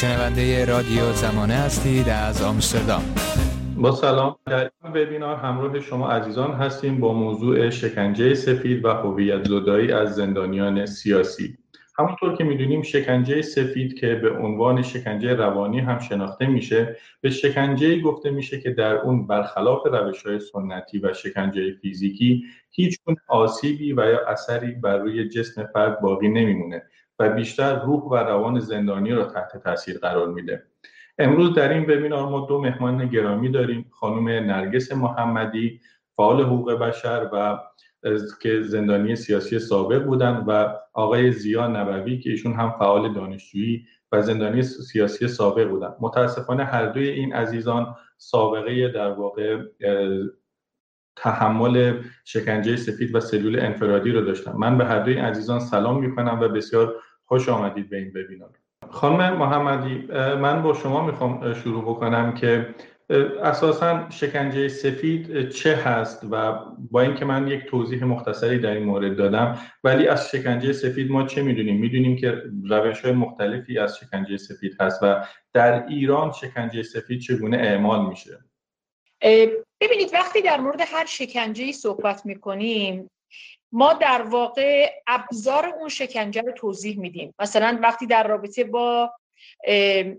شنونده رادیو زمانه هستید از آمستردام. با سلام. در این وبینار همراه شما عزیزان هستیم با موضوع شکنجه سفید و هویت زدایی از زندانیان سیاسی. همونطور که می‌دونیم شکنجه سفید که به عنوان شکنجه روانی هم شناخته میشه به شکنجه گفته میشه که در اون برخلاف روش های سنتی و شکنجه فیزیکی هیچ آسیبی و یا اثری بر روی جسم فرد باقی نمیمونه. و بیشتر روح و روان زندانی را تحت تاثیر قرار میده. امروز در این وبینار ما دو مهمان گرامی داریم خانم نرگس محمدی فعال حقوق بشر و که زندانی سیاسی سابق بودند و آقای زیا نبوی که ایشون هم فعال دانشجویی و زندانی سیاسی سابق بودند متاسفانه هر دوی این عزیزان سابقه در واقع تحمل شکنجه سفید و سلول انفرادی رو داشتم من به هر دوی عزیزان سلام می‌کنم و بسیار خوش آمدید به این وبینار. خانم محمدی من با شما می‌خوام شروع بکنم که اساسا شکنجه سفید چه هست و با اینکه من یک توضیح مختصری در این مورد دادم ولی از شکنجه سفید ما چه می‌دونیم؟ می‌دونیم که روش های مختلفی از شکنجه سفید هست و در ایران شکنجه سفید چگونه اعمال میشه؟ ببینید وقتی در مورد هر شکنجه صحبت می‌کنیم ما در واقع ابزار اون شکنجه رو توضیح میدیم. مثلا وقتی در رابطه با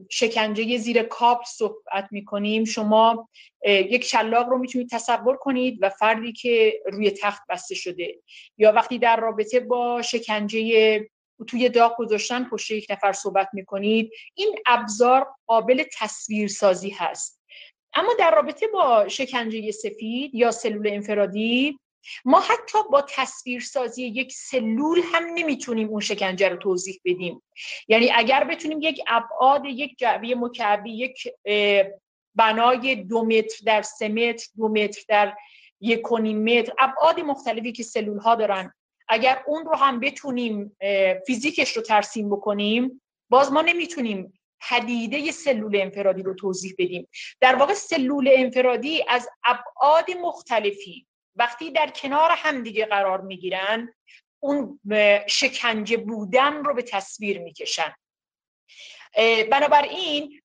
شکنجه زیر کاپ صحبت می‌کنیم شما یک شلاق رو می‌تونید تصور کنید و فردی که روی تخت بسته شده. یا وقتی در رابطه با شکنجه توی داغ گذاشتن پشت یک نفر صحبت می‌کنید این ابزار قابل تصویرسازی هست. اما در رابطه با شکنجه سفید یا سلول انفرادی ما حتی با تصویرسازی یک سلول هم نمی‌تونیم اون شکنجه رو توضیح بدیم. یعنی اگر بتونیم یک ابعاد یک جعبه مکعبی یک بنای دو متر در سه متر دو متر در یک و متر ابعاد مختلفی که سلول ها دارن اگر اون رو هم بتونیم فیزیکش رو ترسیم بکنیم باز ما نمی‌تونیم پدیده سلول انفرادی رو توضیح بدیم. در واقع سلول انفرادی از ابعاد مختلفی وقتی در کنار همدیگه قرار می‌گیرن اون شکنجه بودن رو به تصویر می‌کشن. بنابراین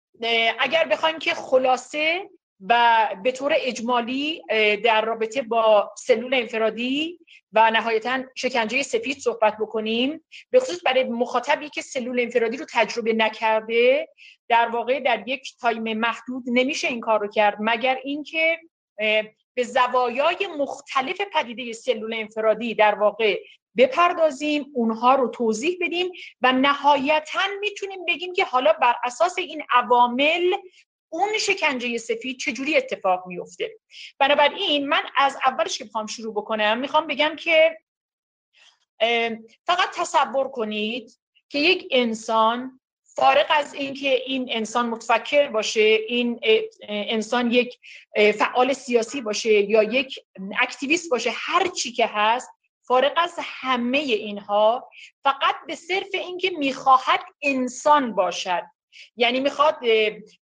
اگر بخوایم که خلاصه و به طور اجمالی در رابطه با سلول انفرادی و نهایتا شکنجه سفید صحبت بکنیم به خصوص برای مخاطبی که سلول انفرادی رو تجربه نکرده در واقع در یک تایم محدود نمیشه این کار رو کرد مگر اینکه به زوایای مختلف پدیده سلول انفرادی در واقع بپردازیم اونها رو توضیح بدیم و نهایتا می‌تونیم بگیم که حالا بر اساس این عوامل اون شکنجه سفید چجوری اتفاق میفته بنابراین من از اولش که می‌خوام شروع بکنم می‌خوام بگم که فقط تصور کنید که یک انسان فارغ از اینکه این انسان متفکر باشه این انسان یک فعال سیاسی باشه یا یک اکتیویست باشه هر چی که هست فارغ از همه اینها فقط به صرف اینکه می‌خواهد انسان باشد. یعنی می‌خواد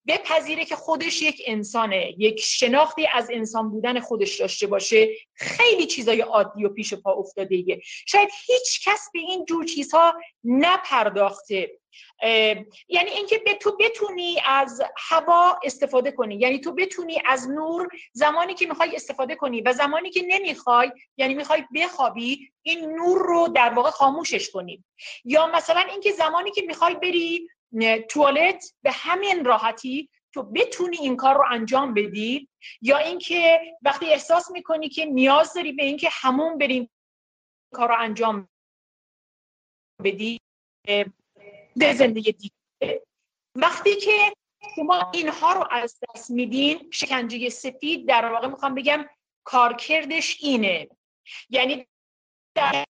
بپذیره که خودش یک انسانه یک شناختی از انسان بودن خودش داشته باشه. خیلی چیزای عادی و پیش پا افتاده شاید هیچ کس به این جور چیزها نپرداخته. یعنی اینکه به تو بتونی از هوا استفاده کنی. یعنی تو بتونی از نور زمانی که می‌خوای استفاده کنی و زمانی که نمی‌خوای یعنی می‌خوای بخوابی این نور رو در واقع خاموشش کنی. یا مثلا اینکه زمانی که می‌خوای بری توالت به همین راحتی تو بتونی این کار رو انجام بدی. یا اینکه وقتی احساس می‌کنی که نیاز داری به اینکه همون بریم کار رو انجام بدی به زندگی دیگه. وقتی که شما اینها رو از دست میدین شکنجه سفید در واقع می‌خوام بگم کارکردش اینه. یعنی در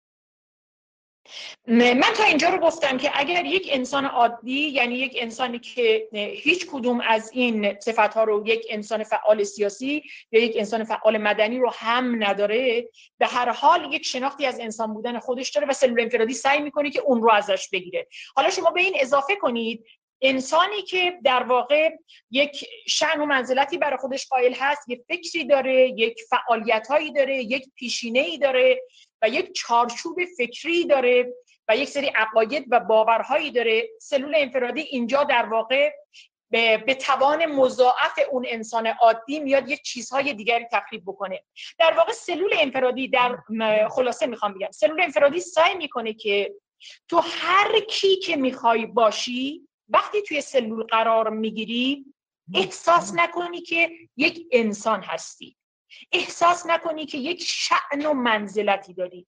من تا اینجا رو گفتم که اگر یک انسان عادی یعنی یک انسانی که هیچ کدوم از این صفت رو یک انسان فعال سیاسی یا یک انسان فعال مدنی رو هم نداره به هر حال یک شناختی از انسان بودن خودش داره و سلول انفرادی سعی می‌کنه که اون رو ازش بگیره. حالا شما به این اضافه کنید انسانی که در واقع یک شن و منزلتی برای خودش قائل هست یک فکری داره یک فعالیت هایی داره یک پیشینه ای داره و یک چارچوب فکری داره و یک سری عقاید و باورهایی داره. سلول انفرادی اینجا در واقع به, به توان مضاعف اون انسان عادی میاد یه چیزهای دیگری تخریب بکنه. در واقع سلول انفرادی در خلاصه می‌خوام بگم. سلول انفرادی سعی می‌کنه که تو هر کی که می‌خوای باشی وقتی توی سلول قرار می‌گیری احساس نکنی که یک انسان هستی. احساس نکنی که یک شعن و منزلتی داری.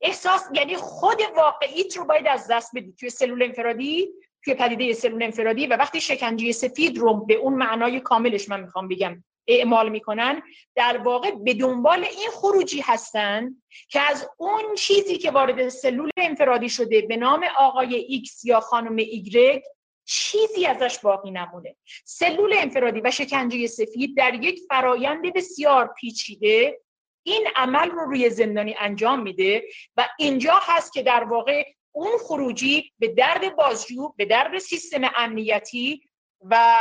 احساس یعنی خود واقعیت رو باید از دست بدی. توی سلول انفرادی توی پدیده سلول انفرادی و وقتی شکنجه سفید رو به اون معنای کاملش من می‌خوام بگم اعمال می‌کنن در واقع به دنبال این خروجی هستن که از اون چیزی که وارد سلول انفرادی شده به نام آقای ایکس یا خانم ایگرگ چیزی ازش باقی نمونه. سلول انفرادی و شکنجه سفید در یک فرایند بسیار پیچیده این عمل رو روی زندانی انجام میده و اینجا هست که در واقع اون خروجی به درد بازجو به درد سیستم امنیتی و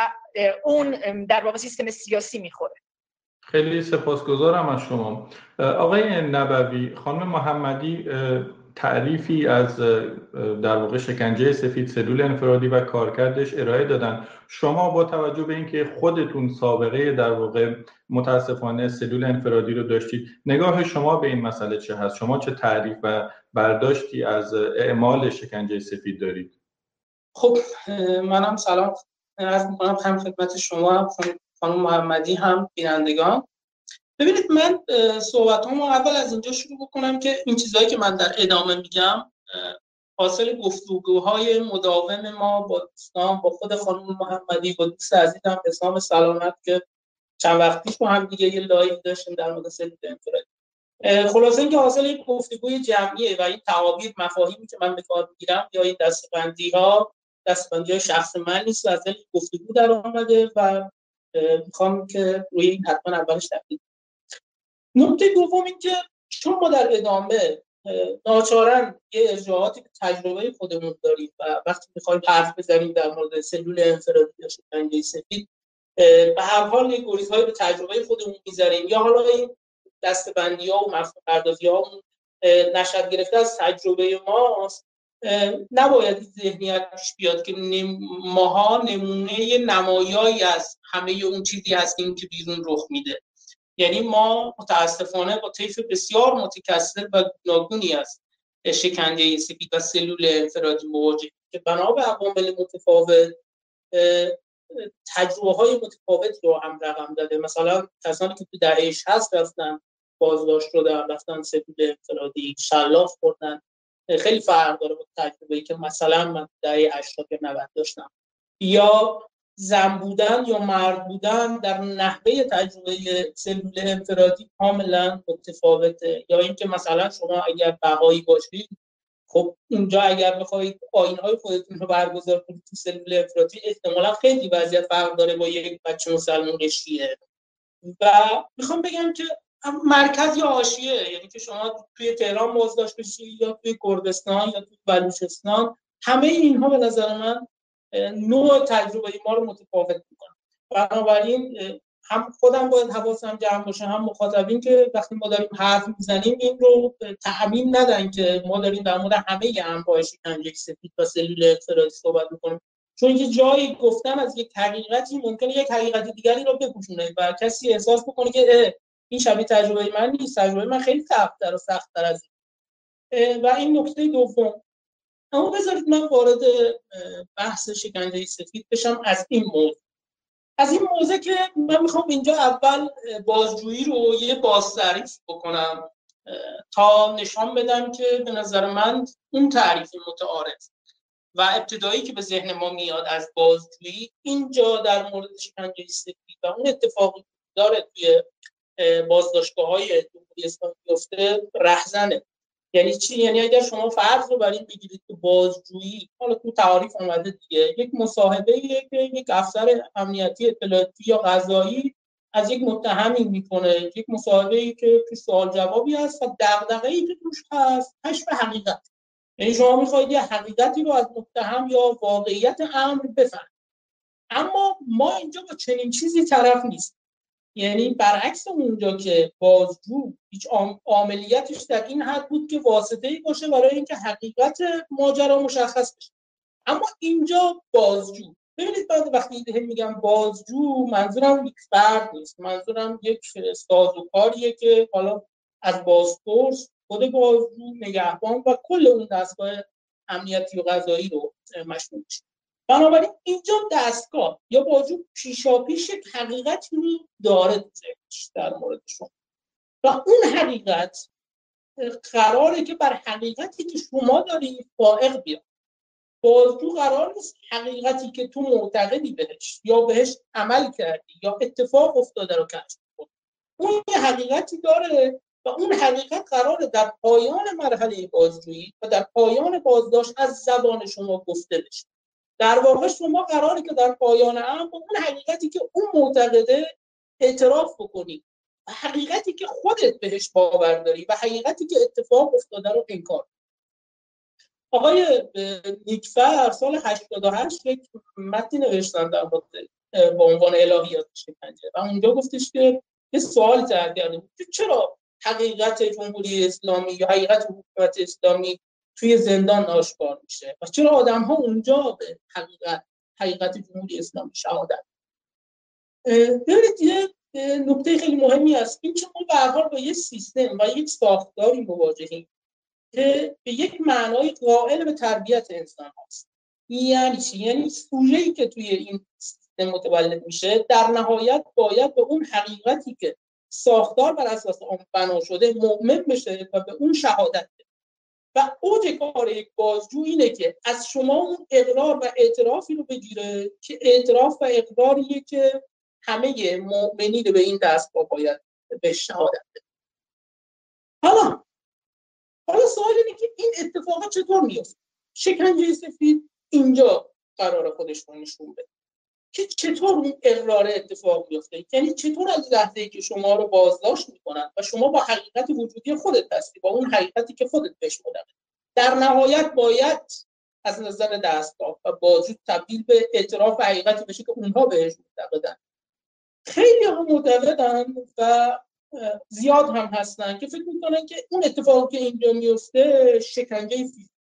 اون در واقع سیستم سیاسی می‌خوره. خیلی سپاسگزارم از شما. آقای نبوی خانم محمدی تعریفی از در واقع شکنجه سفید سلول انفرادی و کارکردش ارائه دادن. شما با توجه به اینکه خودتون سابقه در واقع متاسفانه سلول انفرادی رو داشتید نگاه شما به این مسئله چه هست؟ شما چه تعریف و برداشتی از اعمال شکنجه سفید دارید؟ خب منم سلام. عرض می‌کنم هم خدمت شما هم خانم محمدی هم بینندگان. ببینید من صحبتم اول از اینجا شروع بکنم که این چیزهایی که من در ادامه میگم حاصل گفتگوهای مداوم ما با دوستان با خود خانم محمدی با دوست عزیزم اسلام سلامت که چند وقت پیش با هم دیگه یه live داشتیم در مورد سلول انفرادی خلاصه اینکه حاصل یک گفتگوی جمعیه و این تعابیر مفاهیمی که من به کار می‌گیرم یا این دسته‌بندی ها دستبندی های شخص من نیست و از گفتگو در آمده و می‌خوام که روی این حتما اولش تاکید نکته دوم این که چون ما در ادامه ناچارن یه ارجاعاتی به تجربه خودمون داریم و وقتی می‌خوایم حرف بزنیم در مورد سلول انفرادی یا شکنجه سفید به هر حال یه گریزهایی به تجربه خودمون می‌ذاریم. یا حالا این دستبندی ها و مفهوم پردازی ها نشد گرفته از تجربه ماست. نباید ذهنیت پیش بیاد که ماها نمونه نمایایی از همه اون چیزی هستیم که بیرون رخ میده. یعنی ما متاسفانه با طیف بسیار متکثر و گوناگونی از شکنجه سفید و سلول انفرادی مواجه که بنا به عوامل متفاوت تجربه های متفاوت رو هم رقم داده مثلا کسانی که تو دهه هست رفتن بازداشت شدن رفتن سلول انفرادی شلاف خوردن. خیلی فرق داره با تجربه که مثلا من دهه 80 یا 90 داشتم. یا زن بودن یا مرد بودن در نحوه تجربه سلول انفرادی کاملا متفاوته. یا اینکه مثلا شما اگر بقایی باشید خب اونجا اگر بخواید آین های خودتون رو برگزار کنید تو سلول انفرادی احتمالا خیلی وضعیت فرق داره با یک بچه مسلمان قشریه و می‌خوام بگم که مرکز یا حاشیه یعنی که شما توی تهران بازداشت بشید یا توی کردستان یا توی بلوچستان همه اینها به نظر من نوع تجربه ما رو متفاوت می‌کنه. بنابراین هم خودم باید حواسم جمع باشه هم مخاطبین که وقتی ما داریم حرف می‌زنیم این رو تعمیم ندن که ما داریم در مورد همه انواع شکنجه سفید و سلول انفرادی صحبت می‌کنیم. چون یه جایی گفتن از یک حقیقتی ممکنه یک حقیقت دیگری رو بپوشونه و کسی احساس بکنه که این شبیه تجربه من نیست تجربه من خیلی سخت‌تر و سخت‌تر از این. و این نکته دوم اما بذارید من وارد بحث شکنجه سفید بشم از این موضوع. از این موضوع که من می‌خوام اینجا اول بازجویی رو یه بازتعریف بکنم تا نشان بدم که به نظر من اون تعریف متعارف و ابتدایی که به ذهن ما میاد از بازجویی اینجا در مورد شکنجه سفید و اون اتفاقی داره توی بازداشتگاه های جمهوری اسلامی بیفته رهزنه. یعنی چی؟ یعنی اگر شما فرض رو بر بگیرید که بازجویی حالا تو تعریف اومده دیگه یک مصاحبه که یک افسر امنیتی اطلاعاتی یا قضایی از یک متهمی می‌کنه. یک مصاحبه ای که تو سوال جوابی هست و دغدغه ای که توش هست کشف حقیقت. یعنی شما می‌خواید یه حقیقتی رو از متهم یا واقعیت امر بفهمید. اما ما اینجا با چنین چیزی طرف نیست یعنی برعکس اونجا که بازجو هیچ عملیاتش در این حد بود که واسطه ای باشه برای اینکه حقیقت ماجرا مشخص بشه. اما اینجا بازجو ببینید بعد وقتی میگم بازجو منظورم یک فرد نیست. منظورم یک سازوکاریه که حالا از بازپرس خود بازجو نگهبان و کل اون دستگاه امنیتی و قضایی رو مشمول میشه. بنابراین اینجا دستگاه یا بازجو پیشاپیش حقیقتی رو داره در مورد شما. و اون حقیقت قراره که بر حقیقتی که شما داری فائق بیاد بازجو قرار نیست حقیقتی که تو معتقدی بهش یا بهش عمل کردی یا اتفاق افتاده رو کشف کنی. اون یه حقیقتی داره و اون حقیقت قراره در پایان مرحله بازجویی و در پایان بازداشت از زبان شما گفته بشه. در واقع شما قراره که در پایان هم با اون حقیقتی که اون معتقده اعتراف بکنی و حقیقتی که خودت بهش باور داری و حقیقتی که اتفاق افتاده رو انکار آقای نیکفر سال 88 یک متنی نوشتن در با عنوان الهیات شکنجه و اونجا گفتش که یه سوال کردن چرا حقیقت جمهوری اسلامی یا حقیقت حکومت اسلامی توی زندان آشکار میشه. و چرا آدم ها اونجا به حقیقت حقیقت جمهوری اسلامی شهادت؟ ببینید یه نکته خیلی مهمی هست. این که ما به با یه سیستم و یک ساختاری مواجهیم که به یک معنای قائل به تربیت انسان هست یعنی چی؟ یعنی سوژه‌ای که توی این سیستم متولد میشه در نهایت باید به اون حقیقتی که ساختار بر اساس آن بنا شده مؤمن بشه و به اون شهادت و اوج کار یک بازجو اینه که از شما اون اقرار و اعترافی رو بگیره که اعتراف و اقراریه که همه مؤمنین به این دست با باید به شهادت بده. حالا حالا سوال اینه که این اتفاقات چطور میفته شکنجه سفید اینجا قرار خودش رو نشون بده. که چطور اون اقرار اتفاق میفته یعنی چطور از لحظه که شما رو بازداشت می‌کنن و شما با حقیقت وجودی خودت هستی با اون حقیقتی که خودت بهش معتقد در نهایت باید از نظر دستگاه و بازجو تبدیل به اعتراف حقیقتی بشه که اونها بهش معتقدن. خیلی ها معتقدن و زیاد هم هستن که فکر می‌کنن که اون اتفاقی که اینجا میفته شکنجه فیزیکی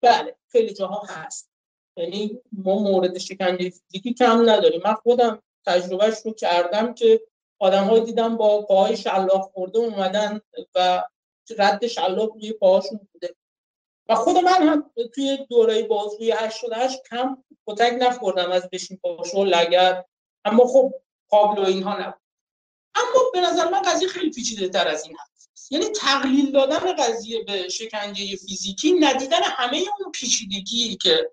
بله خیلی جاها هست. یعنی ما مورد شکنجه فیزیکی کم نداریم. من خودم تجربهش رو کردم که آدم دیدم با پاهای شلاق خورده اومدن و رد شلاق روی پاهاشون بوده. و خود من هم توی دوره بازجویی 88 کم کتک نخوردم از بشین پاشو لگر اما خب قابل و اینها نبود. اما به نظر من قضیه خیلی پیچیده تر از این هست یعنی تقلیل دادن قضیه به شکنجه فیزیکی ندیدن همه اون پیچیدگی که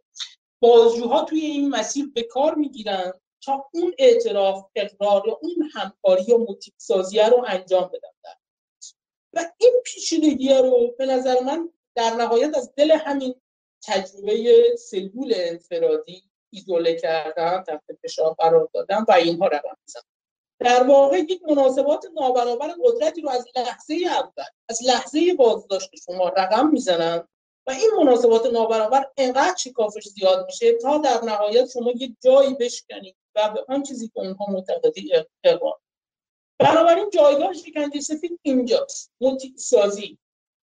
بازجوها توی این مسیر به کار می‌گیرن تا اون اعتراف اقرار یا اون همکاری یا موتیک رو انجام بدن در. و این پیچیدگی رو به نظر من در نهایت از دل همین تجربه سلول انفرادی ایزوله کردن تحت فشار قرار دادن و اینها رقم می‌زنن در واقع یک مناسبات نابرابر قدرتی رو از لحظه اول از لحظه بازداشت شما رقم می‌زنن این مناسبات نابرابر انقدر شکافش زیاد میشه تا در نهایت شما یک جایی بشکنید و به آن چیزی که اونها معتقدی اقرار. بنابراین جایگاه شکنجه سفید اینجاست. موتیک سازی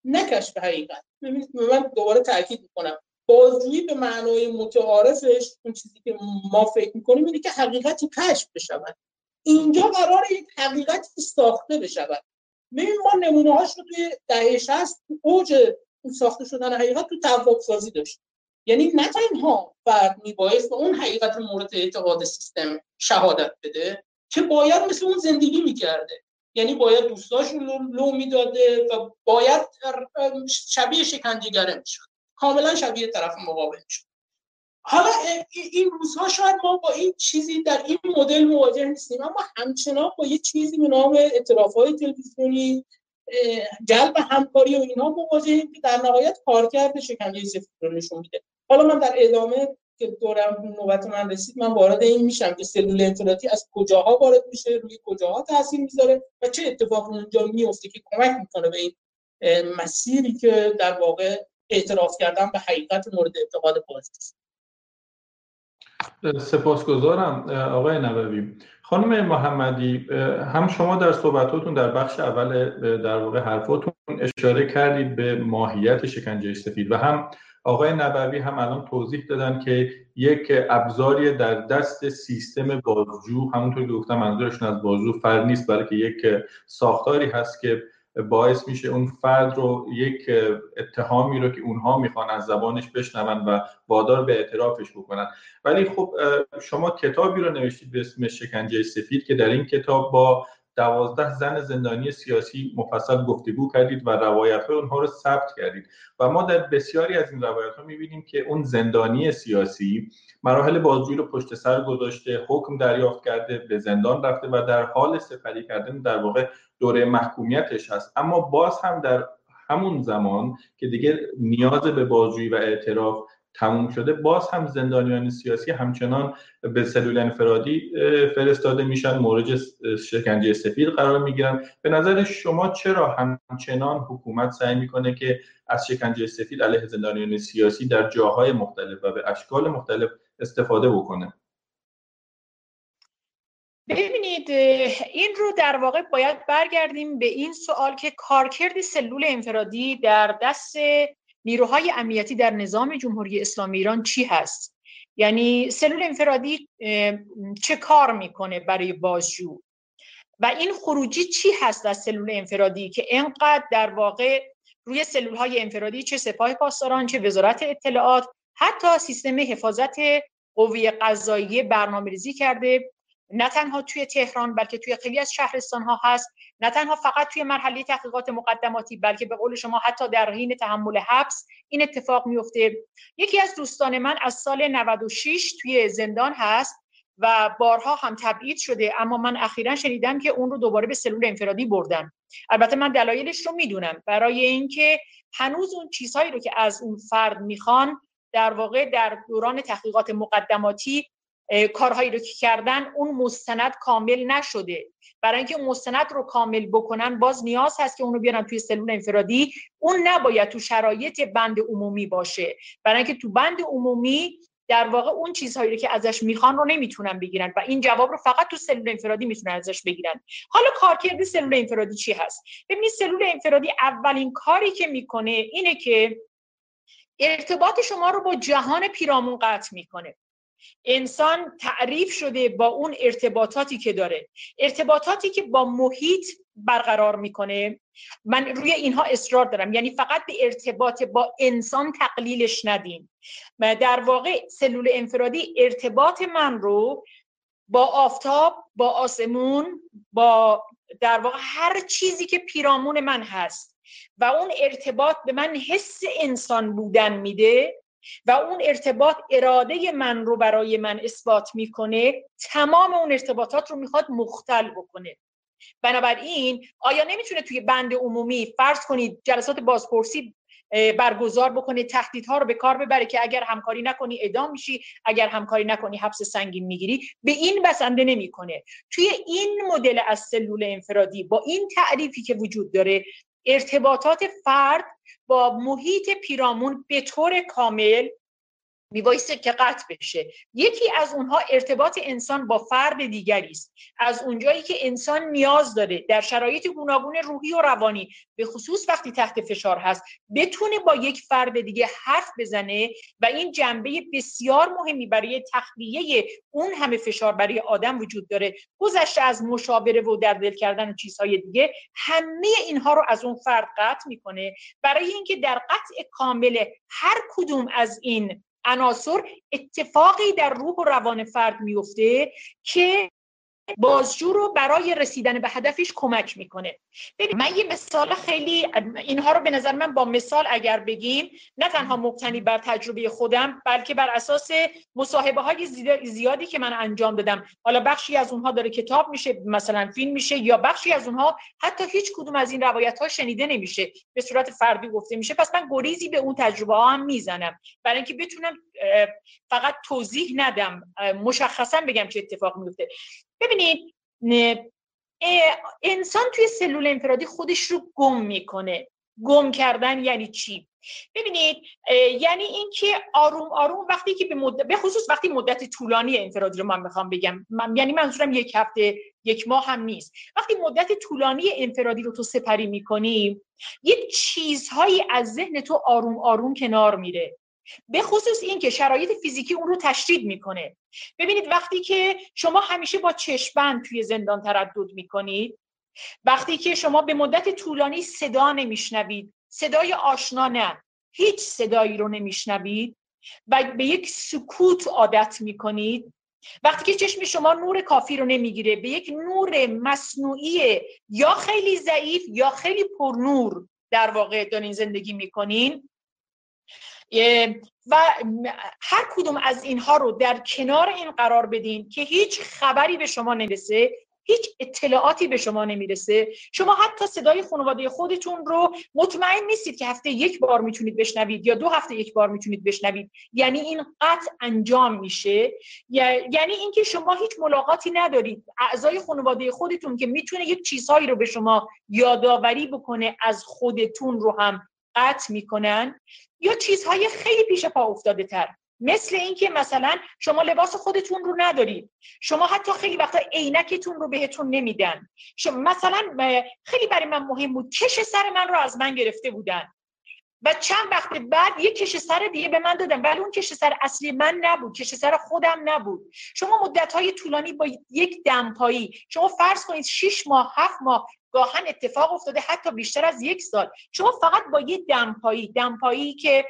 نه کشف حقیقت. من دوباره تاکید می‌کنم. بازجویی به معنای متعارفش اون چیزی که ما فکر می‌کنیم اینه که حقیقتی کشف بشود. اینجا قرار یک حقیقتی ساخته بشود. ببین ما نمونه هاش رو توی دهه 60 اوج ساخته شدن حقیقت تو توافق سازی داشت. یعنی نه تنها فرد میبایست به اون حقیقت مورد اعتقاد سیستم شهادت بده که باید مثل اون زندگی می‌کرده. یعنی باید دوستاش رو لو می‌داده و باید شبیه شکنجهگره می‌شد. کاملا شبیه طرف مقابل می‌شد. حالا این روزها شاید ما با این چیزی در این مدل مواجه نیستیم اما همچنان با یه چیزی به نام های تلویزیونی جلب همکاری و اینها مواجهیم که در نهایت کارکرد شکنجه سفید رو نشون میده. حالا من در ادامه که دورم نوبت من رسید من وارد این میشم که سلول انفراطی از کجاها وارد میشه روی کجاها تاثیر می‌ذاره و چه اتفاقی اونجا میفته که کمک می‌کنه به این مسیری که در واقع اعتراف کردن به حقیقت مورد اعتقاد بازی سپاسگزارم آقای نبوی. خانم محمدی هم شما در صحبتاتون در بخش اول در واقع حرفاتون اشاره کردید به ماهیت شکنجه سفید و هم آقای نبوی هم الان توضیح دادن که یک ابزاری در دست سیستم بازجو همونطور که گفتم منظورشون از بازجو فرد نیست بلکه یک ساختاری هست که باعث میشه اون فرد رو یک اتهامی رو که اونها می‌خوان از زبانش بشنون و وادار به اعترافش بکنن. ولی خب شما کتابی رو نوشتید به اسم شکنجه سفید که در این کتاب با دوازده زن زندانی سیاسی مفصل گفتگو کردید و روایت های اونها رو ثبت کردید. و ما در بسیاری از این روایت ها می‌بینیم که اون زندانی سیاسی مراحل بازجویی رو پشت سر گذاشته حکم دریافت کرده به زندان رفته و در حال سپری کردن در واقع دوره محکومیتش هست. اما باز هم در همون زمان که دیگه نیاز به بازجویی و اعتراف تموم شده باز هم زندانیان سیاسی همچنان به سلول انفرادی فرستاده میشن مورد شکنجه سفید قرار می‌گیرن. به نظر شما چرا همچنان حکومت سعی می‌کنه که از شکنجه سفید علیه زندانیان سیاسی در جاهای مختلف و به اشکال مختلف استفاده بکنه؟ ببینید این رو در واقع باید برگردیم به این سوال که کارکرد سلول انفرادی در دست نیروهای امنیتی در نظام جمهوری اسلامی ایران چی هست؟ یعنی سلول انفرادی چه کار می‌کنه برای بازجو؟ و این خروجی چی هست از سلول انفرادی که اینقدر در واقع روی سلول های انفرادی چه سپاه پاسداران چه وزارت اطلاعات حتی سیستم حفاظت قوی قضاییه برنامه ریزی کرده؟ نه تنها توی تهران بلکه توی خیلی از شهرستان ها هست. نه تنها فقط توی مرحله تحقیقات مقدماتی بلکه به قول شما حتی در حین تحمل حبس این اتفاق میفته یکی از دوستان من از سال 96 توی زندان هست و بارها هم تبعید شده اما من اخیرا شنیدم که اون رو دوباره به سلول انفرادی بردن. البته من دلایلش رو می‌دونم. برای اینکه هنوز اون چیزهایی رو که از اون فرد می‌خوان در واقع در دوران تحقیقات مقدماتی کارهایی رو که کردن اون مستند کامل نشده. برای اینکه مستند رو کامل بکنن باز نیاز هست که اونو بیارن توی سلول انفرادی. اون نباید تو شرایط بند عمومی باشه. برای اینکه تو بند عمومی در واقع اون چیزهایی رو که ازش می‌خوان رو نمی‌تونن بگیرن و این جواب رو فقط تو سلول انفرادی می‌تونن ازش بگیرن. حالا کارکرد سلول انفرادی چی هست؟ ببینید سلول انفرادی اولین کاری که می‌کنه اینه که ارتباط شما رو با جهان پیرامون قطع می‌کنه. انسان تعریف شده با اون ارتباطاتی که داره. ارتباطاتی که با محیط برقرار می‌کنه. من روی اینها اصرار دارم. یعنی فقط به ارتباط با انسان تقلیلش ندیم. در واقع سلول انفرادی ارتباط من رو با آفتاب با آسمون با در واقع هر چیزی که پیرامون من هست و اون ارتباط به من حس انسان بودن میده و اون ارتباط اراده من رو برای من اثبات می‌کنه تمام اون ارتباطات رو می‌خواد مختل بکنه. بنابراین آیا نمی‌تونه توی بند عمومی فرض کنید جلسات بازپرسی برگزار بکنه تهدیدها رو به کار ببره که اگر همکاری نکنی ادام میشی اگر همکاری نکنی حبس سنگین می‌گیری؟ به این بسنده نمی‌کنه. توی این مدل از سلول انفرادی با این تعریفی که وجود داره ارتباطات فرد با محیط پیرامون به طور کامل میبایسته که قطع بشه. یکی از اونها ارتباط انسان با فرد دیگری است. از اونجایی که انسان نیاز داره در شرایط گوناگون روحی و روانی به خصوص وقتی تحت فشار هست بتونه با یک فرد دیگه حرف بزنه و این جنبه بسیار مهمی برای تخلیه اون همه فشار برای آدم وجود داره. گذشته از مشاوره و در دل کردن و چیزهای دیگه همه اینها رو از اون فرد قطع می‌کنه. برای اینکه در قطع کامل هر کدوم از این عناصر اتفاقی در روح و روان فرد میفته که بازجو رو برای رسیدن به هدفش کمک می‌کنه. من یه مثال خیلی اینها رو به نظر من با مثال اگر بگیم نه تنها مبتنی بر تجربه خودم بلکه بر اساس مصاحبه های زیادی که من انجام دادم. حالا بخشی از اونها داره کتاب میشه مثلا فیلم میشه یا بخشی از اونها حتی هیچ کدوم از این روایت ها شنیده نمیشه. به صورت فردی گفته میشه. پس من گریزی به اون تجربه ها هم می‌زنم. برای اینکه بتونم فقط توضیح ندم. مشخصا بگم چه اتفاق میفته ببینید انسان توی سلول انفرادی خودش رو گم می‌کنه. گم کردن یعنی چی؟ ببینید یعنی اینکه آروم آروم وقتی که به مدت به خصوص وقتی مدت طولانی انفرادی رو من می‌خوام بگم. من یعنی منظورم یک هفته یک ماه هم نیست. وقتی مدت طولانی انفرادی رو تو سپری می‌کنی یک چیزهایی از ذهن تو آروم آروم کنار میره. به خصوص این که شرایط فیزیکی اون رو تشدید می‌کنه. ببینید وقتی که شما همیشه با چشمند توی زندان تردد می‌کنید وقتی که شما به مدت طولانی صدا نمیشنوید صدای آشنا نه هیچ صدایی رو نمیشنوید و به یک سکوت عادت می‌کنید وقتی که چشم شما نور کافی رو نمی‌گیره به یک نور مصنوعی یا خیلی ضعیف یا خیلی پرنور در واقع دارین زندگی می‌کنین و هر کدوم از اینها رو در کنار این قرار بدین که هیچ خبری به شما نرسه هیچ اطلاعاتی به شما نمی‌رسه. شما حتی صدای خانواده خودتون رو مطمئن نیستید که هفته یک بار می‌تونید بشنوید یا دو هفته یک بار می‌تونید بشنوید. یعنی این قطع انجام میشه. یعنی اینکه شما هیچ ملاقاتی ندارید. اعضای خانواده خودتون که می‌تونه یک چیزهایی رو به شما یادآوری بکنه از خودتون رو هم قطع می‌کنن. یا چیزهای خیلی پیش پا افتاده تر. مثل اینکه مثلا شما لباس خودتون رو ندارید. شما حتی خیلی وقتا عینکتون رو بهتون نمیدن. شما مثلا خیلی برای من مهم بود. کش سر من رو از من گرفته بودن. و چند وقت بعد یه کش سر دیگه به من دادن. ولی اون کش سر اصلی من نبود کش سر خودم نبود. شما مدت های طولانی با یک دمپایی شما فرض کنید 6 ماه 7 ماه گاهن اتفاق افتاده حتی بیشتر از یک سال. شما فقط با یه دمپایی دمپایی که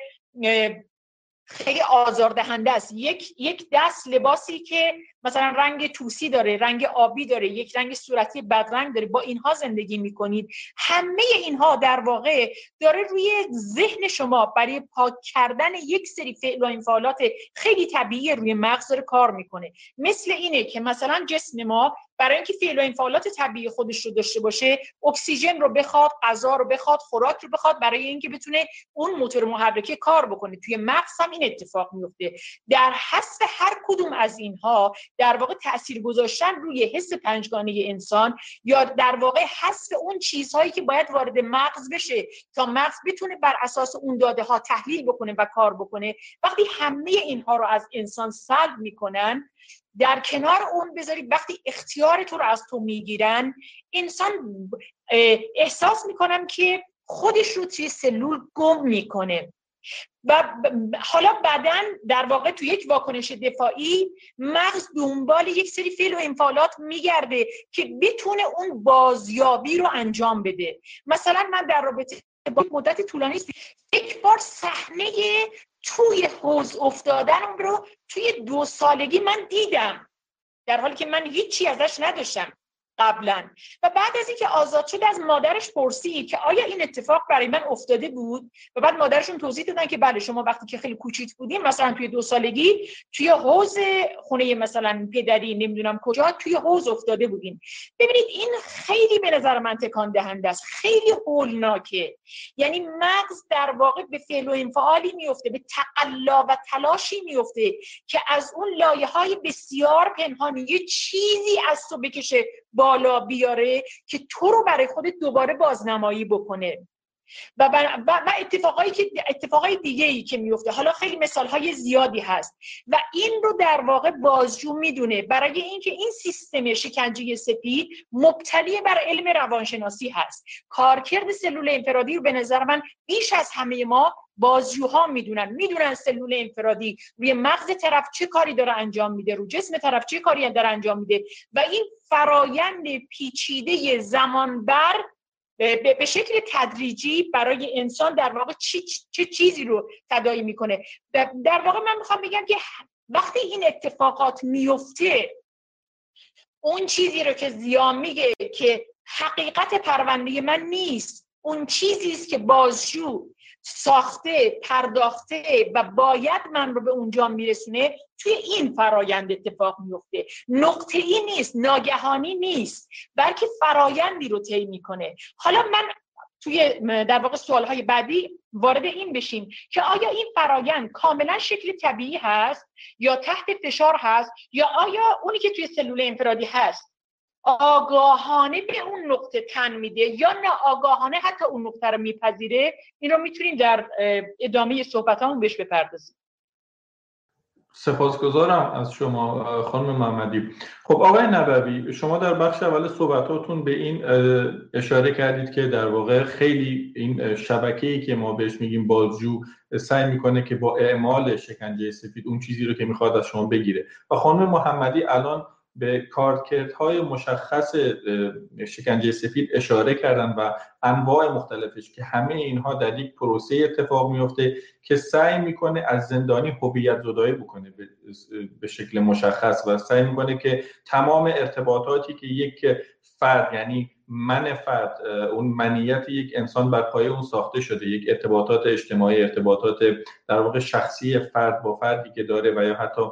خیلی آزاردهنده است. یک یک دست لباسی که مثلا رنگ توسی داره رنگ آبی داره یک رنگ صورتی بدرنگ داره با اینها زندگی می‌کنید. همه اینها در واقع داره روی ذهن شما برای پاک کردن یک سری فعل و انفعالات خیلی طبیعی روی مغز داره کار می‌کنه. مثل اینه که مثلا جسم ما برای اینکه فعل و انفعالات طبیعی خودش رو داشته باشه اکسیژن رو بخواد غذا رو بخواد خوراک رو بخواد برای اینکه بتونه اون موتور محرکه کار بکنه. توی مغز هم این اتفاق میفته. در حذف هر کدوم از اینها در واقع تاثیر گذاشتن روی حس پنجگانه انسان یا در واقع حذف اون چیزهایی که باید وارد مغز بشه تا مغز بتونه بر اساس اون داده ها تحلیل بکنه و کار بکنه. وقتی همه اینها رو از انسان سلب می‌کنن در کنار اون بذاری وقتی اختیار تو رو از تو می‌گیرن انسان احساس می‌کنم که خودش رو توی سلول گم می‌کنه. و حالا بدن در واقع تو یک واکنش دفاعی مغز دنبال یک سری فعل و انفعالات میگرده که بتونه اون بازیابی رو انجام بده. مثلا من در رابطه با مدت طولانی یک بار صحنه توی حوز افتادن رو توی دو سالگی من دیدم. در حالی که من هیچی ازش نداشتم. قبلا. و بعد از اینکه آزاد شد از مادرش پرسید که آیا این اتفاق برای من افتاده بود؟ و بعد مادرشون توضیح دادن که بله شما وقتی که خیلی کوچیک بودیم مثلا توی دو سالگی توی حوز خونه مثلا پدری نمی‌دونم کجا توی حوز افتاده بودیم ببینید این خیلی به نظر من تکان دهنده است. خیلی هولناکه. یعنی مغز در واقع به فعل و انفعالی میفته به تقلا و تلاشی میفته که از اون لایه های بسیار پنهانی یه چیزی از تو بکشه بالا بیاره که تو رو برای خودت دوباره بازنمایی بکنه. و, و اتفاقایی که اتفاقای دیگه ای که میفته حالا خیلی مثال های زیادی هست. و این رو در واقع بازجو می‌دونه. برای اینکه این سیستم شکنجه سپید مبتلی بر علم روانشناسی هست. کارکرد سلول انفرادی رو به نظر من بیش از همه ما بازجوها می‌دونن. می‌دونن سلول انفرادی روی مغز طرف چه کاری داره انجام میده رو جسم طرف چه کاری داره انجام میده. و این فرایند پیچیده زمانبر به شکل تدریجی برای انسان در واقع چه, چه چیزی رو تدایی می‌کنه. در واقع من می‌خوام بگم که وقتی این اتفاقات میفته اون چیزی رو که زیان میگه که حقیقت پرونده من نیست اون چیزی است که بازجو ساخته پرداخته و باید من رو به اونجا میرسونه توی این فرایند اتفاق میفته. نقطه ای نیست ناگهانی نیست بلکه فرایندی رو طی می‌کنه. حالا من توی در واقع سوالهای بعدی وارد این بشیم که آیا این فرایند کاملا شکل طبیعی هست یا تحت فشار هست یا آیا اونی که توی سلول انفرادی هست آگاهانه به اون نقطه تن میده یا نه آگاهانه حتی اون نقطه رو میپذیره این رو می‌تونیم در ادامه صحبت همون بهش بپردازیم. سپاسگزارم از شما خانم محمدی. خب آقای نبوی شما در بخش اول صحبتاتون به این اشاره کردید که در واقع خیلی این شبکه‌ای که ما بهش میگیم بازجو سعی می‌کنه که با اعمال شکنجه سفید اون چیزی رو که می‌خواد از شما بگیره. و خانم محمدی الان به های مشخص شکنجه سفید اشاره کردن و انواع مختلفش که همه اینها در یک پروسه اتفاق میفته که سعی می‌کنه از زندانی هویت زدایی بکنه به شکل مشخص و سعی می‌کنه که تمام ارتباطاتی که یک فرد یعنی من فرد اون منیت یک انسان بر پایه اون ساخته شده یک ارتباطات اجتماعی ارتباطات در واقع شخصی فرد با فردی که داره و یا حتی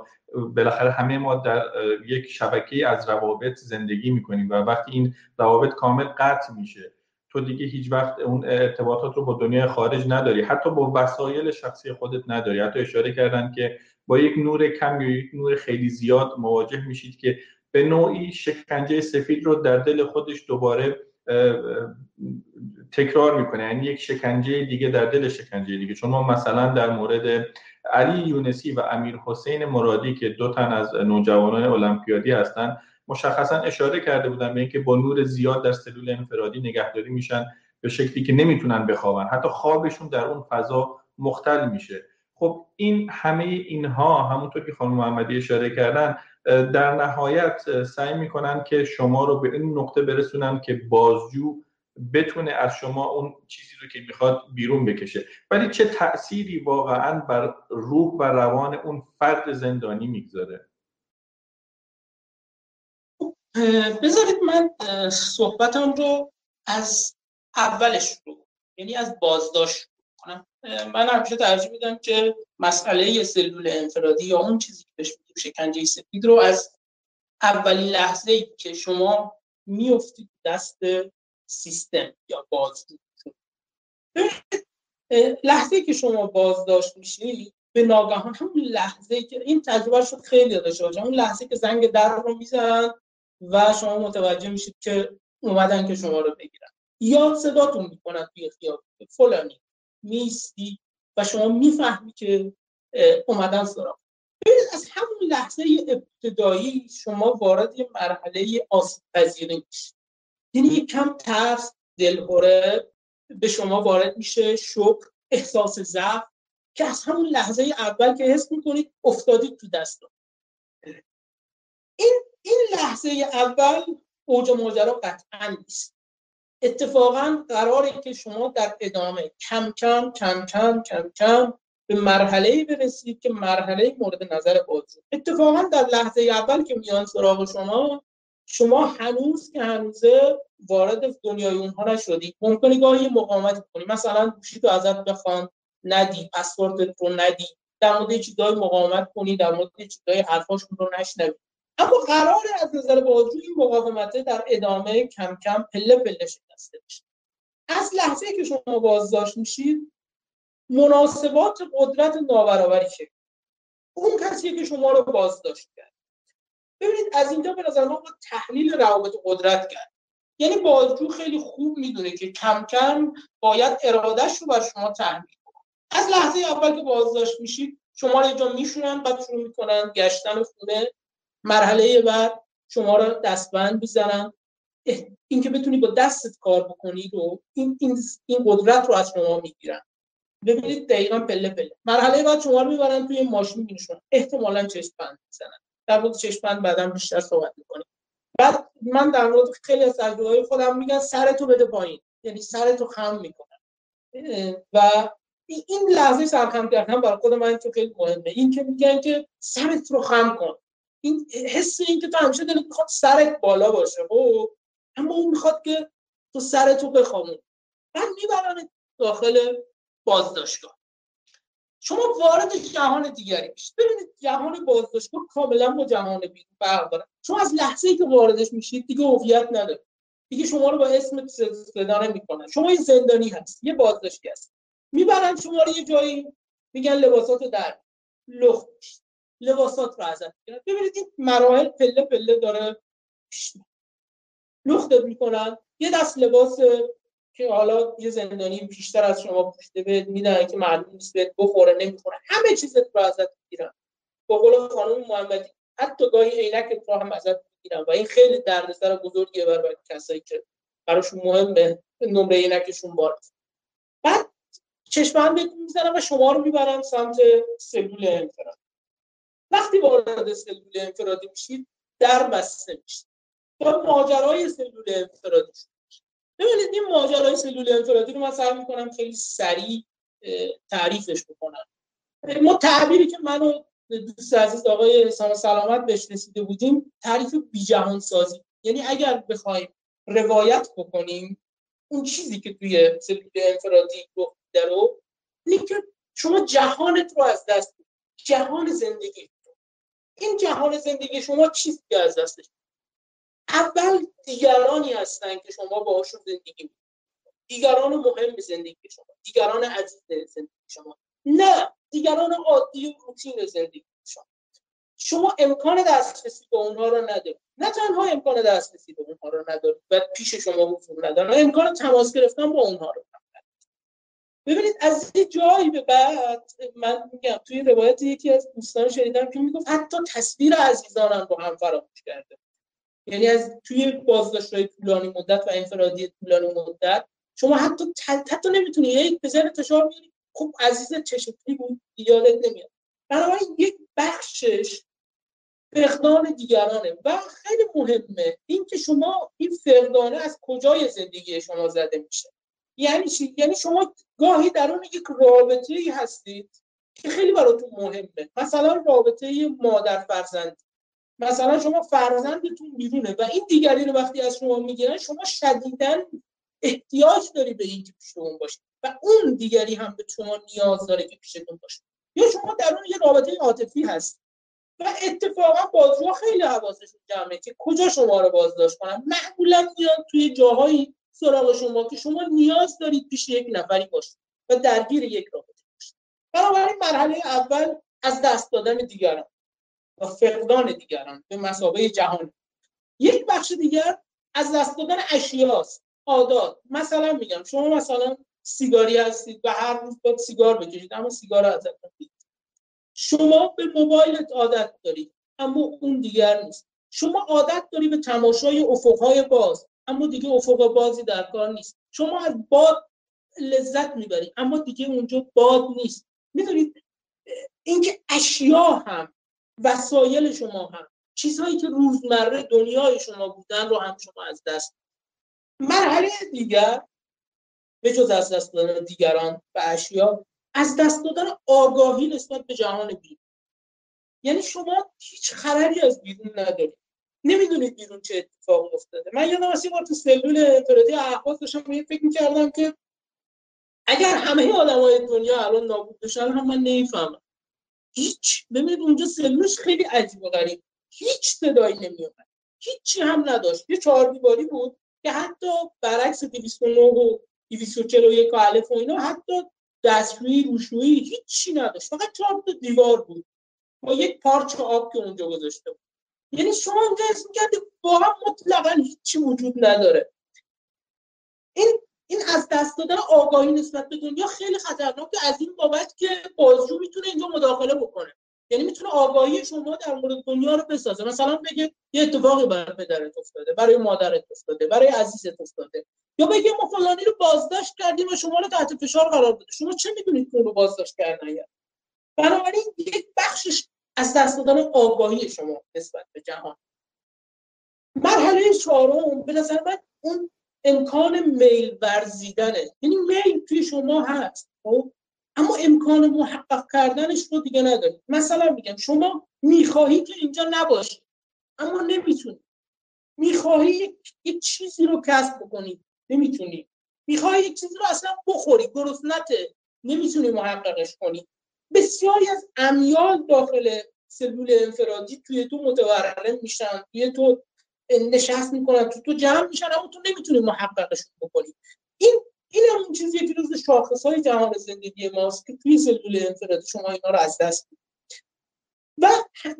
بالاخره همه ما در یک شبکه از روابط زندگی می‌کنیم و وقتی این روابط کامل قطع میشه تو دیگه هیچ وقت اون ارتباطات رو با دنیای خارج نداری. حتی با وسایل شخصی خودت نداری. حتی اشاره کردن که با یک نور کم یا یک نور خیلی زیاد مواجه میشید که به نوعی شکنجه سفید رو در دل خودش دوباره تکرار می‌کنه. یعنی یک شکنجه دیگه در دل شکنجه دیگه. چون ما مثلا در مورد علی یونسی و امیر حسین مرادی که دو تن از نوجوانان المپیادی هستند مشخصا اشاره کرده بودن به اینکه با نور زیاد در سلول انفرادی نگهداری میشن به شکلی که نمی‌تونن بخوابن. حتی خوابشون در اون فضا مختل میشه. خب این همه اینها همونطور که خانم محمدی اشاره کردن در نهایت سعی می‌کنن که شما رو به این نقطه برسونن که بازجو بتونه از شما اون چیزی رو که می‌خواد بیرون بکشه. ولی چه تأثیری واقعا بر روح و روان اون فرد زندانی می‌گذاره؟ بذارید من صحبتم رو از اولش رو یعنی از بازداشت کنم. من همیشه ترجیح میدم که مسئله سلول انفرادی یا اون چیزی که بهش میگیم شکنجه سفید رو از اولین لحظه ای که شما میفتید دست سیستم یا بازجو لحظه که شما بازداشت میشید به ناگهان همون لحظه که این تجربه شد خیلی داشته باشه اون لحظه که زنگ در رو می‌زنن و شما متوجه میشید که اومدن که شما رو بگیرن. یا صداتون می‌کنن توی خیابون فلانی میستی و شما می‌فهمی که اومدن سراغ از همون لحظه ابتدایی شما وارد یه مرحله آسیب پذیری میشید یعنی یک کم ترس دلهوره به شما وارد میشه شکر احساس ضعف که از همون لحظه اول که حس می‌کنید افتادید تو دستم این این لحظه اول اوج ماجرا قطعا نیست. اتفاقا قراره که شما در ادامه کم کم کم کم کم کم به مرحله برسید که مرحله مورد نظر بازجو اتفاقا در لحظه اول که میان سراغ شما شما هنوز که هنوزه وارد دنیای اونها نشدی ممکنه گاهی مقاومت کنی. مثلا گوشی تو ازت بخوان ندی پسورد رو ندی. در مورد چیزای مقاومت کنی در مورد چیزای حرفاشون رو نشنوی. اما قرار از نظر بازجو این مقاومت در ادامه کم کم پله پله شکسته بشه. از لحظه که شما بازداشت میشید مناسبات قدرت نابرابری شکل اون کسی که شما رو بازداشت کرد. ببینید از اینجا به نظر ما تحلیل روابط قدرت کرد. یعنی بازجو خیلی خوب می‌دونه که کم کم باید ارادهش رو بر شما تحمیل کنه. از لحظه اول که بازداشت میشید شما رو اینجا میشونن بعد شروع می‌کنن گشتن خونه. مرحله بعد شما رو دستبند می‌زنن. اینکه بتونی با دستت کار بکنید و این, این, این قدرت رو از شما می‌گیرن. ببینید دقیقا پله پله. مرحله بعد شما رو می‌برن توی ماشین مینشون احتمالا چشم بند می‌زنن. در مورد چشمند بعدا بیشتر صحبت می‌کنیم. بعد من در مورد خیلی از تجربه خودم میگن سرتو بده پایین. یعنی سرتو خم می‌کنن و این لحظه سرخم کردن برای خود من که خیلی مهمه. این که میگن که سرت رو خم کن. این حس این که تو همیشه دلت می‌خواد سرت بالا باشه. خب؟ اما اون می‌خواد که تو سرتو بخوامون بعد می‌برن داخل بازداشتگاه. شما وارد جهان دیگری میشید. ببینید جهان بازداشتگاه کاملا با جهان بیرون فرق داره. شما از لحظه ای که واردش میشید دیگه هویت نداره. دیگه شما رو با اسم صدا نمی‌کنن شما یه زندانی هست یه بازداشتی هست. می‌برن شما رو یه جایی میگن لباسات رو در لخت لباسات رو ازت می‌گیرن. ببینید این مراحل پله پله داره پیش لختت می‌کنن یه دست لباس که حالا یه زندانی بیشتر از شما پوشته بهت میدن که معلوم نیست بهت بخوره نمی‌خوره. همه چیزت رو ازت می‌گیرن. با قول خانم محمدی حتی گاهی عینکت رو هم ازت می‌گیرن و این خیلی دردسر بزرگیه برای کسایی که براشون مهمه. نمره عینکشون بالاست. بعد چشمان بهتون می‌زنن و شما رو می‌برن سمت سلول انفرادی. وقتی وارد سلول انفرادی میشید در بسته میشید. تا ماجرای سلول انفرادی ببینید این ماجرای سلول انفرادی رو من سعی می‌کنم خیلی سریع تعریفش بکنم. ما تعبیری که منو دوست عزیز آقای حسام سلامت بهش رسیده بودیم تعریف بی جهان سازی یعنی اگر بخوایم روایت بکنیم اون چیزی که توی سلول انفرادی گفته رو اینه که شما جهانت رو از دست جهان زندگی. این جهان زندگی شما چیزی که از دستش اول دیگرانی هستن که شما باهاشون زندگی دیگران مهم زندگی شما. دیگران عزیز زندگی شما. نه دیگران عادی و روتین زندگی شما. شما امکان دسترسی به اونها رو ندارید. نه تنها امکان دسترسی به اونها رو ندارید و پیش شما حضور ندارن امکان تماس گرفتن با اونها رو ببینید از یه جایی به بعد من میگم توی روایت یکی از دوستان شنیدم که می‌گفت حتی تصویر عزیزانم با هم فراموش کرده. یعنی از توی بازداشت طولانی مدت و انفرادی طولانی مدت شما حتی حتی نمی‌تونی یک ذهن تشار میاری خب عزیز چه بود یادت نمیاد. بنابراین یک بخشش فقدان دیگرانه و خیلی مهمه اینکه شما این فقدانه از کجای زندگی شما زده میشه. یعنی چی؟ یعنی شما گاهی در اون یک رابطه ای هستید که خیلی براتون مهمه. مثلا رابطه مادر فرزند مثلا شما فرزندتون بیرونه و این دیگری رو وقتی از شما می‌گیرن شما شدیدا احتیاج داری به اینکه پیش اون باشید و اون دیگری هم به شما نیاز داره که پیشتون باشه. یا شما در اون یه رابطه عاطفی هست و اتفاقا بازجوها خیلی حواسشون جمعه که کجا شما رو بازداشت کنن؟ معمولا میان توی جاهایی سراغ شما که شما نیاز دارید پیش یک نفری باشید و درگیر یک رابطه باشید. بنابراین مرحله اول از دست دادن دیگران. و فقدان دیگران به مسابقه جهانی یک بخش دیگر از دست دادن اشیاست عادات. مثلا میگم شما مثلا سیگاری هستید و هر روز باید سیگار بکشید اما سیگار ازتون شما به موبایلت عادت دارید اما اون دیگر نیست. شما عادت داری به تماشای افقهای باز اما دیگه افق بازی در کار نیست. شما از باد لذت می‌برید اما دیگه اونجا باد نیست. می‌دونید اینکه اشیا هم وسایل شما هم. چیزهایی که روزمره دنیای شما بودن رو هم شما از دست مرحله دیگر به جز از دست دادن دیگران و اشیا از دست دادن آگاهی نسبت به جهان بیرون. یعنی شما هیچ خبری از بیرون ندارید. نمی‌دونید بیرون چه اتفاق افتاده. من یادم از بار تو سلول انفرادی احواز داشتم فکر می‌کردم که اگر همه آدمای دنیا الان نابود بشن هم من نمی‌فهمم. هیچ ببینید اونجا سلولش خیلی عجیب و غریب. هیچ صدایی نمیومد هیچی هم نداشت. یه چهار دیواری بود که حتی برعکس 209 و 241 و الف و اینا حتی دستشویی روشویی هیچی نداشت. فقط چهار تا دیوار بود. با یک پارچ آب که اونجا گذاشته بود. یعنی شما اونجا اسم کردی واقعا مطلقا هیچی وجود نداره. این این از دست دادن آگاهی نسبت به دنیا خیلی خطرناکه از این بابت که بازجو می‌تونه اینجا مداخله بکنه. یعنی می‌تونه آگاهی شما در مورد دنیا رو بسازه. مثلا بگه یه اتفاقی برای پدرت افتاده برای مادرت افتاده برای عزیزت افتاده. یا بگه ما فلانی رو بازداشت کردیم و شما رو تحت فشار قرار داده. شما چه می‌دونید که اون رو بازداشت کردن یا بنابراین یک بخشش از دست دادن آگاهی شما نسبت به جهان. مرحله چهارم به نظر من اون امکان میل ورزیدنه. یعنی میل توی شما هست خب؟ اما امکان محقق کردنش رو دیگه ندارید مثلا میگم شما می‌خواهی که اینجا نباشی اما نمی‌تونی. می‌خواهی یک،, یک چیزی رو کسب بکنی نمی‌تونی. می‌خواهی یک چیزی رو اصلا بخوری گرسنته نمی‌تونی محققش کنی. بسیاری از امیال داخل سلول انفرادی توی تو متورم میشن توی تو نشست می‌کنن تو تو جمع میشن اما تو نمی‌تونی محققشون بکنی. این این اون چیزی که روز شاخص های جهان زندگی ماست که توی سلول انفرادی شما اینا رو از دست و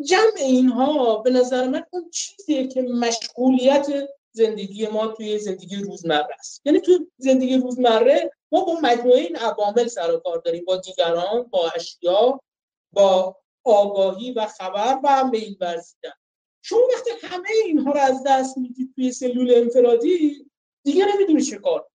جمع اینها به نظر من اون چیزیه که مشغولیت زندگی ما توی زندگی روزمره است. یعنی تو زندگی روزمره ما با مجموعه این عوامل سر و کار داریم. با دیگران با اشیا با آگاهی و خبر و هم به این ورزیدن. شما وقتی همه اینها رو از دست می‌دید توی سلول انفرادی دیگه نمی‌دونی چه کار.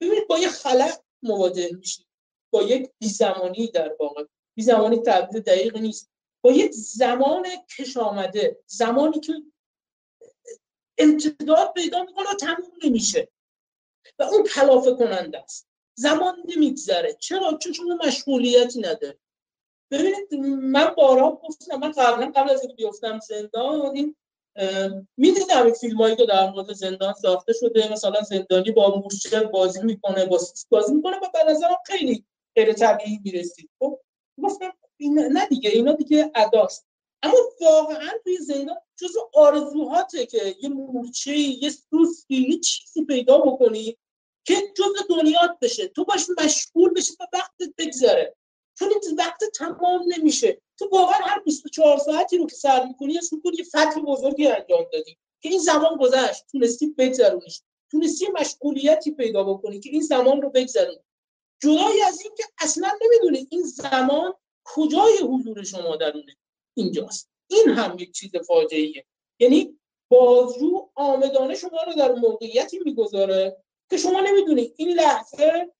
ببینید با یه خلق مواجه میشید. با یک بیزمانی در واقع. بیزمانی تعبیر دقیق نیست. با یک زمان کش آمده. زمانی که امتداد پیدا می‌کنه و تموم نمیشه. و اون کلافه کننده است. زمان نمیگذره. چرا؟ چون شما مشغولیتی نداره ببینید من بارها گفتم من قبلا قبل از اینکه بیفتم زندان این می‌دیدم این فیلم هایی که در مورد زندان ساخته شده مثلا زندانی با مورچه بازی می‌کنه با سیس بازی می‌کنه و به نظرم خیلی غیر طبیعی می‌رسید. خب گفتم نه دیگه اینا دیگه اداست. اما واقعا توی زندان جز آرزوهاته که یه مورچه یه سوسکی یه چیزی پیدا بکنی که جز دنیات بشه. تو باش مشغول بشه و وقتت بگذره. چون این وقت تمام نمیشه. تو واقعا هر 24 ساعتی رو که سر می‌کنی اسم می‌کنی یه فتح بزرگی انجام دادی که این زمان گذشت. تونستی بگذرونیش. تونستی مشغولیتی پیدا بکنی که این زمان رو بگذرونی. جدای از این که اصلا نمی‌دونی این زمان کجای حضور شما درونه. اینجاست. این هم یک چیز فاجعه یعنی بازجو آمدانه شما رو در موقعیتی می‌گذاره که شما نمی‌دونی این لحظه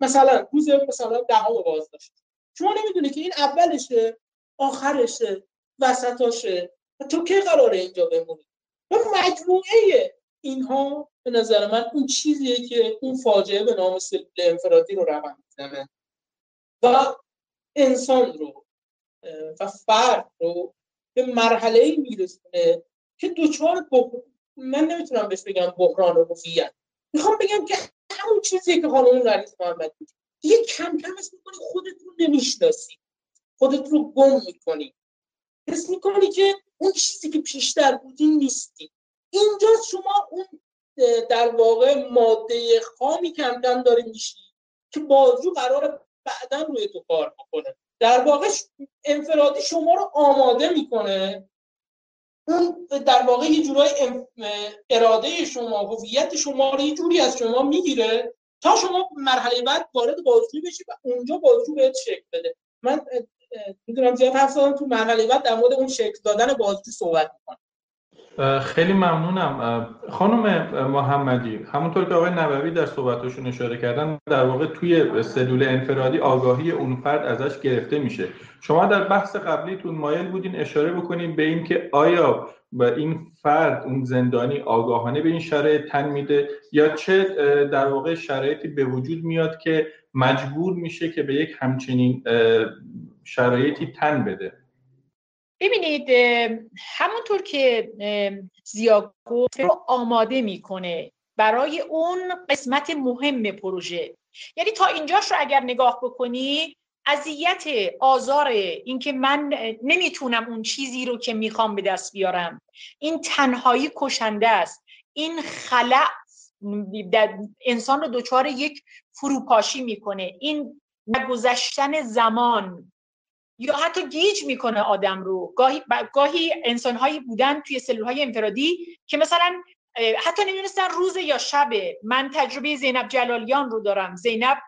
مثلا روز مثلا دهم بازداشت. شما نمی‌دونی که این اولشه آخرشه وسطاشه و تو که قراره اینجا بمونی؟ و مجموعه اینها به نظر من اون چیزیه که اون فاجعه به نام سلول انفرادی رو رقم می‌زنه. و انسان رو و فرد رو به مرحله ای میرسونه که دوچار من نمی‌تونم بهش بگم بحران هویت. می‌خوام بگم که همون چیزی که خانم رئیس محمد بود دیگه کم کم اسم می‌کنی خودت رو نمی‌شناسی. خودت رو گم می‌کنی. حس می‌کنی که اون چیزی که پیشتر بودی نیستی. اینجا شما اون در واقع ماده خامی کم کم داره میشی که بازجو قرار بعدا روی تو کار بکنه. در واقع انفرادی شما رو آماده می‌کنه. اون در واقع یه جورای اراده شما هویت شما رو یه جوری از شما می‌گیره تا شما مرحله بعد وارد بازجو بشی و اونجا بازجو بهت شکل بده. من می‌دونم زیاد حرف تو مرحله بعد در مورد اون شکل دادن بازجو صحبت می‌کنم. خیلی ممنونم. خانم محمدی همونطور که آقای نبوی در صحبتشون اشاره کردن در واقع توی سلول انفرادی آگاهی اون فرد ازش گرفته میشه. شما در بحث قبلیتون مایل بودین اشاره بکنین به این که آیا به این فرد اون زندانی آگاهانه به این شرایط تن میده یا چه در واقع شرایطی به وجود میاد که مجبور میشه که به یک همچنین شرایطی تن بده. ببینید همونطور که زیاد رو آماده می‌کنه برای اون قسمت مهم پروژه. یعنی تا اینجاش رو اگر نگاه بکنی اذیت آزار اینکه من نمی‌تونم اون چیزی رو که می‌خوام به دست بیارم. این تنهایی کشنده است. این خلع انسان رو دچار یک فروپاشی می‌کنه. این نگذشتن زمان یا حتی گیج می‌کنه آدم رو. گاهی گاهی انسانهایی بودن توی سلول های انفرادی که مثلا حتی نمی‌دونستن روز یا شبه من تجربه زینب جلالیان رو دارم. زینب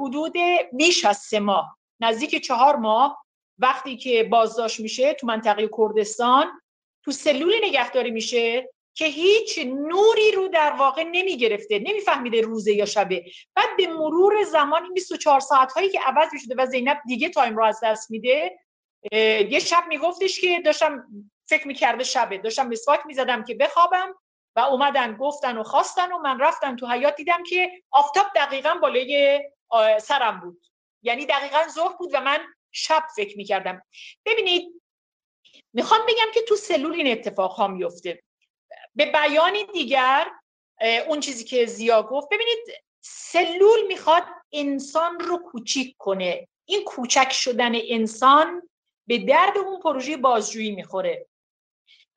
حدود بیش از سه ماه نزدیک چهار ماه وقتی که بازداشت میشه تو منطقه کردستان تو سلول نگهداری میشه. که هیچ نوری رو در واقع نمی گرفته نمیفهمیده روزه یا شبه. بعد به مرور زمان این 24 ساعت هایی که عوض می شده و زینب دیگه تایم رو از دست میده یه شب میگفتش که داشتم فکر می‌کرده شبه. داشتم مسواک می‌زدم که بخوابم و اومدن گفتن و خواستن و من رفتم تو حیات دیدم که آفتاب دقیقا بالای سرم بود. یعنی دقیقا ظهر بود و من شب فکر می‌کردم. ببینید می‌خوام بگم که تو سلول این اتفاق ها میفته به بیانی دیگر اون چیزی که زیا گفت ببینید سلول می‌خواد انسان رو کوچیک کنه. این کوچک شدن انسان به درد اون پروژه بازجویی می‌خوره.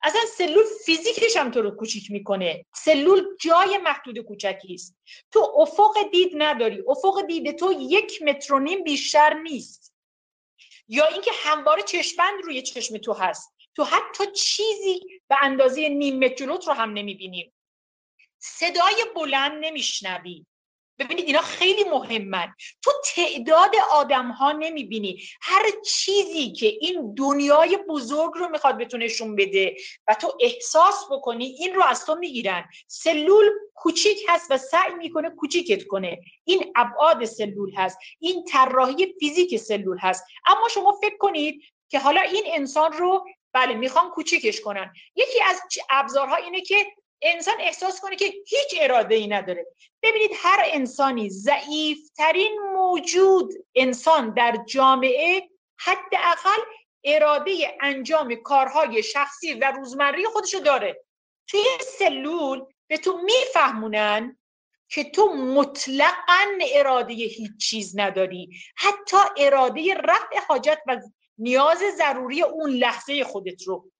اصلا سلول فیزیکش هم تو رو کوچیک می‌کنه. سلول جای محدود کوچکی است. تو افق دید نداری. افق دید تو یک متر و نیم بیشتر نیست. یا اینکه همواره چشمند روی چشم تو هست. تو حتی چیزی به اندازه نیم متر جلوت رو هم نمی‌بینیم. صدای بلند نمیشنوی. ببینید اینا خیلی مهمن. تو تعداد آدم ها نمی‌بینی. هر چیزی که این دنیای بزرگ رو می‌خواد بهتون نشون بده و تو احساس بکنی این رو از تو می‌گیرن. سلول کوچیک هست و سعی می‌کنه کوچیکت کنه. این ابعاد سلول هست. این طراحی فیزیک سلول هست. اما شما فکر کنید که حالا این انسان رو بله می‌خوان کوچیکش کنن. یکی از ابزارها اینه که انسان احساس کنه که هیچ اراده ای نداره. ببینید هر انسانی ضعیفترین موجود انسان در جامعه حداقل اراده انجام کارهای شخصی و روزمره خودشو داره. توی سلول به تو میفهمونن که تو مطلقا اراده هیچ چیز نداری. حتی اراده رفع حاجت و نیاز ضروری اون لحظه خودت رو.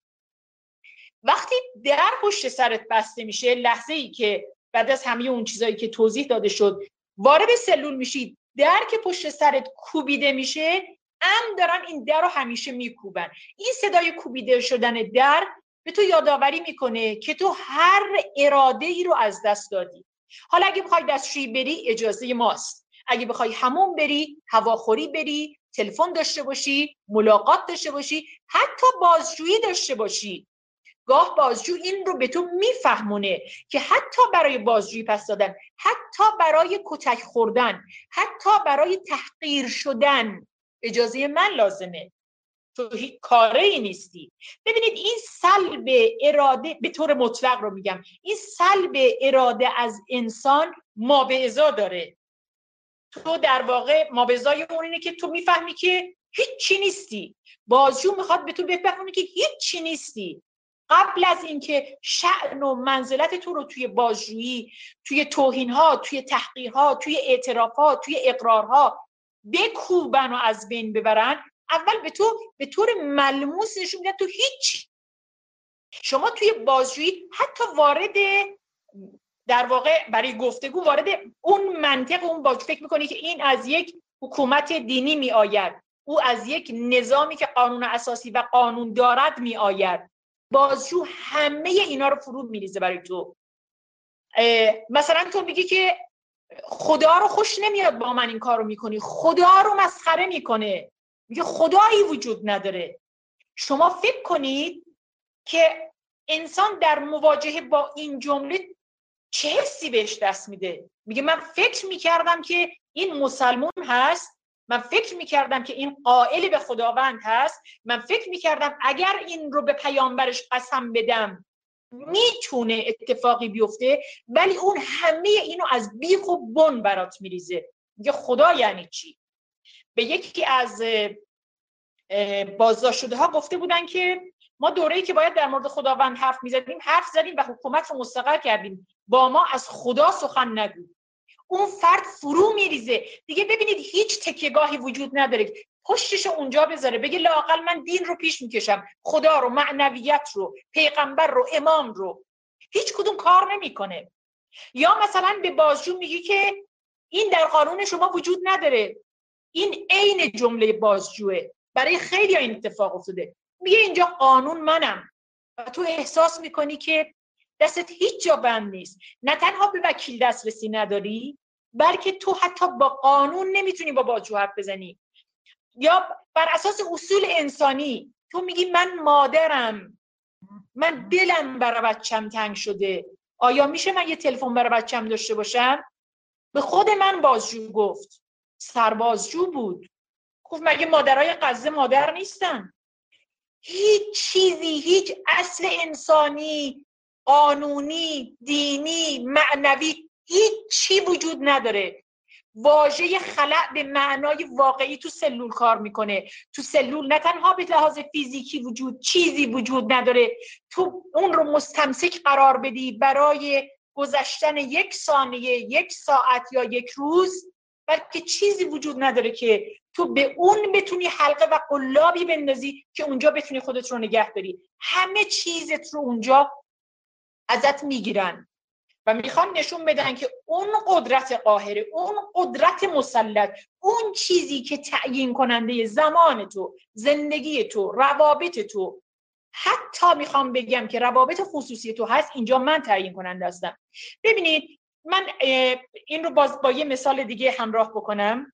وقتی در پشت سرت بسته میشه لحظه ای که بعد از همه اون چیزایی که توضیح داده شد وارد سلول میشید در که پشت سرت کوبیده میشه ام دارن این در رو همیشه میکوبن. این صدای کوبیده شدن در به تو یادآوری می‌کنه که تو هر اراده ای رو از دست دادی. حالا اگه بخوای دستشویی بری اجازه ماست. اگه بخوای همون بری هواخوری بری تلفن داشته باشی ملاقات داشته باشی حتی بازجویی داشته باشی. گاه بازجو این رو به تو میفهمونه که حتی برای بازجویی پس دادن حتی برای کتک خوردن حتی برای تحقیر شدن. اجازه من لازمه. تو کاره ای نیستی. ببینید این سلب اراده به طور مطلق رو میگم این سلب اراده از انسان ما به ازا داره. تو در واقع ما به ازای اون اینه که تو می‌فهمی که هیچی نیستی. بازجو می‌خواد به تو بفهمونه که هیچی نیستی. قبل از اینکه شعن و منزلت تو رو توی بازجویی توی توهین ها توی تحقیرها توی اعترافات توی اقرارها بکوبن و از بین ببرن اول به تو به طور ملموس نشون میدن تو هیچ. شما توی بازجویی حتی وارد در واقع برای گفتگو وارد اون منطق اون باج فکر می‌کنی که این از یک حکومت دینی می آید او از یک نظامی که قانون اساسی و قانون دارد می آید بازجو همه اینا رو فرود میریزه برای تو. مثلا تو میگی که خدا رو خوش نمیاد با من این کار رو می‌کنی. خدا رو مسخره می‌کنه. میگه خدایی وجود نداره. شما فکر کنید که انسان در مواجهه با این جمله چه حسی بهش دست میده؟ میگه من فکر می‌کردم که این مسلمون هست من فکر می‌کردم که این قائل به خداوند هست من فکر می‌کردم اگر این رو به پیامبرش قسم بدم می‌تونه اتفاقی بیفته ولی اون همه اینو از بیخ و بن برات میریزه. میگه خدا یعنی چی؟ به یکی از بازداشت شده ها گفته بودن که ما دوره‌ای که باید در مورد خداوند حرف می‌زدیم حرف زدیم و حکومت رو مستقر کردیم. با ما از خدا سخن نگو. اون فرد فرو میریزه. دیگه ببینید هیچ تکیهگاهی وجود نداره. پشتش اونجا بذاره. بگه لاقل من دین رو پیش می‌کشم. خدا رو معنویت رو پیغمبر رو امام رو. هیچ کدوم کار نمی‌کنه. یا مثلا به بازجو میگی که این در قانون شما وجود نداره. این عین جمله بازجوه. برای خیلی این اتفاق افتاده. میگه اینجا قانون منم. و تو احساس می‌کنی که دستت هیچ جا بند نیست. نه تنها به وکیل دسترسی نداری بلکه تو حتی با قانون نمی‌تونی با بازجو حرف بزنی. یا بر اساس اصول انسانی تو میگی من مادرم من دلم برای بچم تنگ شده. آیا میشه من یه تلفن برای بچم داشته باشم؟ به خود من بازجو گفت. سربازجو بود. گفت مگه مادرای قزه مادر نیستن؟ هیچ چیزی هیچ اصل انسانی قانونی دینی معنوی چی وجود نداره. واژه خلع به معنای واقعی تو سلول کار می‌کنه. تو سلول نه تنها به لحاظ فیزیکی وجود چیزی وجود نداره. تو اون رو مستمسک قرار بدی برای گذشتن یک ثانیه یک ساعت یا یک روز بلکه چیزی وجود نداره که تو به اون بتونی حلقه و قلابی بندازی که اونجا بتونی خودت رو نگه داری. همه چیزت رو اونجا ازت می‌گیرن. و می‌خوان نشون بدن که اون قدرت قاهره اون قدرت مسلط اون چیزی که تعیین کننده زمان تو زندگی تو روابط تو. حتی می‌خوام بگم که روابط خصوصی تو هست اینجا من تعیین کننده هستم. ببینید من این رو باز با یه مثال دیگه همراه بکنم.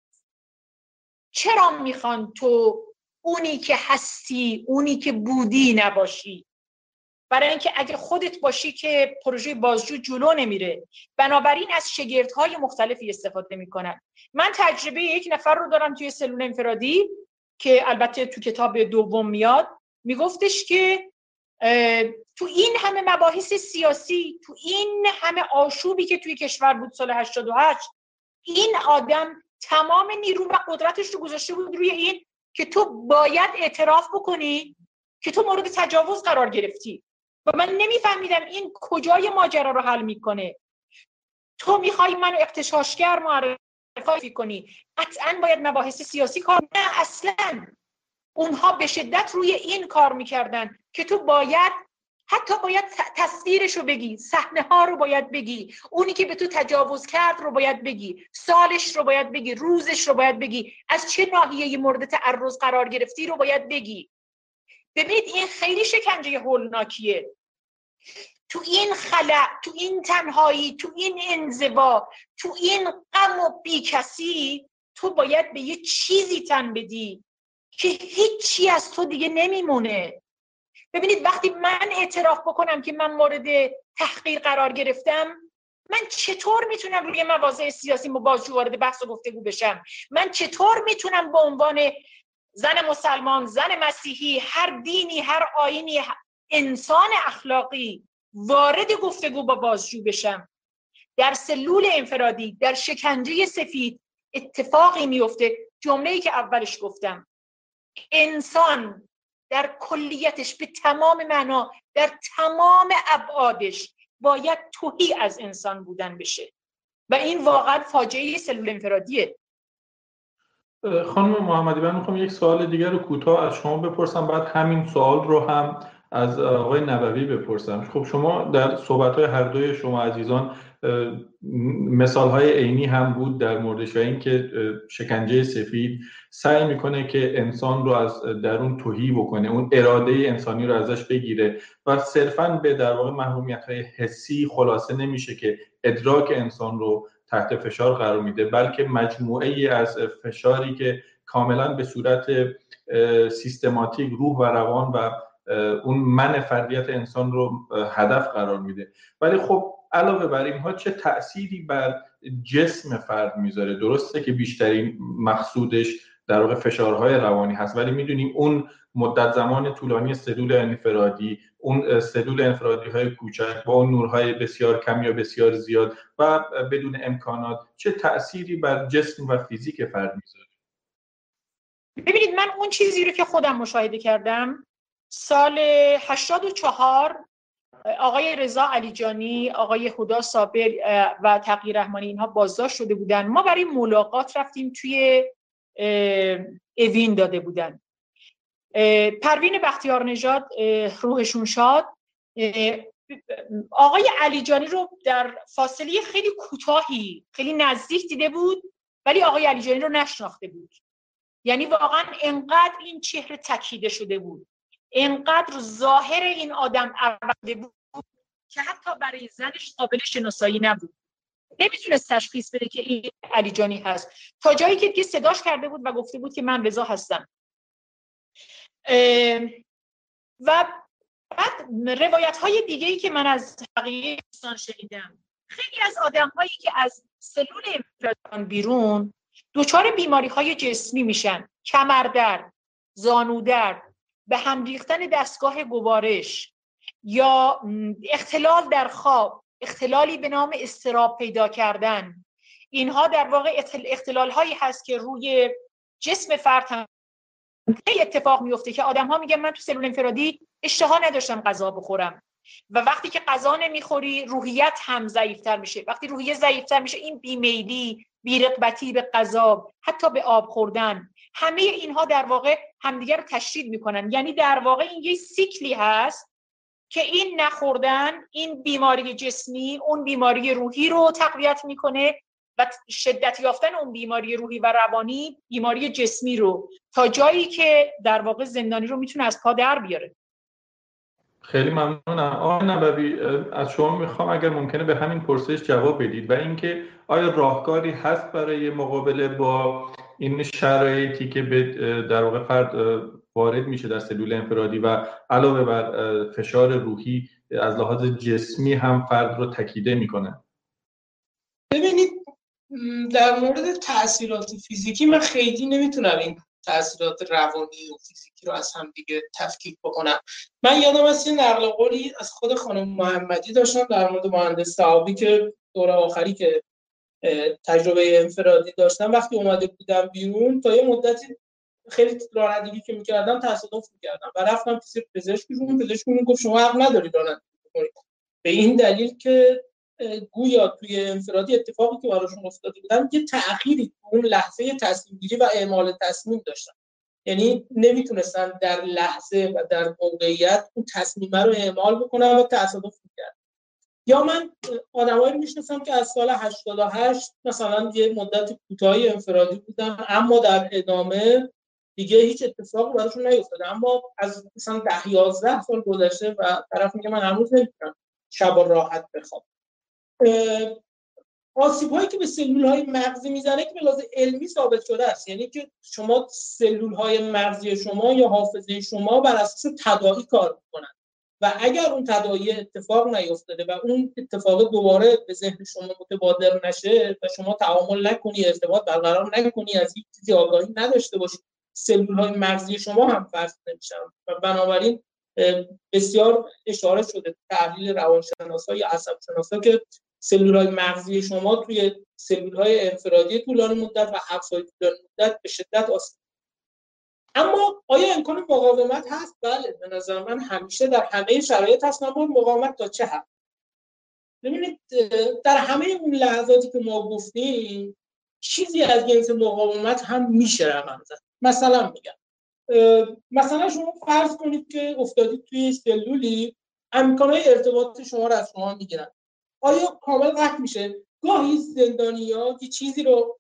چرا می‌خوان تو اونی که هستی اونی که بودی نباشی؟ برای اینکه اگه خودت باشی که پروژه بازجو جلو نمیره بنابراین از شگردهای مختلفی استفاده می‌کنن. من تجربه یک نفر رو دارم توی سلول انفرادی که البته تو کتاب دوم میاد میگفتش که تو این همه مباحث سیاسی تو این همه آشوبی که توی کشور بود سال 88 این آدم تمام نیرو و قدرتش رو گذاشته بود روی این که تو باید اعتراف بکنی که تو مورد تجاوز قرار گرفتی. و من نمیفهمیدم این کجای ماجرا رو حل می‌کنه. تو می‌خوای منو اقتشاشگر معرفی کنی. قطعا باید مباحث سیاسی کار نه اصلا. اونها به شدت روی این کار می‌کردن که تو باید حتی باید تصویرش رو بگی صحنه ها رو باید بگی. اونی که به تو تجاوز کرد رو باید بگی. سالش رو باید بگی روزش رو باید بگی. از چه ناحیه مورد تعرض قرار گرفتی رو باید بگی. ببینید این خیلی شکنجه هولناکیه. تو این خلع تو این تنهایی تو این انزوا تو این غم و بیکسی تو باید به یه چیزی تن بدی که هیچی از تو دیگه نمیمونه. ببینید وقتی من اعتراف بکنم که من مورد تحقیر قرار گرفتم من چطور می‌تونم روی مواضع سیاسی بازجو وارد بحث و گفتگو بشم؟ من چطور می‌تونم به عنوان زن مسلمان زن مسیحی هر دینی هر آینی انسان اخلاقی وارد گفتگو با بازجو بشم. در سلول انفرادی در شکنجه سفید اتفاقی میفته جمله ای که اولش گفتم. انسان در کلیتش به تمام معنا در تمام ابعادش باید توهی از انسان بودن بشه. و این واقعا فاجعه سلول انفرادیه. خانم محمدی من می‌خوام یک سوال دیگر رو کوتاه از شما بپرسم. بعد همین سوال رو هم از آقای نبوی بپرسم. خب شما در صحبت های هر دوی شما عزیزان مثال های عینی هم بود در موردش و اینکه شکنجه سفید سعی می‌کنه که انسان رو از درون توهی بکنه اون اراده انسانی رو ازش بگیره و صرفا به در واقع محرومیت های حسی خلاصه نمیشه که ادراک انسان رو تحت فشار قرار میده بلکه مجموعه ای از فشاری که کاملا به صورت سیستماتیک روح و روان و اون من فردیت انسان رو هدف قرار میده. ولی خب علاوه بر اینها چه تأثیری بر جسم فرد می‌ذاره؟ درسته که بیشترین مقصودش در واقع فشارهای روانی هست. ولی می‌دونیم اون مدت زمان طولانی سلول انفرادی اون سلول انفرادی های کوچک با اون نورهای بسیار کم یا بسیار زیاد و بدون امکانات چه تأثیری بر جسم و فیزیک فرد می‌ذاره؟ ببینید من اون چیزی رو که خودم مشاهده کردم سال 84 آقای رضا علیجانی آقای خدا صابر و تقییر رحمانی اینها بازداشت شده بودن. ما برای ملاقات رفتیم توی اوین داده بودن. پروین بختیار نژاد روحشون شاد. آقای علیجانی رو در فاصله خیلی کوتاهی خیلی نزدیک دیده بود ولی آقای علیجانی رو نشناخته بود. یعنی واقعا انقدر این چهره تکیده شده بود. انقدر ظاهر این آدم عربده بود که حتی برای زنش قابل شناسایی نبود. نمی‌تونست تشخیص بده که این علیجانی هست. تا جایی که دیگه صداش کرده بود و گفته بود که من رضا هستم. و بعد روایت های دیگه ای که من از حقیقی انسان شنیدم. خیلی از آدم هایی که از سلول انفرادان بیرون دچار بیماری های جسمی میشن. کمردرد زانودرد به هم ریختن دستگاه گوارش یا اختلال در خواب. اختلالی به نام استراب پیدا کردن. اینها در واقع اختلال هایی هست که روی جسم فرد هم اتفاق میفته که آدم ها میگن من تو سلول انفرادی اشتها نداشتم غذا بخورم. و وقتی که غذا نمی‌خوری روحیت هم ضعیفتر میشه. وقتی روحیت ضعیفتر میشه این بیمیلی بیرقبتی به غذا حتی به آب خوردن همه اینها در واقع همدیگر رو تشدید می‌کنن. یعنی در واقع این یه سیکلی هست که این نخوردن این بیماری جسمی اون بیماری روحی رو تقویت می‌کنه و شدت یافتن اون بیماری روحی و روانی بیماری جسمی رو تا جایی که در واقع زندانی رو می‌تونه از پا در بیاره. خیلی ممنونم. آقای نبوی از شما می‌خوام اگر ممکنه به همین پرسش جواب بدید و اینکه آیا راهکاری هست برای مقابله با این شرایطی که به در واقع فرد وارد میشه در سلول انفرادی و علاوه بر فشار روحی از لحاظ جسمی هم فرد رو تکیده می‌کنه. ببینید در مورد تاثیرات فیزیکی من خیلی نمی‌تونم این تاثیرات روانی و فیزیکی رو از هم دیگه تفکیک بکنم. من یادم از یه نقل قولی از خود خانم محمدی داشتم در مورد مهندس صحابی که دور آخری که تجربه انفرادی داشتم. وقتی اومده بودم بیرون تا یه مدتی خیلی رانندگی که می‌کردم تصادف می‌کردم و رفتم پیش پزشکشون پزشکشون گفت شما حق نداری رانندگی بکنید به این دلیل که گویا توی انفرادی اتفاقی که براشون افتاده بودن یه تأخیری اون لحظه تصمیم گیری و اعمال تصمیم داشتن. یعنی نمی‌تونستن در لحظه و در موقعیت اون تصمیم رو اعمال بکنن و تصادف می‌کرد یا من آدمایی می‌شناسم که از سال 88 مثلا یه مدت کوتاهی انفرادی بودن اما در ادامه دیگه هیچ اتفاقی براشون نیفتاده. اما از مثلا 10 11 سال گذشته و طرف میگه من هنوز نمی‌تونم شب راحت بخوابم. آسیب هایی که به سلول های مغزی می‌زنه که به لحاظ علمی ثابت شده است. یعنی که شما سلول های مغزی شما یا حافظه شما بر اساس تداعی کار می‌کنن. و اگر اون تداعی اتفاق نیفتاده و اون اتفاق دوباره به ذهن شما متبادر نشه و شما تعامل نکنی ارتباط برقرار نکنی از هیچ چیزی آگاهی نداشته باشید سلول های مغزی شما هم فرض نمیشن و بنابراین بسیار اشاره شده تحلیل روانشناسا یا عصب شناسا که سلول های مغزی شما توی سلول های انفرادی طولانی مدت و حبس های طولانی مدت به شدت آسیب اما آیا امکان مقاومت هست؟ بله به نظر من همیشه در همه شرایط هست. اما مقاومت تا چه حد؟ ببینید در همه اون لحظاتی که ما گفتیم چیزی از جنس مقاومت هم میشه رقم زد. مثلا میگم. مثلا شما فرض کنید که افتادید توی سلولی امکانهای ارتباط شما رو از شما می‌گیرن. آیا کامل قطع میشه؟ گاهی زندانی ها یه چیزی رو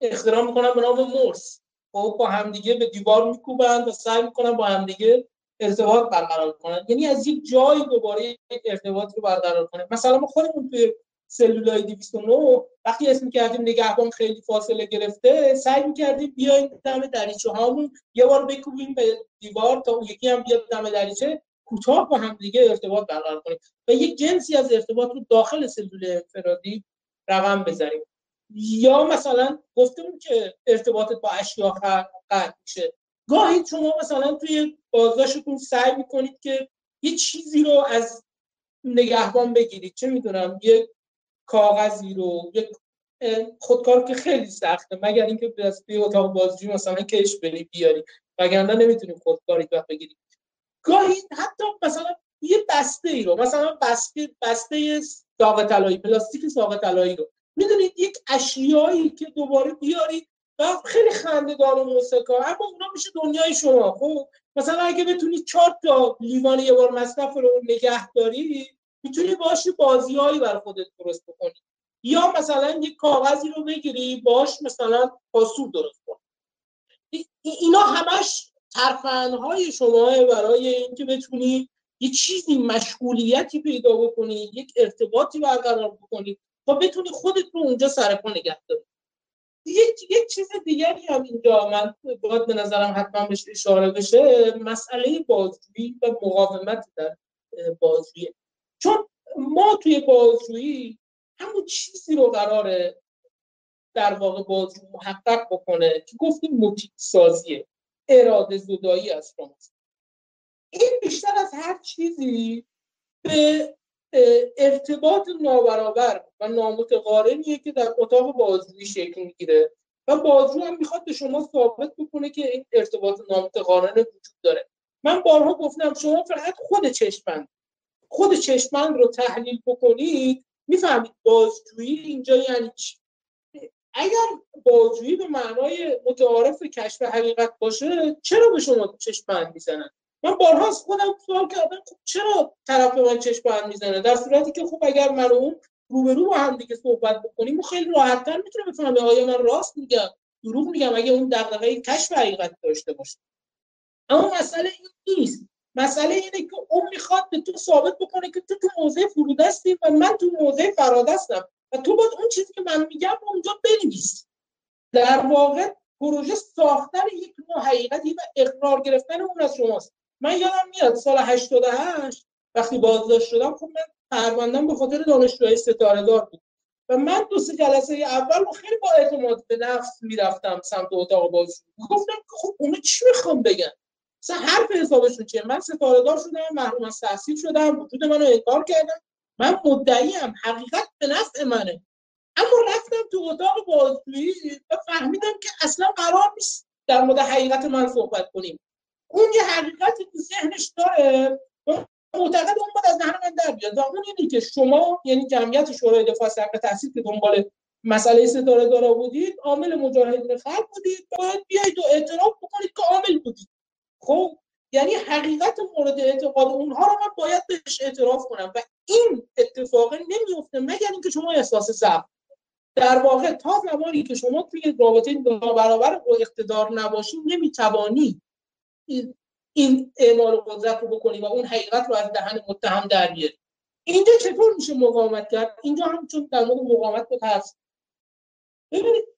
اختراع می‌کنن به نام مرس. خب با همدیگه به دیوار میکوبند و سعی می‌کنن با همدیگه ارتباط برقرار کنن. یعنی از یک جایی دوباره ارتباط رو برقرار کنه مثلا ما خودمون توی سلولای 209 وقتی اسم کردیم نگهبان خیلی فاصله گرفته سعی می‌کردیم بیایم دم دریچه هامون. یه بار بکوبیم به دیوار تا یکی هم بیاد دم دریچه کوتاه با هم دیگه ارتباط برقرار کنیم. و یک جنسی از ارتباط رو داخل سلول انفرادی رقم بزنیم. یا مثلا گفتیم که ارتباطت با اشیا قطع میشه. گاهی شما مثلا توی بازداشتتون سعی می‌کنید که یه چیزی رو از نگهبان بگیرید. چه می‌دونم یه کاغذی رو یک خودکار که خیلی سخته. مگر اینکه از توی اتاق بازجویی مثلا کش بری بیاری. وگرنه نمی‌تونیم خودکاری وقت بگیریم. گاهی حتی مثلا یه بسته ای رو مثلا بسته بسته ساق طلایی پلاستیک ساق طلایی رو. می‌دونید یک اشیایی که دوباره بیارید و خیلی خنده‌دار و موسیقا اما اونا میشه دنیای شما. خب مثلا اگه بتونید چهار تا لیوان یه بار مصرف رو نگه داری می‌تونی باشی بازیهایی بر خودت درست بکنی. یا مثلا یک کاغذی رو بگیری باش مثلا پاسور درست کن اینا همش ترفندهای شما برای اینکه بتونی یه چیزی مشغولیتی پیدا بکنی یک ارتباطی برقرار بکنی تا بتونی خودت رو اونجا سرپا نگه داری. یک یک چیز دیگری هم اینجا من باید به نظرم حتما بهش اشاره بشه. مسئله بازجویی و مقاومت در بازجویی. چون ما توی بازجویی همون چیزی رو قراره در واقع بازجو محقق بکنه که گفتیم موتیک سازیه اراده زدایی از شماست. این بیشتر از هر چیزی به ارتباط نابرابر و نامتقارنیه که در اتاق بازجویی شکل می‌گیره و بازجو هم می‌خواد به شما ثابت بکنه که این ارتباط نامتقارن وجود داره. من بارها گفتم شما فقط خود چشمند. خود چشمند رو تحلیل بکنید می‌فهمید بازجویی اینجا یعنی چی. اگر بازجویی به معنای متعارف کشف حقیقت باشه چرا به شما چشمند می‌زنن؟ من بارها از خودم سوال کردم خب چرا طرف به من چشمند می‌زنه؟ در صورتی که خب اگر من اون روبرو با هم دیگه صحبت بکنیم خیلی راحتتر می‌تونه بفهمه آیا من راست میگم دروغ میگم اگه اون دغدغه کشف حقیقت داشته باشه. اما مسئله این نیست. مسئله اینه که اون می‌خواد به تو ثابت بکنه که تو تو موضع فرودستی و من تو موضع فرادستم و تو باید اون چیزی که من میگم اونجا بنویس. در واقع پروژه ساختن یک نوع حقیقتی و اقرار گرفتن اون از شماست. من یادم میاد سال 88 وقتی بازداشت شدم خب من پروندم به خاطر دانشجوهای ستاره دار بود. و من دو سه جلسه اول خیلی با اعتماد به نفس می‌رفتم سمت اتاق بازی. گفتم خب اونو چی می‌خوام بگن؟ مثلا حرف حسابشون چیه؟ من ستاره دار شدم محروم از تحصیل شدم وجود منو انکار کردم من مدعیم حقیقت به نفع منه. اما رفتم تو اتاق بازجویی و فهمیدم که اصلا قرار نیست در مورد حقیقت من صحبت کنیم. اون یه حقیقتی تو ذهنش داره. معتقد اون باید از دهن من در بیاد. و اون اینه که شما یعنی جمعیت شورای دفاع حق تحصیل که دنبال مسئله ستاره دارا بودید عامل مجاهدین خلق بودید. باید بیایید و اعتراف بکنید که عامل بودید. خب یعنی حقیقت مورد اعتقاد اونها رو من باید بهش اعتراف کنم و این اتفاق نمیفته مگر اینکه شما احساس ضعف. در واقع تا زمانی که شما توی رابطه برابر با اقتدار نباشید نمی‌توانی این اعمال قدرت رو بکنی و اون حقیقت رو از دهن متهم در بیاری. اینجا چطور میشه مقاومت کرد؟ اینجا هم چون در مورد مقاومت هست ببینید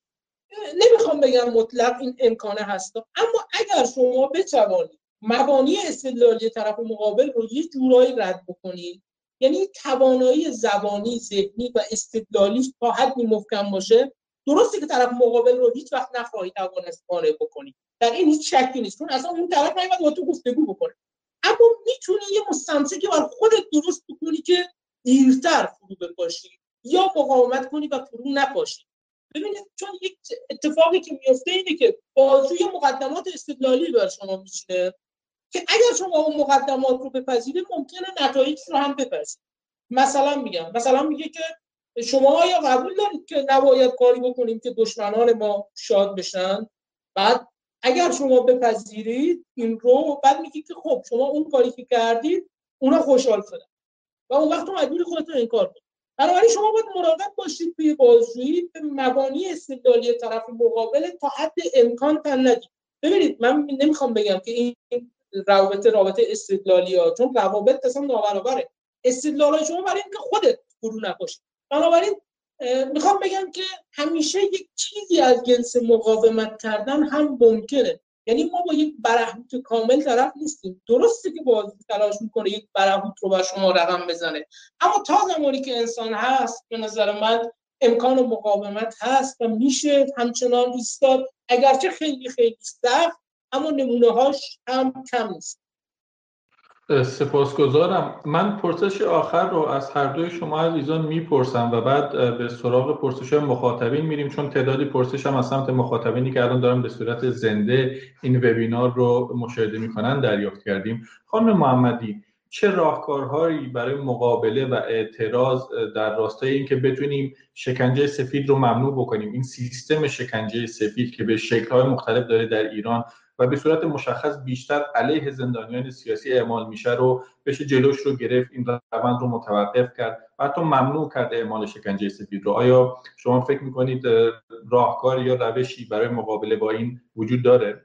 نمی‌خوام بگم مطلق این امکانه هست. اما اگر شما بتوانید مبانی استدلالی طرف مقابل رو یه جورایی رد بکنید. یعنی توانایی زبانی ذهنی و استدلالی تا حدی محکم باشه درسته که طرف مقابل رو هیچ وقت نخواهی توانست قانع بکنی. در این هیچ شکی نیست چون اصلا اون طرف نمیاد با تو گفتگو بکنه. اما می‌تونی یه که بر خودت درست بکنی که دیرتر فرو بپاشی یا مقاومت کنی و فرو نپاشی. ببینید چون یک اتفاقی که میفته اینه که بازوی مقدمات استدلالی بر شما میشینه که اگر شما اون مقدمات رو بپذیرید ممکنه نتایج رو هم بپذیرید. مثلا میگم مثلا میگه که شما آیا قبول دارید که نباید کاری بکنیم که دشمنان ما شاد بشن؟ بعد اگر شما بپذیرید این رو بعد میگی که خب شما اون کاری که کردید اونا خوشحال شدن. و اون وقت مجبور خودتون انکار کنید. بنابراین شما باید مراقب باشید توی بازجویی به مبانی استدلالی طرف مقابل تا حد امکان تن ندید. ببینید من نمی‌خوام بگم که این روابط رابطه استدلالی ها چون روابط اصلا نابرابره. استدلال شما برای اینکه خودت فرو نپاشی بنابراین می‌خوام بگم که همیشه یک چیزی از جنس مقاومت کردن هم ممکنه. یعنی ما با یک برهوت کامل طرف نیستیم. درسته که باز تلاش می‌کنه یک برهوت رو بر شما رقم بزنه. اما تا زمانی که انسان هست به نظر من امکان مقاومت هست و میشه همچنان ایستاد. اگرچه خیلی خیلی سخت اما نمونه هاش هم کم نیست. سپاسگزارم. من پرسش آخر رو از هر دوی شما عزیزان می‌پرسم و بعد به سراغ پرسش مخاطبین میریم چون تعدادی پرسش هم از سمت مخاطبینی که الان دارن به صورت زنده این وبینار رو مشاهده می‌کنن دریافت کردیم. خانم محمدی چه راهکارهایی برای مقابله و اعتراض در راستای اینکه بتونیم شکنجه سفید رو ممنوع بکنیم؟ این سیستم شکنجه سفید که به شکل‌های مختلف داره در ایران و به صورت مشخص بیشتر علیه زندانیان سیاسی اعمال میشه رو بشه جلوش رو گرفت این روند رو متوقف کرد و حتی ممنوع کرد اعمال شکنجه سفید رو. آیا شما فکر می‌کنید راهکار یا روشی برای مقابله با این وجود داره؟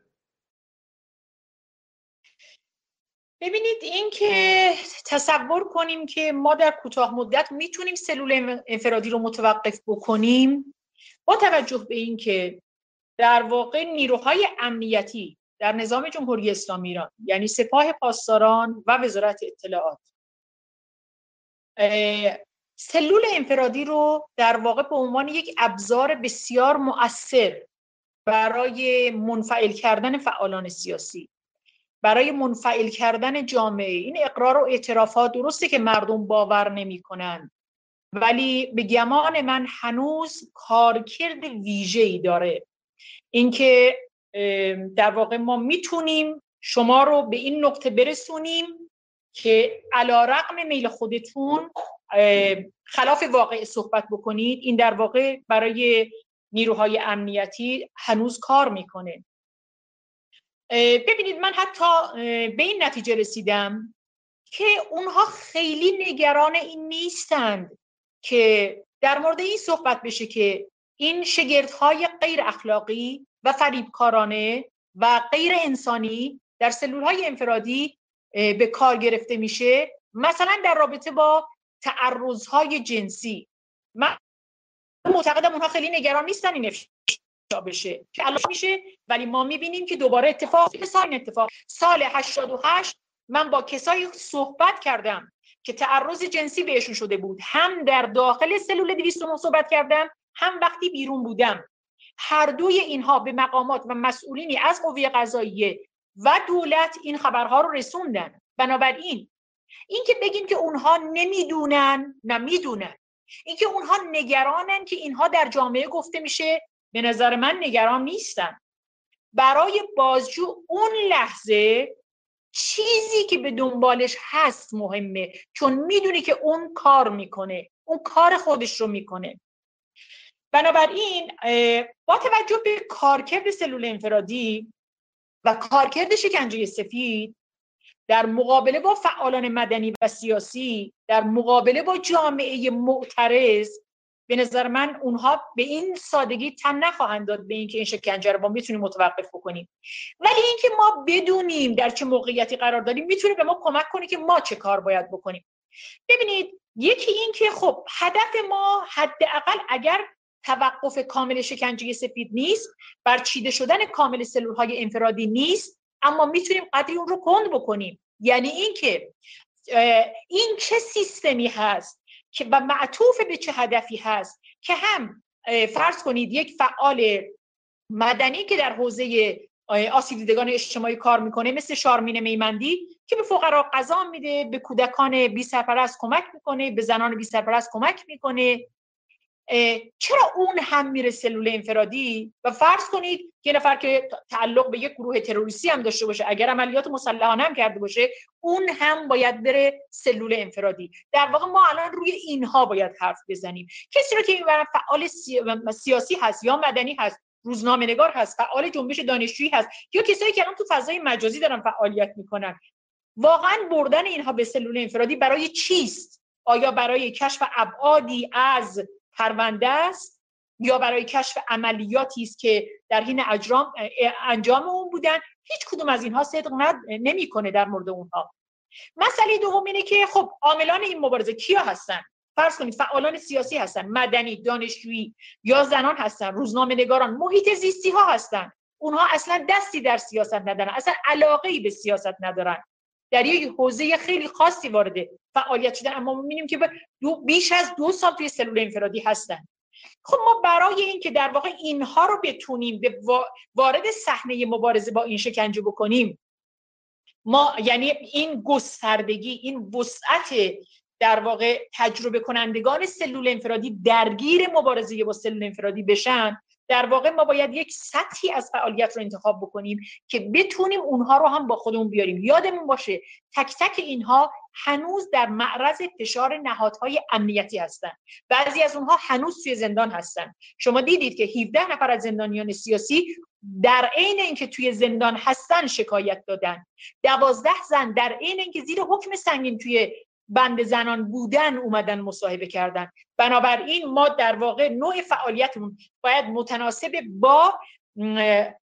ببینید این که تصور کنیم که ما در کوتاه مدت می‌تونیم سلول انفرادی رو متوقف بکنیم با توجه به اینکه در واقع نیروهای امنیتی در نظام جمهوری اسلامی ایران یعنی سپاه پاسداران و وزارت اطلاعات. سلول انفرادی رو در واقع به عنوان یک ابزار بسیار مؤثر برای منفعل کردن فعالان سیاسی برای منفعل کردن جامعه. این اقرار و اعترافات درسته که مردم باور نمی‌کنن ولی به گمان من هنوز کارکرد ویژه‌ای داره. اینکه در واقع ما می‌تونیم شما رو به این نقطه برسونیم که علا رقم میل خودتون خلاف واقع صحبت بکنید. این در واقع برای نیروهای امنیتی هنوز کار می‌کنه. ببینید من حتی به این نتیجه رسیدم که اونها خیلی نگران این نیستند که در مورد این صحبت بشه که این شگردهای غیر اخلاقی و فریبکارانه و غیر انسانی در سلول های انفرادی به کار گرفته میشه مثلا در رابطه با تعرضهای جنسی. من معتقدم اونها خیلی نگران نیستن این افشا بشه. که الان میشه ولی ما می‌بینیم که دوباره اتفاق سال اتفاق. سال 88 من با کسایی صحبت کردم که تعرض جنسی بهشون شده بود. هم در داخل سلول 209 صحبت کردم هم وقتی بیرون بودم. هر دوی اینها به مقامات و مسئولینی از قوه قضاییه و دولت این خبرها رو رسوندن. بنابراین اینکه بگیم که اونها نمی‌دونن نه می‌دونن اینکه اونها نگرانن که اینها در جامعه گفته میشه به نظر من نگران نیستن. برای بازجو اون لحظه چیزی که به دنبالش هست مهمه. چون می‌دونی که اون کار می‌کنه اون کار خودش رو می‌کنه. بنابراین با توجه به کارکرد سلول انفرادی و کارکرد شکنجه سفید در مقابله با فعالان مدنی و سیاسی در مقابله با جامعه معترض به نظر من اونها به این سادگی تن نخواهند داد به اینکه این شکنجه رو ما می‌تونیم متوقف بکنیم. ولی اینکه ما بدونیم در چه موقعیتی قرار داریم می‌تونه به ما کمک کنه که ما چه کار باید بکنیم. ببینید یکی این که خب هدف ما حداقل اگر توقف کامل شکنجه سفید نیست برچیده شدن کامل سلول های انفرادی نیست اما می‌تونیم قدری اون رو کند بکنیم. یعنی اینکه این چه سیستمی هست که و معطوف به چه هدفی هست که هم فرض کنید یک فعال مدنی که در حوزه آسیب دیدگان اجتماعی کار می‌کنه مثل شارمین میمندی که به فقرا غذا میده به کودکان بی سرپرست کمک می‌کنه به زنان بی سرپرست کمک می‌کنه. چرا اون هم میره سلول انفرادی؟ و فرض کنید یه نفر که تعلق به یک گروه تروریستی هم داشته باشه اگر عملیات مسلحانه هم کرده باشه اون هم باید بره سلول انفرادی. در واقع ما الان روی اینها باید حرف بزنیم. کسی رو که این فعال سیاسی هست یا مدنی هست روزنامه نگار هست فعال جنبش دانشجویی هست یا کسایی که الان تو فضای مجازی دارن فعالیت می‌کنن واقعا بردن اینها به سلول انفرادی برای چیست؟ آیا برای کشف ابعادی از پرونده است یا برای کشف عملیاتی است که در حین اجرام انجام اون بودن؟ هیچ کدوم از اینها صدق نمی‌کنه در مورد اونها. مسئله دوم اینه که خب عاملان این مبارزه کیا هستن؟ فرض کنید فعالان سیاسی هستن مدنی دانشجویی یا زنان هستن روزنامه نگاران محیط زیستی ها هستن. اونها اصلا دستی در سیاست ندارن اصلا علاقه ای به سیاست ندارن. در یک حوزه خیلی خاصی وارد فعالیت شدن اما می‌بینیم که بیش از دو سال توی سلول انفرادی هستن. خب ما برای اینکه در واقع اینها رو بتونیم به وارد صحنه مبارزه با این شکنجه بکنیم ما یعنی این گستردگی این وسعت در واقع تجربه کنندگان سلول انفرادی درگیر مبارزه با سلول انفرادی بشن در واقع ما باید یک سطحی از فعالیت رو انتخاب بکنیم که بتونیم اونها رو هم با خودمون بیاریم. یادمون باشه تک تک اینها هنوز در معرض فشار نهادهای امنیتی هستند بعضی از اونها هنوز توی زندان هستن. شما دیدید که 17 نفر از زندانیان سیاسی در عین اینکه توی زندان هستن شکایت دادن. دوازده زن در عین اینکه زیر حکم سنگین توی بند زنان بودن اومدن مصاحبه کردن. بنابراین ما در واقع نوع فعالیتمون باید متناسب با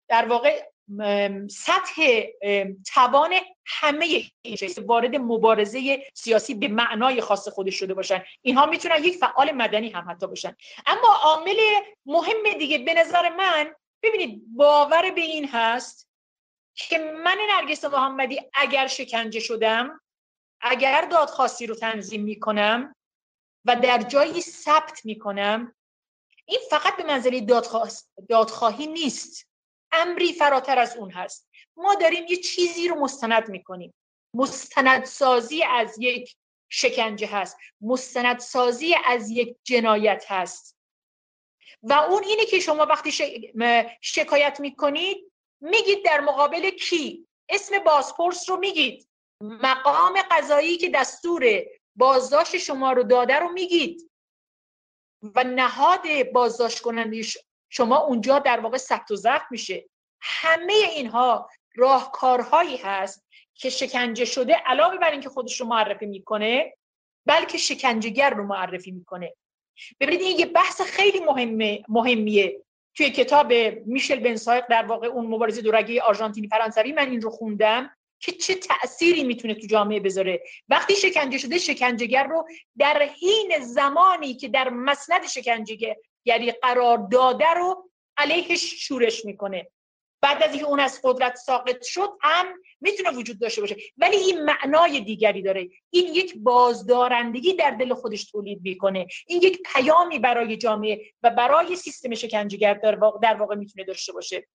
در واقع سطح توان همه وارد مبارزه سیاسی به معنای خاص خودش شده باشن. اینها می‌تونن یک فعال مدنی هم حتی باشن. اما عامل مهم دیگه به نظر من ببینید باور به این هست که من نرگس محمدی اگر شکنجه شدم اگر دادخواستی رو تنظیم می‌کنم و در جایی ثبت می‌کنم این فقط به منزله دادخواهی نیست. امری فراتر از اون هست. ما داریم یه چیزی رو مستند می‌کنیم. مستندسازی از یک شکنجه هست. مستندسازی از یک جنایت هست. و اون اینه که شما وقتی شکایت می‌کنید میگید در مقابل کی؟ اسم بازپرس رو میگید. مقام قضایی که دستور بازداشت شما رو داده رو میگید. و نهاد بازداشت کننده شما اونجا در واقع ثبت و ضبط میشه. همه اینها راهکارهایی هست که شکنجه شده علاوه بر اینکه خودش رو معرفی می‌کنه بلکه شکنجهگر رو معرفی می‌کنه. ببینید این یه بحث خیلی مهمه مهمیه. توی کتاب میشل بنسایق در واقع اون مبارزه دورگی آرژانتینی فرانسوی من این رو خوندم. که چه تأثیری می‌تونه تو جامعه بذاره؟ وقتی شکنجه شده شکنجهگر رو در حین زمانی که در مسند شکنجهگری قرار داده رو علیهش شورش می‌کنه. بعد از اینکه اون از قدرت ساقط شد هم می‌تونه وجود داشته باشه. ولی این معنای دیگری داره. این یک بازدارندگی در دل خودش تولید می‌کنه. این یک پیامی برای جامعه و برای سیستم شکنجهگر در واقع, در واقع می‌تونه داشته باشه.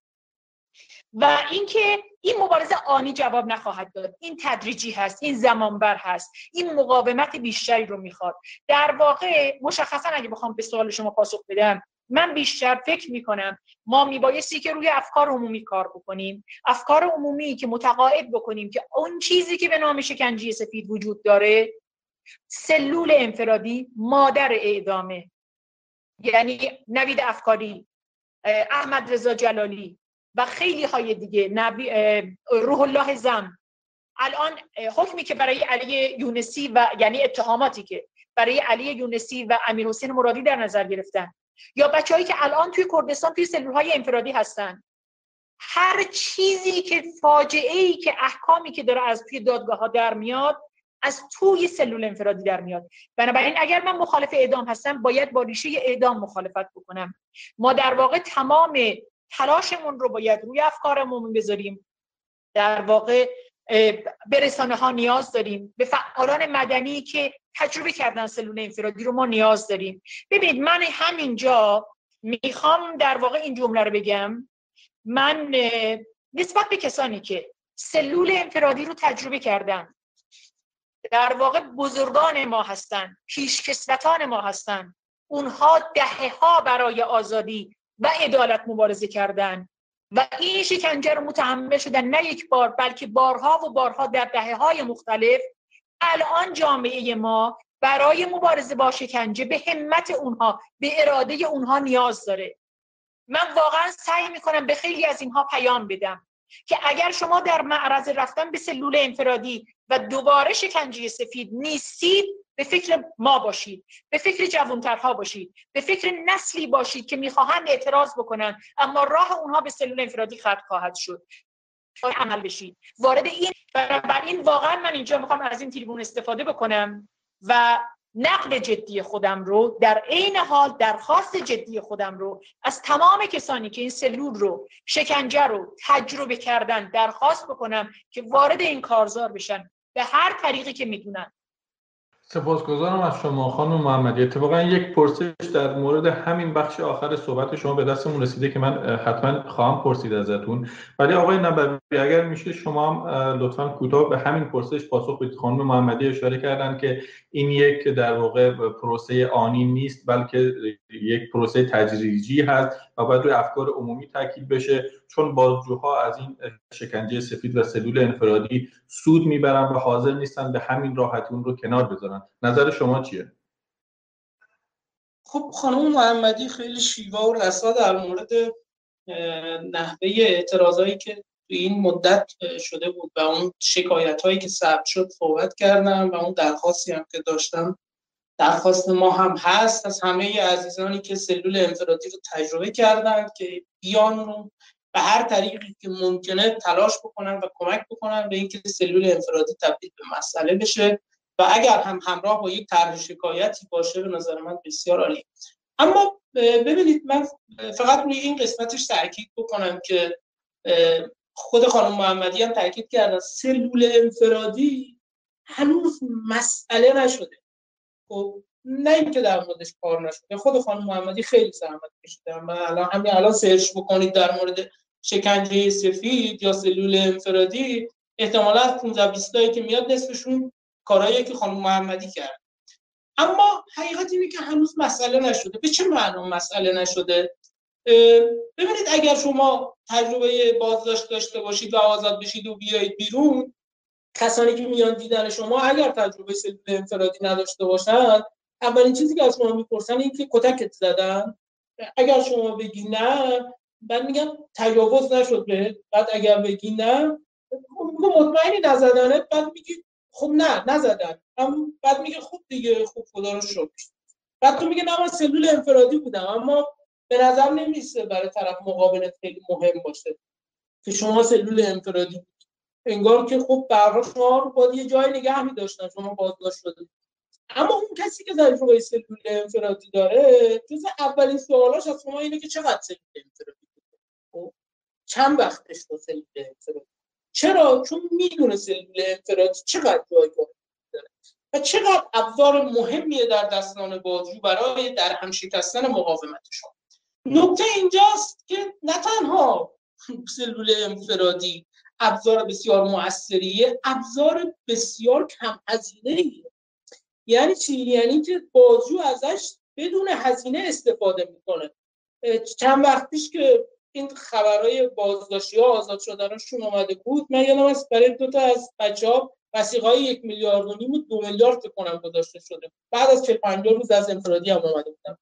و اینکه این مبارزه آنی جواب نخواهد داد. این تدریجی هست این زمانبر هست این مقاومت بیشتری رو می‌خواد. در واقع مشخصا اگه بخوام به سوال شما پاسخ بدم من بیشتر فکر می‌کنم ما میبایستی که روی افکار عمومی کار بکنیم. افکار عمومی که متقاعد بکنیم که اون چیزی که به نام شکنجی سفید وجود داره سلول انفرادی مادر اعدامه. یعنی نوید افکاری احمد رضا جلالی و خیلی های دیگه نبی روح الله زم. الان حکمی که برای علی یونسی و یعنی اتهاماتی که برای علی یونسی و امیر حسین مرادی در نظر گرفتن. یا بچههایی که الان توی کردستان توی سلول های انفرادی هستن. هر چیزی که فاجعه ای که احکامی که داره از توی دادگاه ها در میاد از توی سلول انفرادی در میاد. بنابراین اگر من مخالف اعدام هستم باید با ریشه اعدام مخالفت بکنم. ما در واقع تمام تلاشمون رو باید روی افکارمون بذاریم. در واقع به رسانه ها نیاز داریم. به فعالان مدنی که تجربه کردن سلول انفرادی رو ما نیاز داریم. ببینید من همینجا می‌خوام در واقع این جمله رو بگم. من نسبت به کسانی که سلول انفرادی رو تجربه کردن در واقع بزرگان ما هستن پیشکسوتان ما هستن. اونها دهه ها برای آزادی و عدالت مبارزه کردن. و این شکنجه رو متحمل شدن نه یک بار بلکه بارها و بارها در دهه های مختلف. الان جامعه ما برای مبارزه با شکنجه به همت اونها به اراده اونها نیاز داره. من واقعا سعی می‌کنم به خیلی از اینها پیام بدم که اگر شما در معرض رفتن به سلول انفرادی و دوباره شکنجه سفید نیستید به فکر ما باشید به فکر جوانترها باشید به فکر نسلی باشید که می‌خواهند اعتراض بکنن اما راه اونها به سلول انفرادی خط خواهد شد. عمل بشید. وارد این این واقعا من اینجا می‌خوام از این تریبون استفاده بکنم و نقد جدی خودم رو در عین حال درخواست جدی خودم رو از تمام کسانی که این سلول رو شکنجه رو تجربه کردن درخواست بکنم که وارد این کارزار بشن. به هر طریقی که می‌دونن. سپاسگزارم از شما خانم محمدی. اتفاقا یک پرسش در مورد همین بخش آخر صحبت شما به دستمون رسیده که من حتما خواهم پرسید ازتون. ولی آقای نبوی اگر میشه شما هم لطفا کوتاه به همین پرسش پاسخ بدید. خانم محمدی اشاره کردن که این یک در واقع پروسه آنی نیست بلکه یک پروسه تجریجی هست. و باید روی افکار عمومی تاکید بشه. چون بازجوها از این شکنجه سفید و سلول انفرادی سود می‌برن و حاضر نیستن به همین راحتی اون رو کنار بذارن. نظر شما چیه؟ خب خانم محمدی خیلی شیوا و رسا در مورد نحوه اعتراضایی که تو این مدت شده بود و اون شکایت هایی که ثبت شد صحبت کردم و اون درخواستی هم که داشتم درخواست ما هم هست از همه عزیزانی که سلول انفرادی رو تجربه کردن که بیان به هر طریقی که ممکنه تلاش بکنن و کمک بکنن به اینکه سلول انفرادی تبدیل به مسئله بشه. و اگر هم همراه با یک طرح شکایتی باشه به نظر من بسیار عالی. اما ببینید من فقط روی این قسمتش تاکید بکنم که خود خانم محمدی هم تاکید کردن سلول انفرادی هنوز مسئله نشده. خب نه اینکه در موردش کار نشده. خود خانم محمدی خیلی زحمت کشیدن من الان همین الان سرچ بکنید در مورد شکنجه سفید یا سلول انفرادی احتمالا از 15 20 که میاد نصفشون کارهایی که خانم محمدی کرد. اما حقیقت اینه که هنوز مسئله نشده. به چه معنا مسئله نشده؟ ببینید اگر شما تجربه بازداشت داشته باشید و آزاد بشید و بیایید بیرون کسانی که میان دیدن شما اگر تجربه سلول انفرادی نداشته باشند اولین چیزی که از شما می‌پرسن این که کتکت زدن. اگر شما بگی نه بعد میگن تجاوز نشد به بعد اگر بگی نه مطمئنی نزدنه بعد میگی خب نه نزدن. بعد میگه خب دیگه خب خدا رو شکر. بعد تو میگه نه من سلول انفرادی بودم اما به نظر نمیسته برای طرف مقابلت خیلی مهم باشه که شما سلول انفرادی انگار که خب برها شما رو باید یه جای نگه می داشتن شما بازداشت شدید اما اون کسی که تجربه سلول انفرادی داره جز اولین سوالاش از شما اینه که چقدر سلول انفرادی خب؟ چند وقتش با سلول انفرادی؟ چرا؟ چون می‌دونه سلول انفرادی چقدر جایگاه داره و چقدر ابزار مهمیه در دستان بازجو برای در هم شکستن مقاومت شما. نکته اینجاست که نه تنها سلول انفرادی ابزار بسیار موثریه ابزار بسیار کم هزینه یعنی چی؟ یعنی که بازجو ازش بدون هزینه استفاده می‌کنه. چند وقت پیش که این خبرهای بازداشتی ها آزاد شدنشون اومده بود من یادم است برای دو تا از بچه ها های یک میلیارد و نیم و دو میلیارد کنم گذاشته شده. بعد از 40 روز از انفرادی هم اومده بودم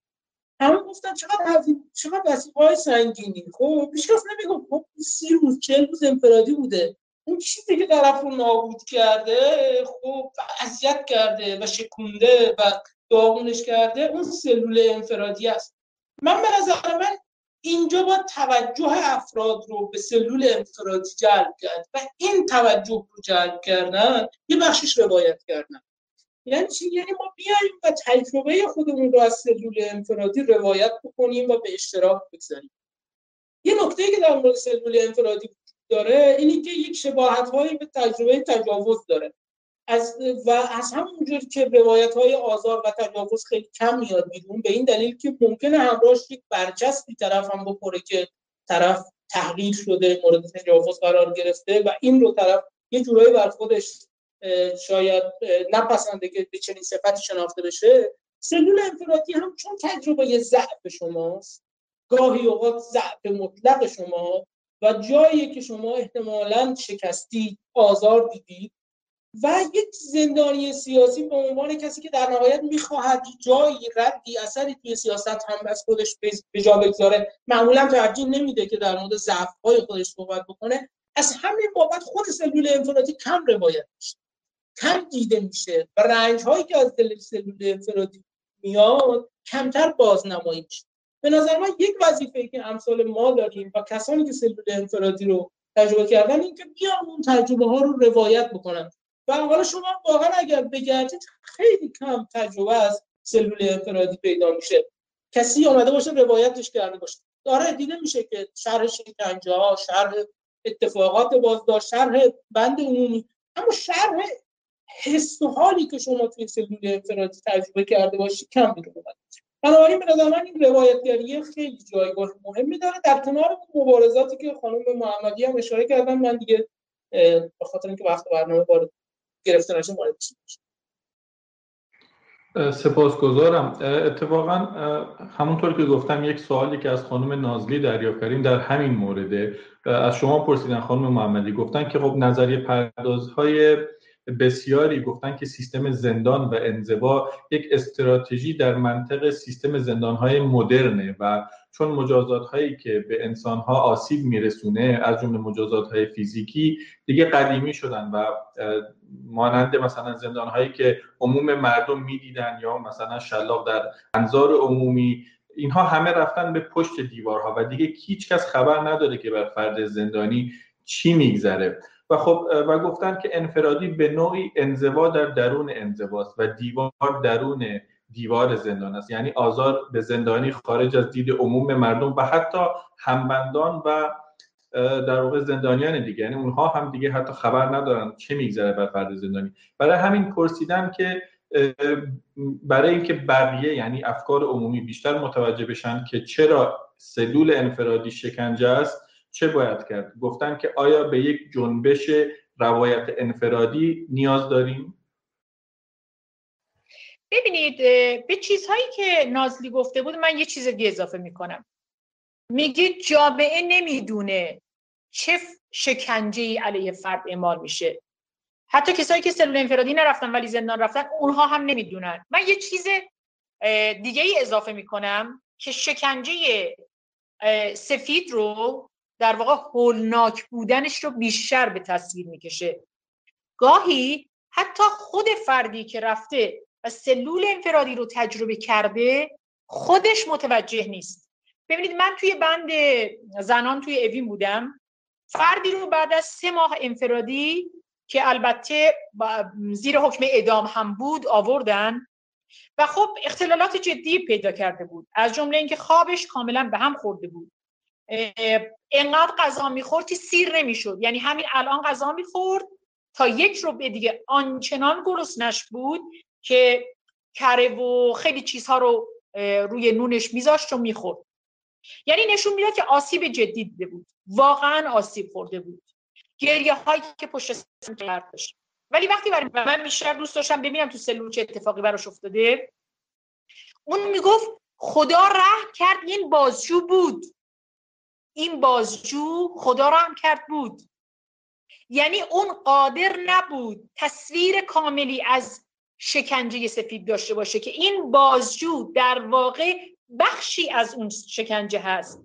همه گفتن چقدر هزینه چقدر وسیقه های سنگینی. خب هیچ کس نمیگه خب سی روز چهل روز انفرادی بوده. اون چیزی که طرف رو نابود کرده خب اذیت کرده و شکونده و داغونش کرده اون سلول انفرادی است. من به نظر من اینجا با توجه افراد رو به سلول انفرادی جلب کرد و این توجه رو جلب کردن یه بخشش روایت کردن. یعنی چی؟ یعنی ما بیایم و تجربه خودمون رو از سلول انفرادی روایت بکنیم و به اشتراک بگذاریم. یه نکته که در مورد سلول انفرادی داره اینی که یک شباهت هایی به تجربه تجاوز داره. از و از همونجور که روایت های آزار و تجاوز خیلی کم میاد بیرون به این دلیل که ممکنه همراهش یک برچسبی طرف هم بخوره که طرف تحقیر شده مورد تجاوز قرار گرفته و این رو طرف یه جورایی بر خودش شاید نپسنده که به چنین صفتی شناخته بشه. سلول انفرادی هم چون تجربه ضعف شماست گاهی اوقات ضعف مطلق شما و جایی که شما احتمالا شکستی آزار دیدید و یک زندانی سیاسی به عنوان کسی که در نهایت می‌خواهد جایی ردی اثری توی سیاست هم از خودش به جا بگذاره. معمولا ترجیح نمیده که در مورد ضعف‌های خودش صحبت بکنه. از همین بابت خود سلول انفرادی کم روایت میشه کم دیده میشه و رنج هایی که از دل سلول انفرادی میاد کمتر بازنمایی میشه. به نظر من یک وظیفه که امثال ما داریم و کسانی که سلول انفرادی رو تجربه کردن این که بیان اون تجربه ها رو روایت بکنن. و حالا شما واقعا اگر بگردید خیلی کم تجربه از سلول انفرادی پیدا میشه. کسی آمده باشه روایتش کرده باشه. داره دیده میشه که شرح شکنجه ها شرح اتفاقات بازداشت شرح بند عمومی اما شرح حس و حالی که شما توی سلول انفرادی تجربه کرده باشی کم بیرون بنابراین به نظر من این روایتگری خیلی جایگاه مهمی داره. در کنار مبارزاتی که خانم محمدی هم اشاره کردن من دیگه به خاطر اینکه وقت برنامه وارد گرفته نشه وارد سپاسگزارم. اتفاقا همونطور که گفتم یک سوالی که از خانم نازلی دریافت کردیم در همین مورده. از شما پرسیدن خانم محمدی گفتن که خب نظریه پردازهای بسیاری گفتن که سیستم زندان و انزوا یک استراتژی در منطق سیستم زندانهای مدرنه و چون مجازات هایی که به انسان ها آسیب میرسونه از جمله مجازات های فیزیکی دیگه قدیمی شدن و مانند مثلا زندان هایی که عموم مردم می‌دیدن یا مثلا شلاق در انظار عمومی اینها همه رفتن به پشت دیوارها و دیگه هیچ کس خبر نداره که بر فرد زندانی چی میگذره. و خب و گفتن که انفرادی به نوعی انزوا در درون انزواست و دیوار درون دیوار زندان است. یعنی آزار به زندانی خارج از دید عموم مردم و حتی همبندان و در واقع زندانیان دیگه. یعنی اونها هم دیگه حتی خبر ندارن چه میگذره بر فرد زندانی. برای همین پرسیدم که برای اینکه بقیه یعنی افکار عمومی بیشتر متوجه بشن که چرا سلول انفرادی شکنجه است چه باید کرد؟ گفتن که آیا به یک جنبش روایت انفرادی نیاز داریم؟ ببینید به چیزهایی که نازلی گفته بود من یه چیز دیگه اضافه می‌کنم. میگه جامعه نمی‌دونه چه شکنجه ای علیه فرد اعمال میشه. حتی کسایی که سلول انفرادی نرفتن ولی زندان رفتن اونها هم نمی‌دونن. من یه چیز دیگه ای اضافه می‌کنم که شکنجه سفید رو در واقع هولناک بودنش رو بیشتر به تصویر می‌کشه. گاهی حتی خود فردی که رفته و سلول انفرادی رو تجربه کرده خودش متوجه نیست. ببینید من توی بند زنان توی اوین بودم. فردی رو بعد از سه ماه انفرادی که البته زیر حکم اعدام هم بود آوردن و خب اختلالات جدی پیدا کرده بود. از جمله اینکه خوابش کاملا به هم خورده بود. انقدر غذا می‌خورد که سیر نمی‌شد. یعنی همین الان غذا می‌خورد تا یک رو به دیگه آنچنان گرسنش بود که کره و خیلی چیزها رو روی نونش میذاشت و می‌خورد. یعنی نشون می‌داد که آسیب جدی دیده بود. واقعا آسیب خورده بود. گریه هایی که پشت سر داشت. ولی وقتی برای من بیشتر دوست داشتم ببینم تو سلول چه اتفاقی براش افتاده اون می‌گفت خدا رحم کرد این بازجو بود. این بازجو خدا رحم کرد بود. یعنی اون قادر نبود تصویر کاملی از شکنجه سفید داشته باشه که این بازجو در واقع بخشی از اون شکنجه هست.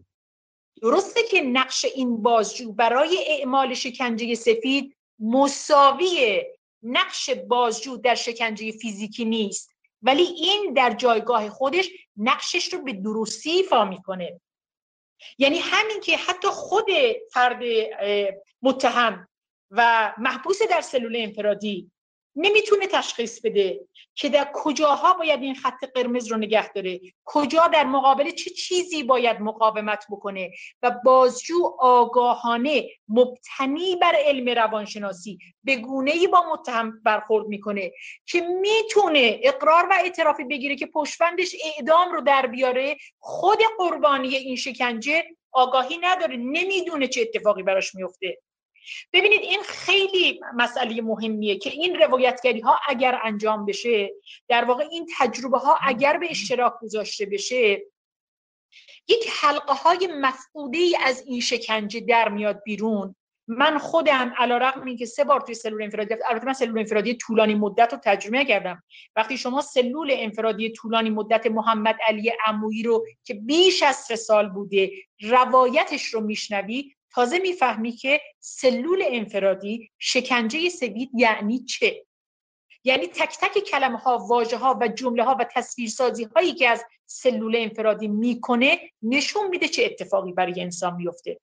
درسته که نقش این بازجو برای اعمال شکنجه سفید مساوی نقش بازجو در شکنجه فیزیکی نیست ولی این در جایگاه خودش نقشش رو به درستی ایفا می‌کنه. یعنی همین که حتی خود فرد متهم و محبوس در سلول انفرادی نمی‌تونه تشخیص بده که در کجاها باید این خط قرمز رو نگه داره. کجا در مقابل چه چیزی باید مقاومت بکنه؟ و بازجو آگاهانه مبتنی بر علم روانشناسی به گونه ای با متهم برخورد می‌کنه که می‌تونه اقرار و اعترافی بگیره که پشتبندش اعدام رو در بیاره. خود قربانی این شکنجه آگاهی نداره. نمی‌دونه چه اتفاقی براش میفته ببینید این خیلی مسئله مهمیه که این روایتگری ها اگر انجام بشه در واقع این تجربه ها اگر به اشتراک گذاشته بشه یک حلقه های مفقوده ای از این شکنجه در میاد بیرون. من خودم علا رقم که سه بار توی سلول انفرادی البته من سلول انفرادی طولانی مدت رو تجربه کردم. وقتی شما سلول انفرادی طولانی مدت محمد علی عمویی رو که بیش از سه سال بوده روایتش رو میشنوی تازه می‌فهمی که سلول انفرادی شکنجه سوید یعنی چه؟ یعنی تک تک کلمه ها واژه ها و جمله ها و تصویرسازی هایی که از سلول انفرادی می‌کنه نشون میده چه اتفاقی برای انسان میفته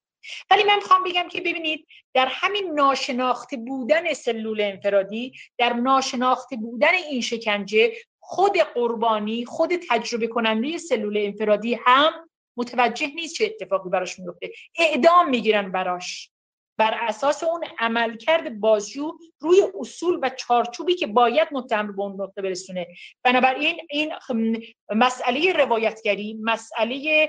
ولی من می‌خوام بگم که ببینید در همین ناشناخته بودن سلول انفرادی در ناشناخته بودن این شکنجه خود قربانی خود تجربه کننده سلول انفرادی هم متوجه نیست چه اتفاقی براش میفته. اعدام می‌گیرن براش. بر اساس اون عملکرد بازجو روی اصول و چارچوبی که باید متهم به اون نقطه برسونه. بنابراین این مسئله روایتگری مسئله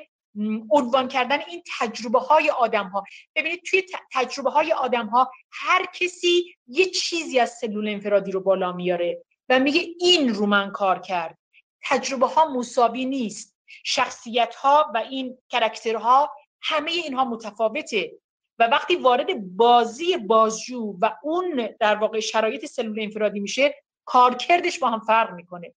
عنوان کردن این تجربه های آدم ها ببینید توی تجربه های آدم ها هر کسی یه چیزی از سلول انفرادی رو بالا میاره و میگه این رو من کار کرد. تجربه ها مساوی نیست. شخصیت ها و این کرکترها همه اینها متفاوته. و وقتی وارد بازی بازجو و اون در واقع شرایط سلول انفرادی میشه کارکردش با هم فرق می‌کنه.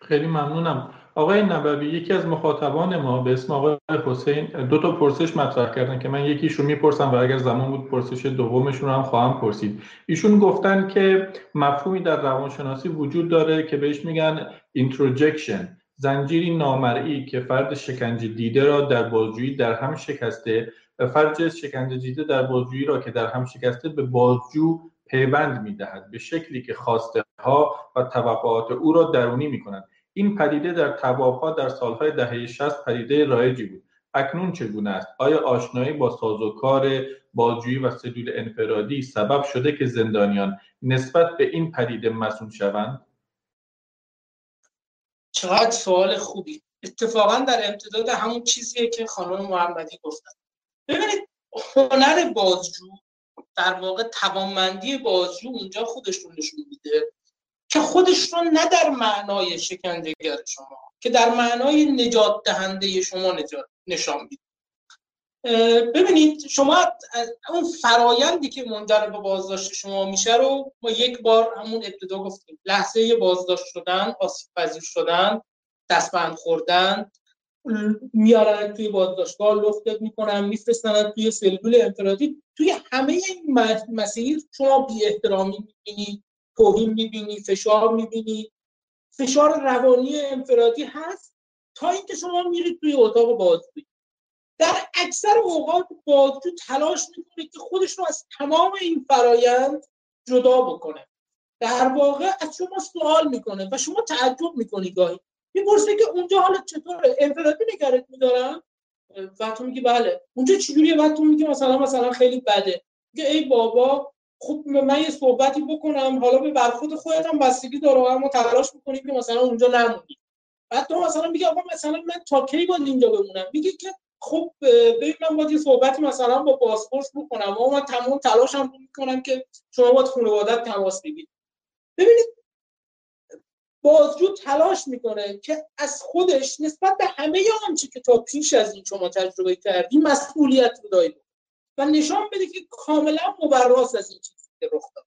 خیلی ممنونم. آقای نبوی یکی از مخاطبان ما به اسم آقای حسین دو تا پرسش مطرح کردن که من یکیشون می‌پرسم و اگر زمان بود پرسش دومشون رو هم خواهم پرسید. ایشون گفتن که مفهومی در روانشناسی وجود داره که بهش میگن introjection زنجیری نامرئی که فرد شکنجه دیده را در بازجویی در هم شکسته و فرد شکنجه دیده در بازجویی را که در هم شکسته به بازجو پیوند می‌دهد به شکلی که خواسته ها و توقعات او را درونی می کند این پدیده در ها در سالهای دهه 60 پدیده رایجی بود. اکنون چگونه است؟ آیا آشنایی با سازوکار بازجویی و سلول انفرادی سبب شده که زندانیان نسبت به این پدیده مسئول شوند؟ چقدر سوال خوبی. اتفاقا در امتداد همون چیزیه که خانم محمدی گفتن. ببینید هنر بازجو در واقع توانمندی بازجو اونجا خودش رو نشون میده که خودش رو نه در معنای شکنجهگر شما که در معنای نجات دهنده شما نجات نشان میده. ببینید شما اون فرایندی که منجر به بازداشت شما میشه رو ما یک بار همون ابتدا گفتیم. لحظه بازداشت شدن آسیب پذیر شدن دستبند خوردن میارن توی بازداشتگاه لفتت می‌کنن میفرستن توی سلول انفرادی. توی همه این مسیر شما بی احترامی می‌بینی توهین می‌بینی فشار می‌بینی. فشار روانی انفرادی هست تا اینکه شما میرید توی اتاق بازجویی در اکثر اوقات بازجو تلاش می‌کنه که خودش رو از تمام این فرایند جدا بکنه. در واقع از شما سوال می‌کنه و شما تعجب می‌کنی گاهی. می‌پرسه که اونجا حالا چطوره؟ انفرادی نگرت میدارم و تو میگی بله. اونجا چجوریه؟ بعد تو میگی مثلا مثلا خیلی بده. میگه ای بابا خب من یه صحبتی بکنم. حالا به برخود خودت هم بستگی داره اما تلاش می‌کنیم که مثلا اونجا نمونی بعد تو مثلا میگه آقا مثلا من تا کی باید اینجا بمونم؟ میگه که خب ببین من باید یه صحبتی مثلا با پاسپورت بکنم. اما من تمام تلاشم می‌کنم که شما باید خانوادت تماس بگیرید. ببینید بازجو تلاش می‌کنه که از خودش نسبت به همه آنچه که تا پیش از این شما تجربه کردی مسئولیت رو و نشان بده که کاملا مبراس از این چیزی که رخ داد.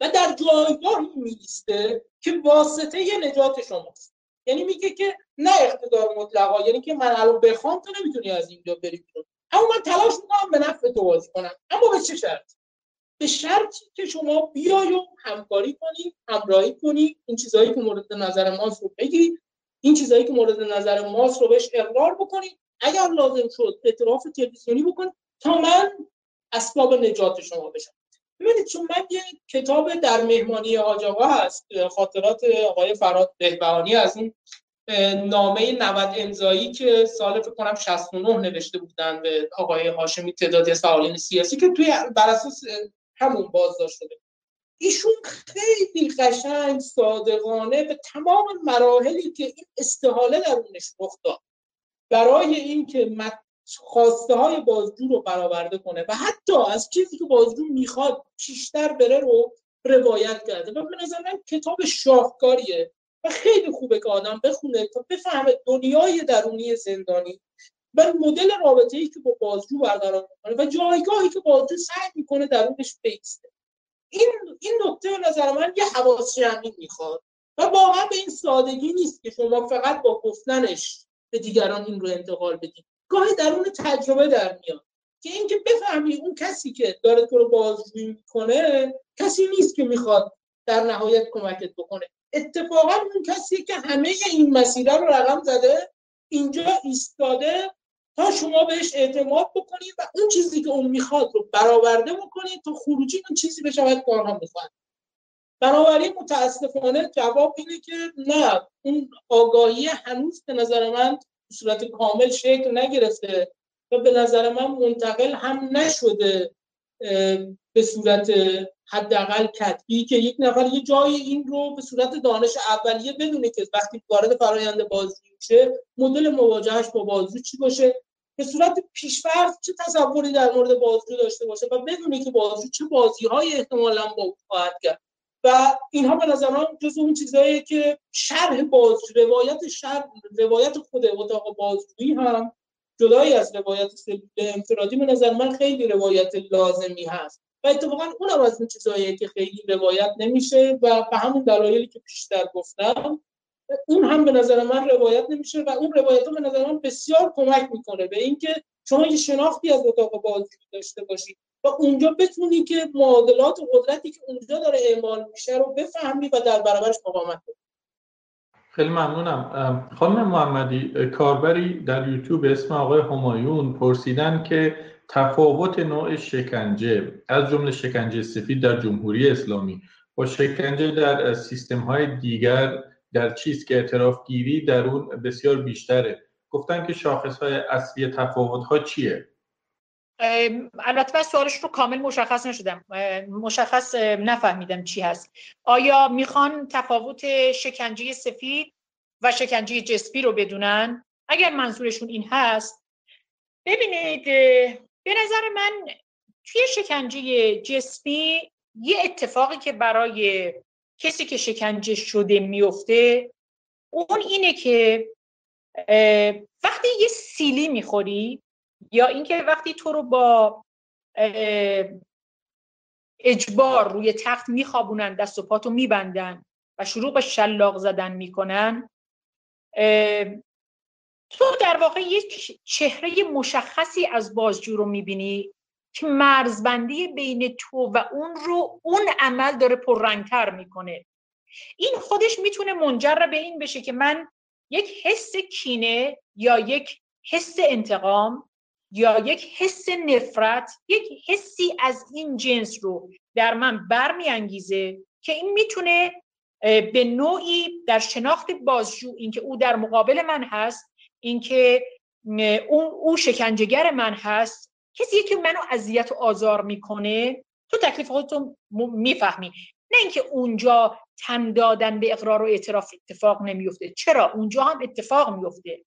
و در جایگاهی میسته که واسطه نجات شماست. یعنی میگه که نه اقتدار مطلقا. یعنی که من الان بخوام تو نمی‌تونی از اینجا بری بیرون. اما من تلاش می‌کنم به نفع تو بازی کنم. اما به چه شرط؟ به شرطی که شما بیای و همکاری کنید همراهی کنید این چیزهایی که مورد نظر ماست رو بگید این چیزهایی که مورد نظر ماست رو بهش اقرار بکنید اگر لازم شد اعتراف تلویزیونی بکنید تا من اسباب نجات شما بشم. ببینید چون من یه کتاب در مهمانی حاج آقا هست خاطرات آقای فراد بهبهانی از اون نامه 90 امضایی که سال فکر کنم 69 نوشته بودن به آقای هاشمی تعدادی از فعالین سیاسی که توی بر اساس همون بازداشت شده. ایشون خیلی قشنگ صادقانه به تمام مراحلی که این استحاله درونش رخ داد. برای اینکه خواسته های بازجو رو برآورده کنه و حتی از چیزی که بازجو می‌خواد پیشتر بره رو روایت کرده. و به نظر من کتاب شاهکاریه. و خیلی خوبه که آدم بخونه تا بفهمه دنیای درونی زندانی و مدل رابطه ای که با بازجو برقرار می‌کنه و جایگاهی که بازجو سعی می‌کنه درونش بیسته. این این نکته به نظر من یه حواس جمعی می‌خواد و واقعا به این سادگی نیست که شما فقط با گفتنش به دیگران این رو انتقال بدید. گاهی درون تجربه در میاد که اینکه بفهمی اون کسی که داره تو رو بازجویی می‌کنه کسی نیست که می‌خواد در نهایت کمکت بکنه. اتفاقا اون کسی که همه این مسیره رو رقم زده اینجا ایستاده تا شما بهش اعتماد بکنید و اون چیزی که اون می‌خواد رو برآورده بکنید تا خروجی اون چیزی به شود کارها می‌خواد بنابراین متاسفانه جواب اینه که نه اون آگاهی هنوز به نظر من صورت کامل شکل نگرفته و به نظر من منتقل هم نشده به صورت حداقل کتبی که یک نفر یه جای این رو به صورت دانش اولیه بدونه که وقتی وارد فرایند بازجویی میشه مدل مواجهش با بازجو چی باشه؟ به صورت پیشفرض چه تصوری در مورد بازجو داشته باشه و بدونه که بازجو چه بازی های احتمالا با خواهد کرد. و اینها به نظر من جز اون چیزهایی که شرح باز روایت شرح روایت خود اتاق بازجویی هم جدایی از روایت سلول انفرادی به نظر من خیلی روایت لازمی هست. و اتفاقا اونم از اون چیزهایی که خیلی روایت نمیشه و به همون دلایلی که پیشتر گفتم اون هم به نظر من روایت نمیشه و اون روایت به نظر من بسیار کمک می‌کنه به اینکه شما یه شناختی از اتاق بازجویی داشته باشید و اونجا بتونی که معادلات و قدرتی که اونجا داره اعمال میشه رو بفهمی و در برابرش مقاومت کنی. خیلی ممنونم. خانم محمدی کاربری در یوتیوب اسم آقای همایون پرسیدن که تفاوت نوع شکنجه از جمله شکنجه سفید در جمهوری اسلامی با شکنجه در سیستم های دیگر در چیست که اعتراف گیری در اون بسیار بیشتره. گفتن که شاخص های اصلی تفاوت ها چیه البته من سوالش رو کامل مشخص نشدم. مشخص نفهمیدم چی هست. آیا می‌خوان تفاوت شکنجه سفید و شکنجه جسپی رو بدونن؟ اگر منظورشون این هست ببینید به نظر من توی شکنجه جسپی یه اتفاقی که برای کسی که شکنجه شده میفته اون اینه که وقتی یه سیلی می‌خوری یا اینکه وقتی تو رو با اجبار روی تخت میخوابونن دست و پاتو میبندن و شروع به شلاق زدن می‌کنن تو در واقع یک چهره مشخصی از بازجو رو می‌بینی که مرزبندی بین تو و اون رو اون عمل داره پررنگتر می‌کنه. این خودش می‌تونه منجر به این بشه که من یک حس کینه یا یک حس انتقام یا یک حس نفرت یک حسی از این جنس رو در من برمیانگیزه که این می‌تونه به نوعی در شناخت بازجو اینکه او در مقابل من هست اینکه او او شکنجهگر من هست کسی که منو اذیت و آزار می‌کنه تو تکلیف خودتون می‌فهمی. نه اینکه اونجا تن دادن به اقرار و اعتراف اتفاق نمیفته چرا؟ اونجا هم اتفاق میفته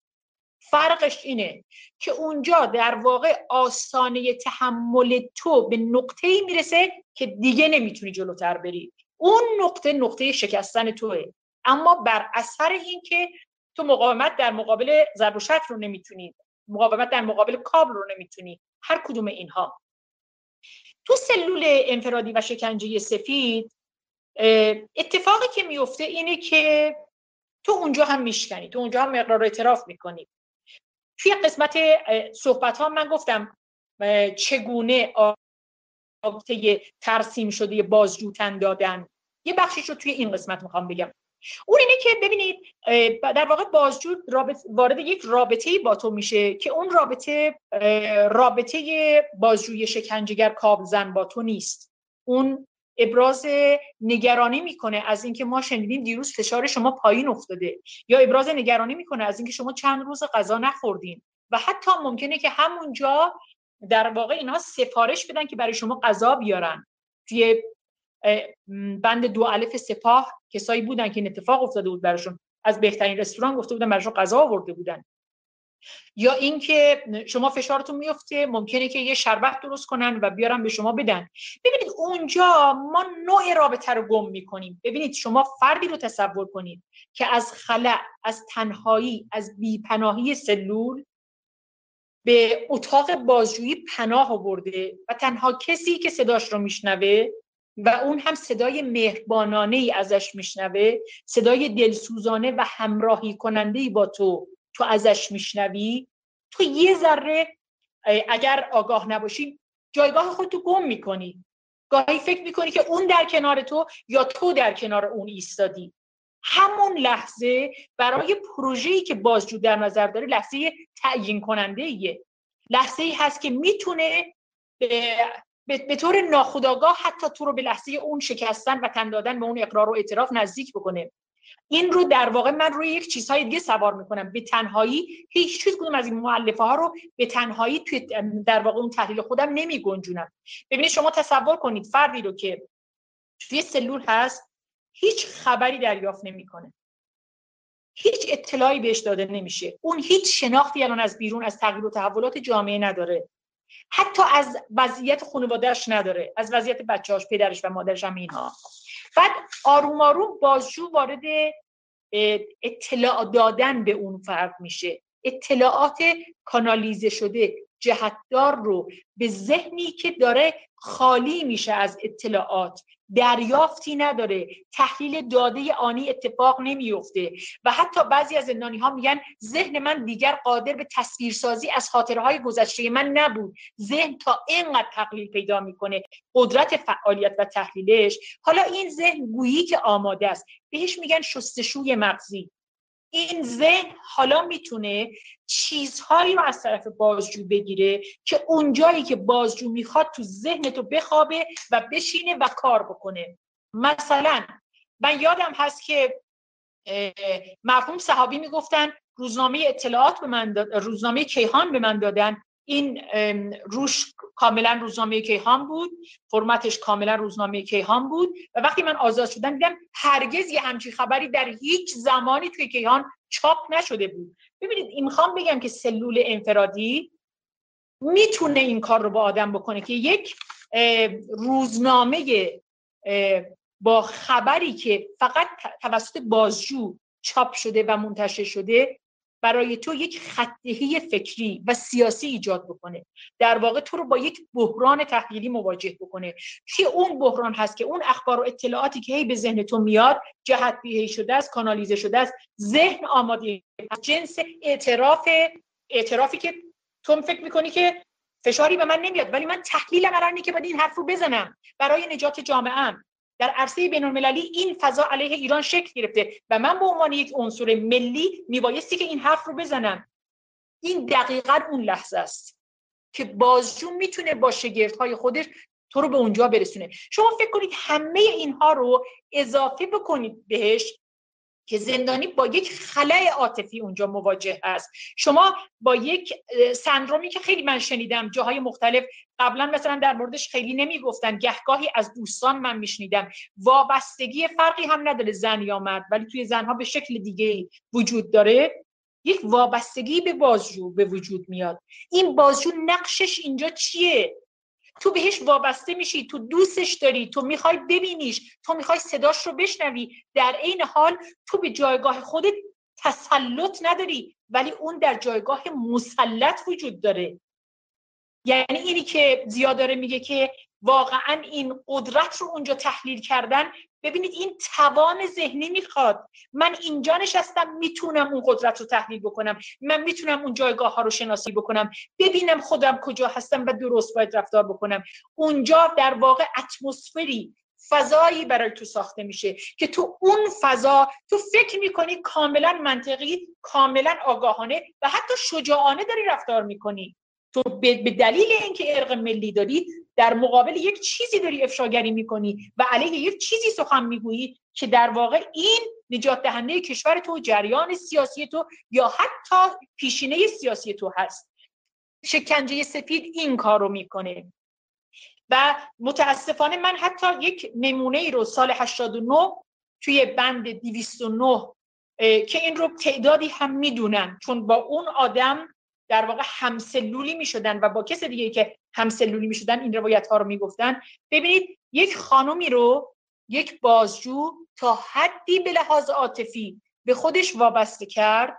فرقش اینه که اونجا در واقع آستانه تحمل تو به نقطه ای می‌رسه که دیگه نمی‌تونی جلوتر بری. اون نقطه نقطه شکستن توه. اما بر اثر اینکه تو مقاومت در مقابل ضرب رو نمی‌تونی مقاومت در مقابل کابل رو نمی‌تونی. هر کدوم اینها. تو سلول انفرادی و شکنجه سفید اتفاقی که میفته اینه که تو اونجا هم میشکنی تو اونجا هم اقرار اعتراف می‌کنی. توی قسمت صحبت ها من گفتم چگونه رابطه ترسیم شده بازجوتن دادن. یه بخشیش رو توی این قسمت می‌خوام بگم. اون اینه که ببینید در واقع بازجو وارد یک رابطه با تو میشه که اون رابطه رابطه بازجوی شکنجهگر کابل زن با تو نیست. اون ابراز نگرانی می‌کنه از اینکه ما شنیدیم دیروز فشار شما پایین افتاده یا ابراز نگرانی می‌کنه از اینکه شما چند روز غذا نخوردین. و حتی ممکنه که همونجا در واقع اینها سفارش بدن که برای شما غذا بیارن. توی بند دو الف سپاه کسایی بودن که این اتفاق افتاده بود براشون. از بهترین رستوران گفته بودن براشون غذا آورده بودن. یا اینکه شما فشارتون میفته ممکنه که یه شربت درست کنن و بیارن به شما بدن. ببینید اونجا ما نوع رابطه رو گم می‌کنیم. ببینید شما فردی رو تصور کنید که از خلع از تنهایی از بیپناهی سلول به اتاق بازجویی پناه آورده و تنها کسی که صداش رو میشنوه و اون هم صدای مهربانانه ای ازش میشنوه صدای دلسوزانه و همراهی کننده ای با تو تو ازش میشنوی. تو یه ذره اگر آگاه نباشی جایگاه خودتو گم می‌کنی. گاهی فکر می‌کنی که اون در کنار تو یا تو در کنار اون ایستادی. همون لحظه برای پروژه‌ای که بازجو در نظر داره لحظه تعیین کننده ایه لحظه ای هست که می‌تونه به طور ناخودآگاه حتی تو رو به لحظه اون شکستن و تن دادن به اون اقرار و اعتراف نزدیک بکنه. این رو در واقع من روی یک چیزهای دیگه سوار می‌کنم. به تنهایی هیچ چیز کدوم از این مؤلفه ها رو به تنهایی توی در واقع اون تحلیل خودم نمی گنجونم ببینید شما تصور کنید فردی رو که توی سلول هست هیچ خبری دریافت نمی‌کنه. هیچ اطلاعی بهش داده نمیشه. اون هیچ شناختی الان از بیرون از تغییر و تحولات جامعه نداره. حتی از وضعیت خانوادهش نداره از وضعیت بچه‌هاش پدرش و مادرش هم اینها. بعد آروم آروم بازجو وارد اطلاع دادن به اون فرد میشه. اطلاعات کانالیزه شده جهتدار رو به ذهنی که داره خالی میشه از اطلاعات. دریافتی نداره. تحلیل داده آنی اتفاق نمیفته و حتی بعضی از زندانی ها میگن ذهن من دیگر قادر به تصویرسازی از خاطره های گذشته من نبود. ذهن تا اینقدر تقلیل پیدا می‌کنه. قدرت فعالیت و تحلیلش. حالا این ذهن گویی که آماده است. بهش میگن شستشوی مغزی. این ذهن حالا می‌تونه چیزهایی رو از طرف بازجو بگیره که اونجایی که بازجو می‌خواد تو ذهن تو بخوابه و بشینه و کار بکنه. مثلا من یادم هست که مرحوم صحابی می‌گفتن روزنامه اطلاعات به من روزنامه کیهان به من دادن. این روش کاملا روزنامه کیهان بود فرمتش کاملا روزنامه کیهان بود و وقتی من آزاد شدم دیدم هرگز یه همچی خبری در هیچ زمانی توی کیهان چاپ نشده بود. ببینید این می‌خوام بگم که سلول انفرادی می‌تونه این کار رو با آدم بکنه که یک روزنامه با خبری که فقط توسط بازجو چاپ شده و منتشر شده برای تو یک خطهی فکری و سیاسی ایجاد بکنه. در واقع تو رو با یک بحران تحلیلی مواجه بکنه. چی اون بحران هست که اون اخبار و اطلاعاتی که هی به ذهن تو میاد جهت بیهی شده است کانالیزه شده است ذهن آماده جنس اعتراف اعترافی که تو فکر می‌کنی که فشاری به من نمیاد ولی من تحلیل قرار که باید این حرف رو بزنم. برای نجات جامعه در عرصه بین المللی این فضا علیه ایران شکل گرفته و من به عنوان یک عنصر ملی میبایستی که این حرف رو بزنم. این دقیقا اون لحظه است که بازجو می‌تونه با شگردهای خودش تو رو به اونجا برسونه. شما فکر کنید همه اینها رو اضافه بکنید بهش که زندانی با یک خلای عاطفی اونجا مواجه هست. شما با یک سندرومی که خیلی من شنیدم جاهای مختلف قبلا مثلا در موردش خیلی نمی‌گفتن گهگاهی از دوستان من میشنیدم. وابستگی فرقی هم نداره زن یا مرد ولی توی زنها به شکل دیگه وجود داره. یک وابستگی به بازجو به وجود میاد. این بازجو نقشش اینجا چیه؟ تو بهش وابسته میشی تو دوستش داری تو می‌خوای ببینیش تو می‌خوای صداش رو بشنوی. در عین حال تو به جایگاه خودت تسلط نداری ولی اون در جایگاه مسلط وجود داره. یعنی اینی که زیاد داره میگه که واقعا این قدرت رو اونجا تحلیل کردن ببینید این توان ذهنی می‌خواد. من اینجا نشستم می‌تونم اون قدرت رو تحلیل بکنم. من می‌تونم اون جایگاه ها رو شناسی بکنم. ببینم خودم کجا هستم و درست باید رفتار بکنم. اونجا در واقع اتمسفری فضایی برای تو ساخته میشه که تو اون فضا تو فکر می‌کنی کاملا منطقی کاملا آگاهانه و حتی شجاعانه داری رفتار می‌کنی. تو به دلیل اینکه ارق ملی داری در مقابل یک چیزی داری افشاگری می‌کنی و علیه یک چیزی سخن می‌گویی که در واقع این نجات دهنده کشور تو جریان سیاسی تو یا حتی پیشینه سیاسی تو هست. شکنجه سفید این کار رو می‌کنه. و متاسفانه من حتی یک نمونه ای رو سال 89 توی بند 209 که این رو تعدادی هم می‌دونن چون با اون آدم در واقع همسلولی می شدن و با کس دیگه که همسلولی می شدن این روایت ها رو می گفتن ببینید یک خانومی رو یک بازجو تا حدی به لحاظ عاطفی به خودش وابسته کرد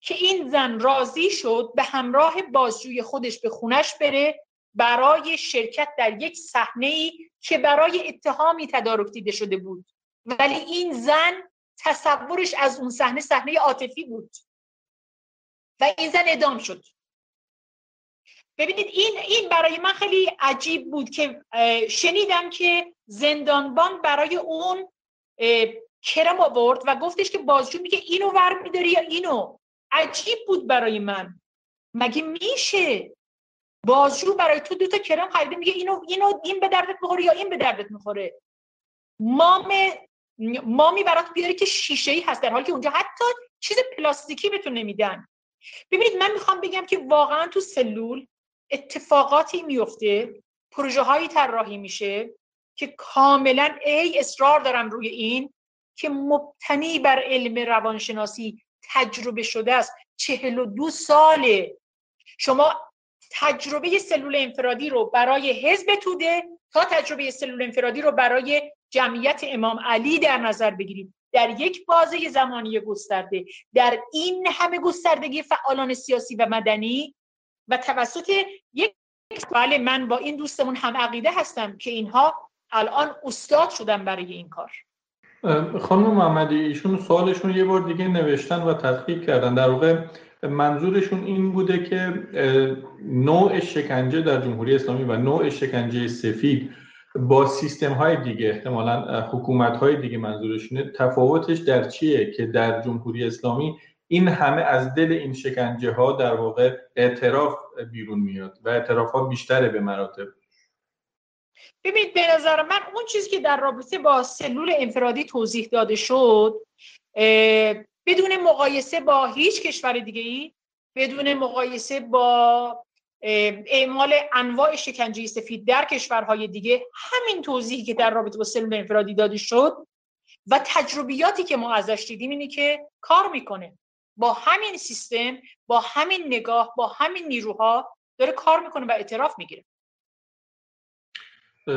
که این زن راضی شد به همراه بازجوی خودش به خونش بره برای شرکت در یک صحنه ای که برای اتهامی تدارک دیده شده بود. ولی این زن تصورش از اون صحنه صحنه عاطفی بود. و این زن ادام شد. ببینید این این برای من خیلی عجیب بود که شنیدم که زندانبان برای اون کرم آورد و گفتش که بازجو میگه اینو ور میداری یا اینو. عجیب بود برای من. مگه میشه بازجو برای تو دوتا کرم خریده میگه اینو اینو این به دردت می‌خوره یا این به دردت می‌خوره؟ مام مامی برات بیاری که شیشه ای هست در حالی که اونجا حتی چیز پلاستیکی بهتون نمیدن. ببینید من می‌خوام بگم که واقعا تو سلول اتفاقاتی میفته پروژه هایی طراحی میشه که کاملا ای اصرار دارم روی این که مبتنی بر علم روانشناسی تجربه شده است. چهل و دو ساله. شما تجربه سلول انفرادی رو برای حزب توده تا تجربه سلول انفرادی رو برای جمعیت امام علی در نظر بگیرید. در یک بازه زمانی گسترده. در این همه گستردگی فعالان سیاسی و مدنی و توسط یک بله من با این دوستمون هم عقیده هستم که اینها الان استاد شدن برای این کار. خانم محمدی ایشون سوالشون یه بار دیگه نوشتن و تحقیق کردن. در واقع منظورشون این بوده که نوع شکنجه در جمهوری اسلامی و نوع شکنجه سفید با سیستم های دیگه احتمالا حکومت های دیگه منظورشونه تفاوتش در چیه که در جمهوری اسلامی این همه از دل این شکنجه ها در واقع اعتراف بیرون میاد و اعتراف ها بیشتره به مراتب؟ ببینید به نظر من اون چیزی که در رابطه با سلول انفرادی توضیح داده شد بدون مقایسه با هیچ کشور دیگه ای بدون مقایسه با اعمال انواع شکنجه سفید در کشورهای دیگه همین توضیحی که در رابطه با سلول انفرادی داده شد و تجربیاتی که ما ازش دیدیم اینی که کار می‌کنه. با همین سیستم با همین نگاه با همین نیروها داره کار می‌کنه و اعتراف می‌گیره.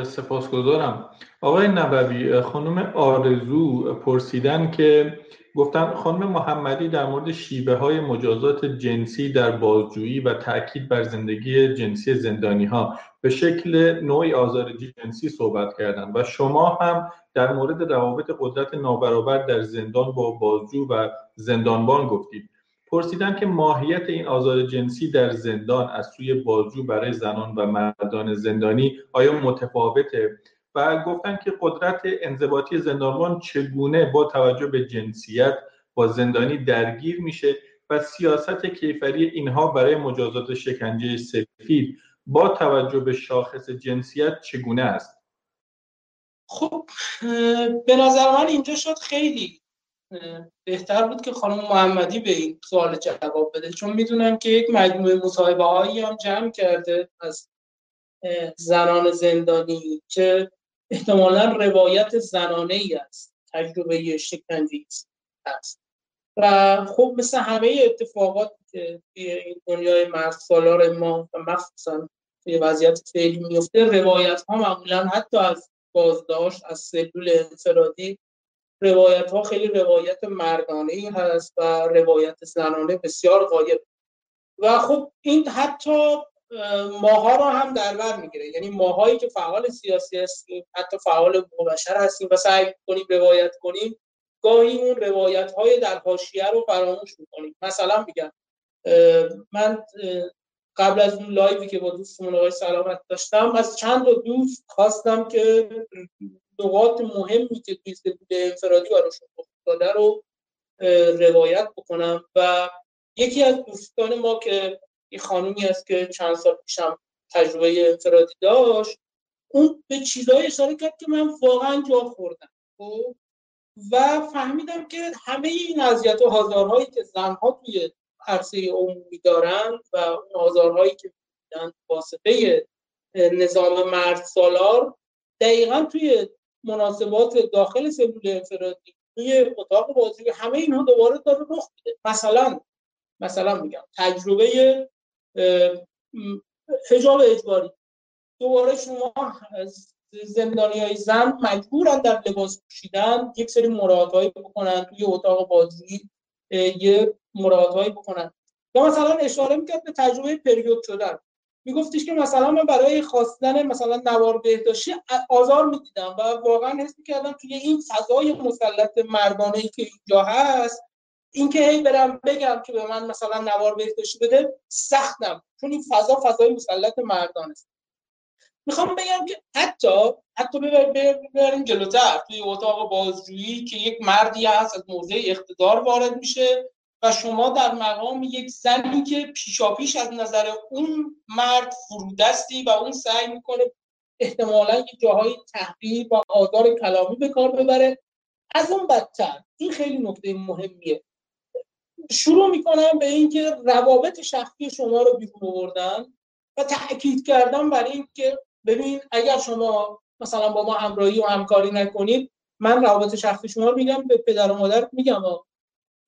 سپاسگزارم. آقای نبوی خانم آرزو پرسیدن که گفتم خانم محمدی در مورد شیبه های مجازات جنسی در بازجویی و تاکید بر زندگی جنسی زندانی ها به شکل نوعی آزار جنسی صحبت کردن و شما هم در مورد روابط قدرت نابرابر در زندان با بازجو و زندانبان گفتید. پرسیدن که ماهیت این آزار جنسی در زندان از سوی بازجو برای زنان و مردان زندانی آیا متفاوته؟ و گفتن که قدرت انضباطی زندانبان چگونه با توجه به جنسیت با زندانی درگیر میشه و سیاست کیفری اینها برای مجازات شکنجه سفید با توجه به شاخص جنسیت چگونه است؟ خب به نظر من اینجا شد خیلی بهتر بود که خانم محمدی به این سوال جواب بده چون می‌دونم که یک مجموعه مصاحبه هایی هم جمع کرده از زنان زندانی که احتمالا روایت زنانه ای است تجربه شکنجه است. و خب مثل همه اتفاقات که توی این دنیای مرد سالار ما و مخصوصا توی وضعیت فعلی میفته روایت ها معمولا حتی از بازداشت از سلول انفرادی روایت ها خیلی روایت مردانه ای هست و روایت زنانه بسیار غایب. و خب این حتی ماها رو هم در بر می‌گیره. یعنی ماهایی که فعال سیاسی هستیم حتی فعال بشر هستیم و سعی کنیم روایت کنیم گاهی اون روایت های در حاشیه رو فراموش می‌کنیم. مثلا میگم من قبل از اون لایوی که با دوستمون آقای سلامت داشتم از چند تا دوست خواستم که نقاط مهمی که توی سلول انفرادی براشون افتاده رو روایت بکنم. و یکی از دوستان ما که این خانومی است که چند سال پیشم تجربه انفرادی داشت اون به چیزایی اشاره کرد که من واقعا جا خوردم خب؟ و فهمیدم که همه این اذیت و آزارهایی که زنها توی عرصه عمومی دارند و اون آزارهایی که میدن واسطه نظام مرد سالار دقیقا توی مناسبات داخل سلول انفرادی توی اتاق بازی همه اینها دوباره داره رخ میده مثلا مثلا میگم تجربه حجاب اجباری. دوباره شما زندانی های زن مجبورن در لباس پوشیدن یک سری مراعاتهایی بکنن توی اتاق بازجویی یه مراعاتهایی بکنن. یا مثلا اشاره می‌کرد به تجربه پریود شدن. میگفتش که مثلا من برای خواستن مثلا نوار بهداشتی آزار می‌دیدم و واقعا حس می‌کردم توی این فضای مسلط مردانه که اینجا هست اینکه هی برم بگم که به من مثلا نوار بهداشتی بده سختم چون این فضا فضای مسلط مردانه است. می‌خوام بگم که حتی حتی ببریم جلوتر. توی اتاق بازجویی که یک مردی هست از موضع اقتدار وارد میشه و شما در مقام یک زنی که پیشاپیش از نظر اون مرد فرودستی و اون سعی می‌کنه احتمالا یک جاهای تحقیر و آزار کلامی به کار ببره از اون بدتر. این خیلی نکته مهمیه. شروع می‌کنم به اینکه روابط شخصی شما رو بیرون آوردن و تاکید کردم برای اینکه ببین اگر شما مثلا با ما همراهی و همکاری نکنید من روابط شخصی شما رو میگم به پدر و مادر میگم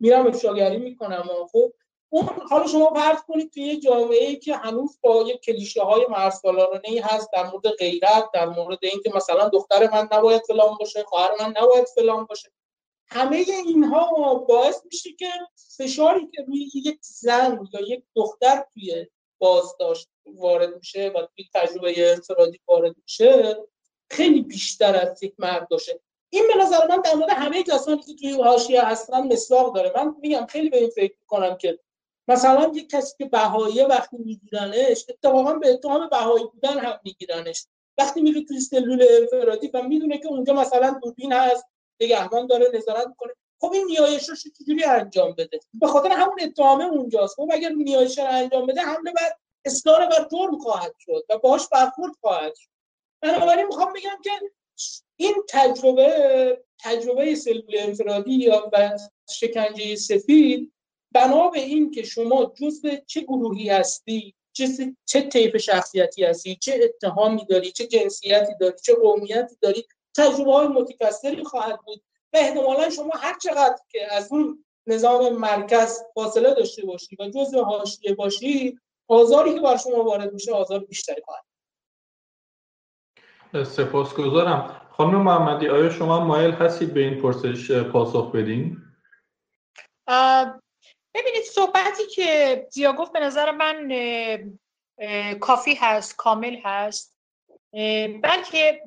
میرم افشاگری می‌کنم خب اون حالا شما فرض کنید توی یه جامعه که هنوز با یه کلیشه های مرسالارانه ای هست در مورد غیرت در مورد اینکه مثلا دختر من نباید فلان باشه خواهر من نباید فلان باشه. همه اینها باعث میشه که فشاری که روی یک زن یا یک دختر توی بازداشت وارد میشه و توی تجربه انفرادی وارد میشه خیلی بیشتر از یک مرد باشه. این به نظر من در مورد همه کسانی که توی حاشیه هستن مسواق داره. من میگم خیلی به این فکر کنم که مثلا یک کسی که بهاییه وقتی میگیرنش اتفاقا به اتهام بهایی بودن هم میگیرنش. وقتی میره توی سلول انفرادی و می‌دونه که اونجا مثلا دوربین هست نگهبان داره نظارت می‌کنه. خب این رو چجوری انجام بده؟ به خاطر همون اتهامه اونجاست. خب اگر نیایش رو انجام بده حمله بر اصرار بر جرم خواهد شد و باهاش برخورد خواهد شد. بنابراین می‌خوام بگم که این تجربه تجربه سلول انفرادی یا شکنجه سفید بنا به این که شما جزء چه گروهی هستی چه چه طیف شخصیتی هستی چه اتهامی داری چه جنسیتی داری چه قومیتی داری تجربه های متکثری خواهد بود. و احتمالا شما هر چقدر که از اون نظام مرکز فاصله داشته باشی و جزء حاشیه باشی آزاری که بر شما وارد میشه آزار بیشتری خواهد سپاسگزارم. خانم محمدی آیا شما مایل هستید به این پرسش پاسخ بدین؟ ببینید صحبتی که زیا گفت به نظر من کافی هست کامل هست. بلکه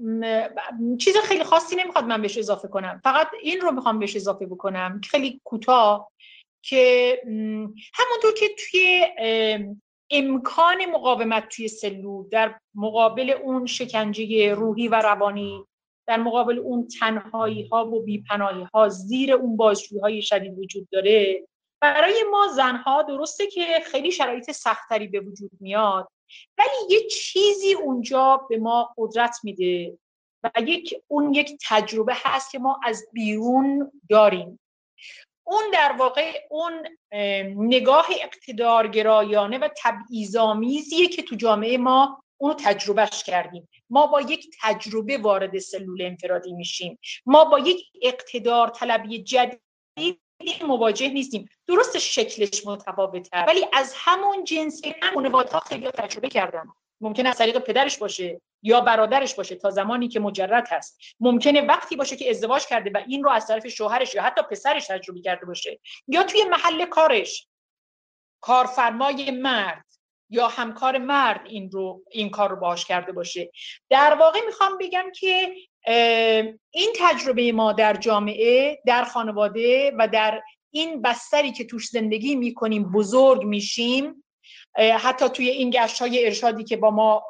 چیز خیلی خاصی نمی‌خواد من بهش اضافه کنم. فقط این رو می‌خوام بهش اضافه بکنم خیلی کوتاه که همونطور که توی امکان مقاومت توی سلول در مقابل اون شکنجه روحی و روانی در مقابل اون تنهایی ها و بیپناهی ها زیر اون بازجویی های شدید وجود داره. برای ما زنها درسته که خیلی شرایط سختری به وجود میاد. ولی یه چیزی اونجا به ما قدرت میده و یک اون یک تجربه هست که ما از بیرون داریم. اون در واقع اون نگاه اقتدارگرایانه و تبعیض‌آمیزیه که تو جامعه ما اونو تجربهش کردیم. ما با یک تجربه وارد سلول انفرادی میشیم. ما با یک اقتدار طلبی جدید مواجه نیستیم. درست شکلش متفاوته. ولی از همون جنس خانواده‌ها خیلی تجربه کردن. ممکنه از طریق پدرش باشه یا برادرش باشه تا زمانی که مجرد هست. ممکنه وقتی باشه که ازدواج کرده و این رو از طرف شوهرش یا حتی پسرش تجربه کرده باشه. یا توی محل کارش. کارفرمای مرد یا همکار مرد این رو این کار رو باش کرده باشه. در واقع می‌خوام بگم که این تجربه ما در جامعه در خانواده و در این بستری که توش زندگی می‌کنیم بزرگ میشیم. حتی توی این گشت های ارشادی که با ما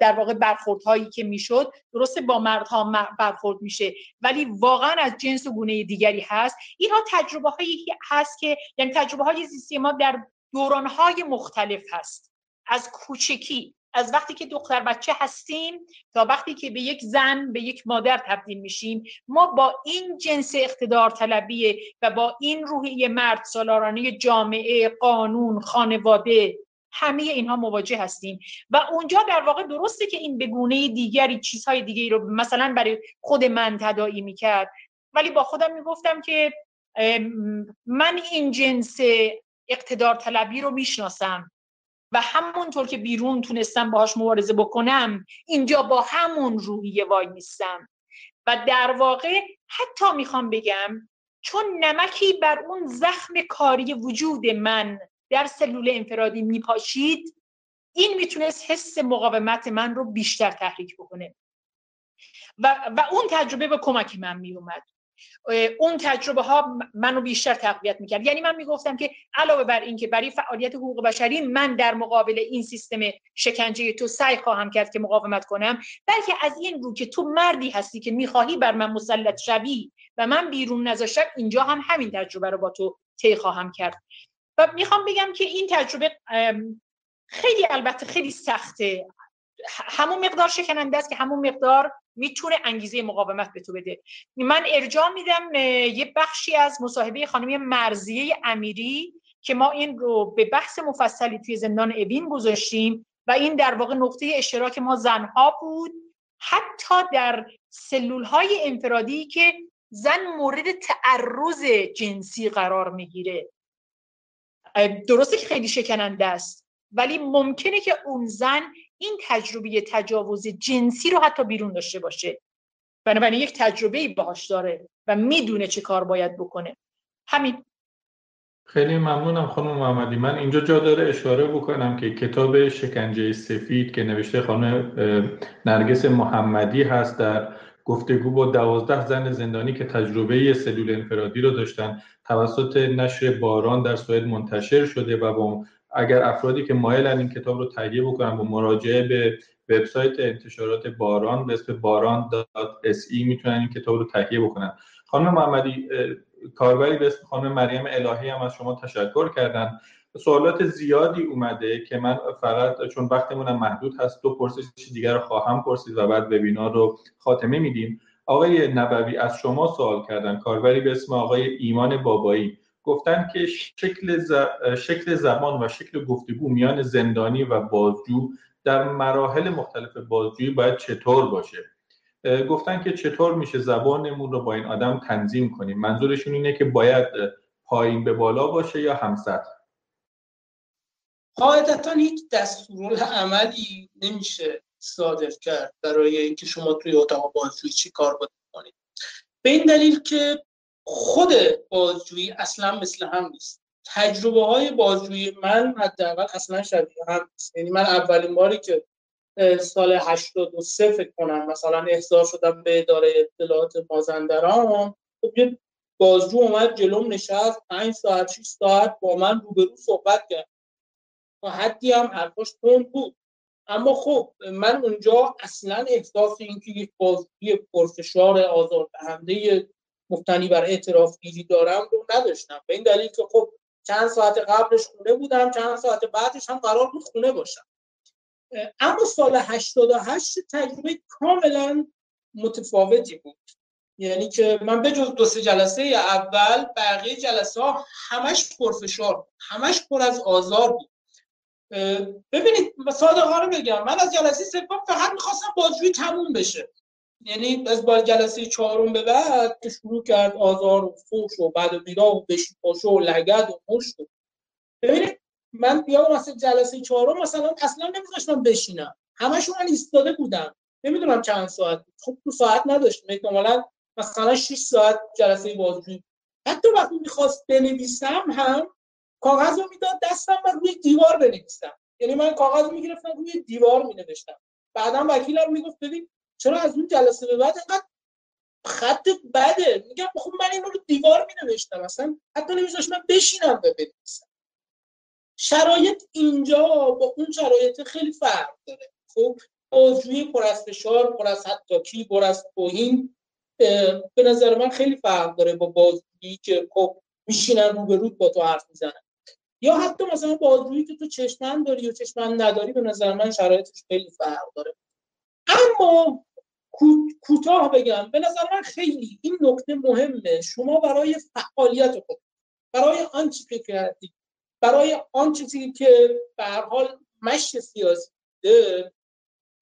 در واقع برخورد هایی که می‌شد درسته با مردها برخورد میشه ولی واقعا از جنس و گونه دیگری هست. اینها تجربه هایی هست که یعنی تجربه های زیستی ما در دوران های مختلف هست. از کوچکی از وقتی که دختر بچه هستیم تا وقتی که به یک زن به یک مادر تبدیل میشیم ما با این جنس اقتدار طلبیه و با این روحیه مرد سالارانه جامعه قانون خانواده همه اینها مواجه هستیم. و اونجا در واقع درسته که این بگونه دیگری چیزهای دیگری رو مثلا برای خود من تداعی می‌کرد. ولی با خودم می‌گفتم که من این جنس اقتدار طلبی رو می‌شناسم. و همونطور که بیرون تونستم باهاش مبارزه بکنم اینجا با همون روحیه وای نیستم و در واقع حتی می‌خوام بگم چون نمکی بر اون زخم کاری وجود من در سلول انفرادی میپاشید این می‌تونست حس مقاومت من رو بیشتر تحریک بکنه. و, و اون تجربه به کمک من میومد اون تجربه ها منو بیشتر تقویت می‌کرد. یعنی من می‌گفتم که علاوه بر اینکه برای فعالیت حقوق بشری من در مقابل این سیستم شکنجه تو سعی خواهم کرد که مقاومت کنم بلکه از این رو که تو مردی هستی که می‌خواهی بر من مسلط شوی و من بیرون نذاشتم اینجا هم همین تجربه رو با تو طی خواهم کرد. و می‌خوام بگم که این تجربه خیلی البته خیلی سخته. همون مقدار شکننده است که همون مقدار می‌تونه انگیزه مقاومت به تو بده. من ارجاع میدم یه بخشی از مصاحبه خانمی مرزیه امیری که ما این رو به بحث مفصلی توی زندان اوین گذاشتیم و این در واقع نقطه اشتراک ما زنها بود. حتی در سلول های انفرادی که زن مورد تعرض جنسی قرار می‌گیره. درسته که خیلی شکننده است ولی ممکنه که اون زن این تجربه تجاوز جنسی رو حتی بیرون داشته باشه. بنابراین یک تجربه باهاش داره و می‌دونه چه کار باید بکنه. همین. خیلی ممنونم خانم محمدی. من اینجا جا داره اشاره بکنم که کتاب شکنجه سفید که نوشته خانم نرگس محمدی هست در گفتگو با دوازده زن زندانی که تجربه سلول انفرادی رو داشتن توسط نشر باران در سوئد منتشر شده و با اگر افرادی که مایلن این کتاب رو تهیه بکنن با مراجعه به وبسایت انتشارات باران به اسم باران.se می‌تونن این کتاب رو تهیه بکنن. خانم محمدی کاربری به اسم خانم مریم الهی هم از شما تشکر کردن. سوالات زیادی اومده که من فقط چون وقتمونم محدود هست دو پرسش دیگر رو خواهم پرسید و بعد وبینار رو خاتمه میدیم. آقای نبوی از شما سوال کردن. کاربری به اسم آقای ایمان بابایی. گفتن که شکل, شکل زبان و شکل گفتگو میان زندانی و بازجو در مراحل مختلف بازجویی باید چطور باشه. گفتن که چطور میشه زبانمون رو با این آدم تنظیم کنیم. منظورشون اینه که باید پایین به بالا باشه یا همسط قاعدتا هیچ دستورال عملی نمیشه صادر کرد برای اینکه شما توی اتاق بازجویی چی کار باید کنید به این دلیل که خود بازجویی اصلا مثل هم نیست. تجربه های بازجویی من حداقل اصلا شبیه هم نیست. یعنی من اولین باری که سال 83 فکر کنم مثلا احضار شدم به اداره اطلاعات مازندران خب یه بازجو اومد جلوم نشست 5 ساعت 6 ساعت با من روبرو صحبت کرد. و حدی هم حرفاش تند بود. اما خب من اونجا اصلا احساس اینکه یک بازجوی پرفشار آزاردهنده مفتنی بر اعتراف گیری دارم رو نداشتم. به این دلیل که خب چند ساعت قبلش خونه بودم چند ساعت بعدش هم قرار بود خونه باشم. اما سال 88 تجربه کاملا متفاوتی بود. یعنی که من به جز دو سه جلسه اول بقیه جلسه ها همش پرفشار همش پر از آزار بود. ببینید صادقانه بگم من از جلسه سوم فقط می‌خواستم بازجویی تموم بشه. یعنی از با جلسه چهارم به بعد که شروع کرد آزار و فوش و بعد و بیرا و بشی و لگد و مشت ببینید من بیام مثلا جلسه چهارم مثلا اصلا نمیذاشتم بشینم. همشون من ایستاده بودم نمی‌دونم چند ساعت خب تو ساعت نداشتم احتمالاً مثلا 6 ساعت جلسه بازجویی. حتی وقتی می‌خواست بنویسم هم کاغذ رو می‌داد دستم و روی دیوار بنویسم. یعنی من کاغذ می‌گرفتم روی دیوار مینوشتم. بعدا وکیلم می‌گفت ببین چرا از اون جلسه به بعد اینقدر خط بده؟ میگم خب من این رو دیوار مینوشتم اصلا حتی نمیذاشت من بشینم به بنویسم. شرایط اینجا با اون شرایط خیلی فرق داره. خب بازجویی پر از فشار پر از حتی پر از توهین به نظر من خیلی فرق داره با بازجویی که خب میشینن رو به رود با تو حرف می‌زنن. یا حتی مثلا بازجویی که تو چشمن داری و چشمن نداری به نظر من شرایطش خیلی فرق داره. اما کوتاه بگم. به نظر من خیلی این نکته مهمه. شما برای فعالیت خود برای آنچه که کردید برای آن چیزی که به حال مشی سیاسی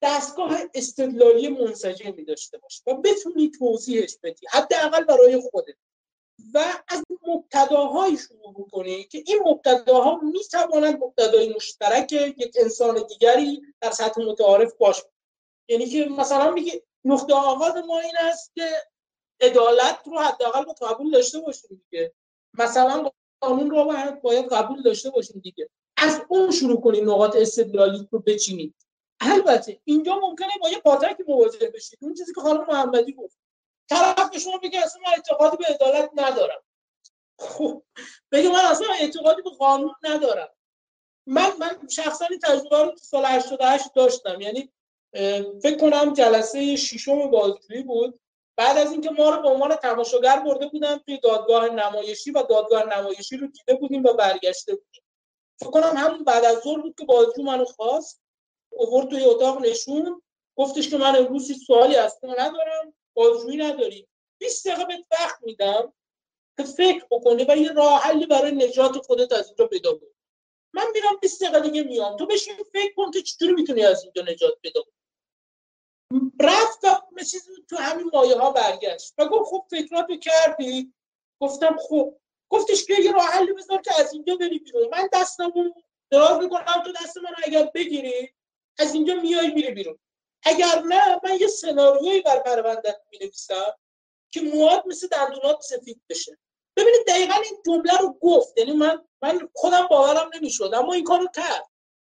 دستگاه استدلالی منسجمی داشته باشه و بتونی توضیحش بدی حداقل برای خودت. و از مبتداهایی شروع بکنی که این مبتداها می‌توانند مبتدای مشترک یک انسان دیگری در سطح متعارف باشه یعنی که مثلا میگه نقطه آغاز ما این است که عدالت رو حداقل با قبول داشته باشیم دیگه. مثلا قانون رو باید قبول داشته باشیم دیگه. از اون شروع کنید نقاط استدلالی رو بچینید البته اینجا ممکنه با یه پاتک مواجه بشید. اون چیزی که خانم محمدی گفت. طرف شما بگه اصلا من اعتقادی به عدالت ندارم. خب بگه من اصلا اعتقادی به قانون ندارم. من من شخصا این تجربه رو تو سال 88 داشتم. یعنی فکر کنم جلسه ششم بازجویی بود. بعد از اینکه ما رو به عنوان تماشاگر برده بودن توی دادگاه نمایشی و دادگاه نمایشی رو دیده بودیم و برگشته بودیم. فکر کنم همون بعد از ظهر بود که بازجو منو خواست اوورد توی اتاق نشون. گفتش که من امروز سوالی از ندارم بازجویی نداری. 20 دقیقه بهت وقت میدم که فکر بکنی و یه راه حلی برای نجات خودت از اینجا پیدا کنی. من میرم 20 دقیقه دیگه میام. تو بشین فکر کن که چطوری می‌تونی از اینجا نجات پیدا کنی. رفت و چیز تو همین مایه ها برگشت. و گفت خب فکراتو کردی؟ گفتم خب. گفتش که یه راه حلی بذار که از اینجا بری بیرون. من دستمو دراز می‌کنم تو دست من اگر بگیری از اینجا میای میری بیرون. اگر نه من یه سناریویی بر پرونده می نویسم که مواد مثل دندونات سفید بشه. ببینید دقیقا این جمله رو گفت. یعنی من من خودم باورم نمی‌شد اما این کارو کرد.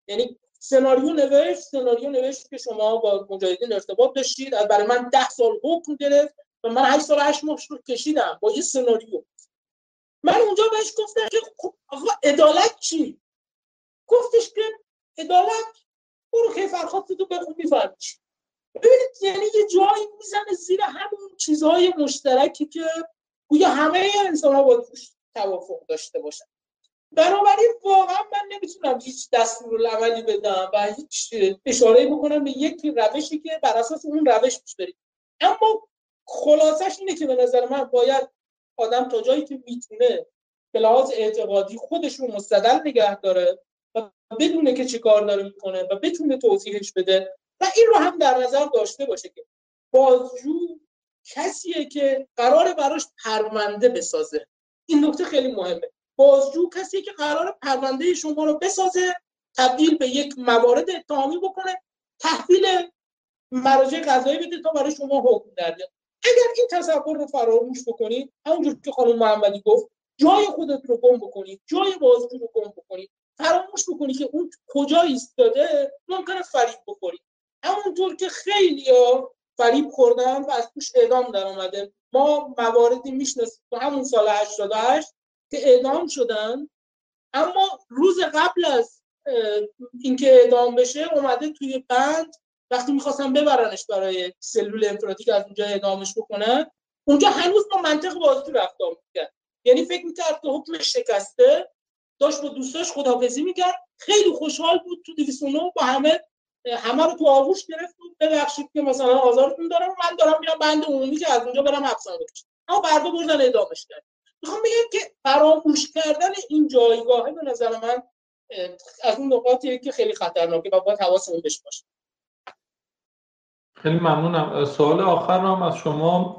یعنی سناریو نوشت سناریو نوشت که شما با مجاهدین ارتباط داشتید از برای من ده سال حکم گرفت و من 8 سال 8 ماه کشیدم با یه سناریو. من اونجا بهش گفتم که خب آقا عدالت چی؟ گفتش که عدالت برو کیفرخواد تو بخون می‌فهمی ببینید یعنی یه جایی می‌زنه زیر همون چیزهای مشترکی که گویا همه انسان ها با توافق داشته باشن. بنابراین واقعا من نمی‌تونم هیچ دستور عملی بدم و هیچ اشاره بکنم به یک روشی که بر اساس اون روش پیش بریم. اما خلاصش اینه که به نظر من باید آدم تا جایی که می‌تونه به لحاظ اعتقادی خودش رو مستدل نگه داره و بدونه که چه کار داره می‌کنه و بتونه توضیحش بده و این رو هم در نظر داشته باشه که بازجو کسیه که قرار براش پرونده بسازه. این نکته خیلی مهمه. بازجو کسیه که قرار پرونده شما رو بسازه تبدیل به یک موارد اتهامی بکنه تحویل مراجع قضایی بده تا برای شما حکم در اگر این تصور رو فراموش بکنید همونجور که خانم محمدی گفت جای خودت رو گم بکنید جای بازجو رو گم بکنید فراموش بکنید که اون کجا ایستاده ممکنه فریب بخورید همونطور که خیلی ها فریب خوردن و از توش اعدام در آمده ما مواردی می‌شناسیم تو همون سال 88 که اعدام شدن. اما روز قبل از اینکه اعدام بشه اومده توی بند وقتی می‌خواستن ببرنش برای سلول انفراتی که از اونجا اعدامش بکنن اونجا هنوز با منطق بازی رفتار می‌کرد. یعنی فکر می‌کرد که حکم شکسته داشت با دوستاش خدافزی می‌کرد. خیلی خوشحال بود تو 209 با همه همه رو تو آغوش گرفت و ببخشید که مثلا آزارتون دارم من دارم میرم بند عمومی که از اونجا برم افسانه بکشم. اما بردا بردن ادامش کرد. می‌خوام بگم که فراموش کردن این جایگاهه به نظر من از اون نقاطیه که خیلی خطرناکه و باید حواسمون بهش باشه. خیلی ممنونم. سوال آخر هم از شما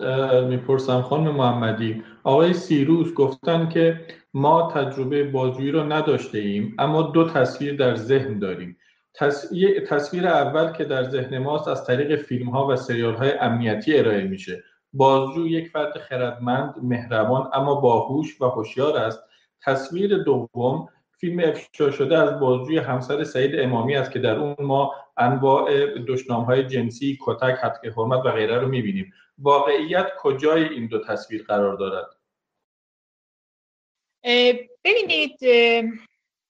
می‌پرسم خانم محمدی. آقای سیروس گفتن که ما تجربه بازجویی رو نداشته ایم اما دو تصویر در ذهن داریم. تصویر اول که در ذهن ماست از طریق فیلم ها و سریال های امنیتی ارائه میشه. بازجو یک فرد خردمند مهربان اما باهوش و هوشیار است. تصویر دوم فیلم افشا شده از بازجوی همسر سعید امامی است که در اون ما انواع دشنام های جنسی کتک حد حرمت و غیره رو می‌بینیم. واقعیت کجای این دو تصویر قرار دارد؟ ببینید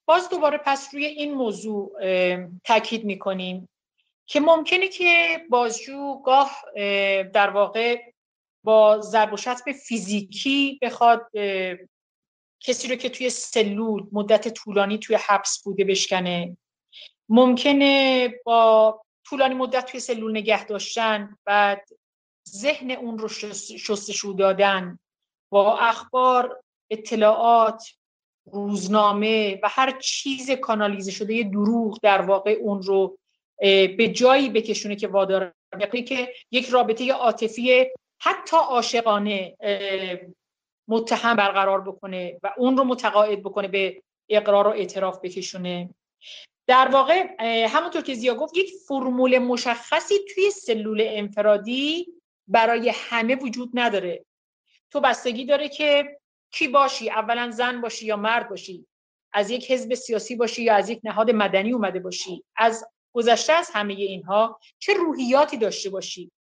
باز دوباره پس روی این موضوع تاکید می‌کنیم که ممکنه که بازجو گاه در واقع با ضرب و شتم فیزیکی بخواد کسی رو که توی سلول مدت طولانی توی حبس بوده بشکنه. ممکنه با طولانی مدت توی سلول نگه داشتن بعد ذهن اون رو شستشو دادن. با اخبار اطلاعات روزنامه و هر چیز کانالیزه شده یه دروغ در واقع اون رو به جایی بکشونه که وادار. که یک رابطه عاطفی حتی عاشقانه متهم برقرار بکنه و اون رو متقاعد بکنه به اقرار و اعتراف بکشونه. در واقع همونطور که زیا گفت یک فرمول مشخصی توی سلول انفرادی برای همه وجود نداره. تو بستگی داره که کی باشی اولا زن باشی یا مرد باشی از یک حزب سیاسی باشی یا از یک نهاد مدنی اومده باشی. از گذشته از همه اینها چه روحیاتی داشته باشی؟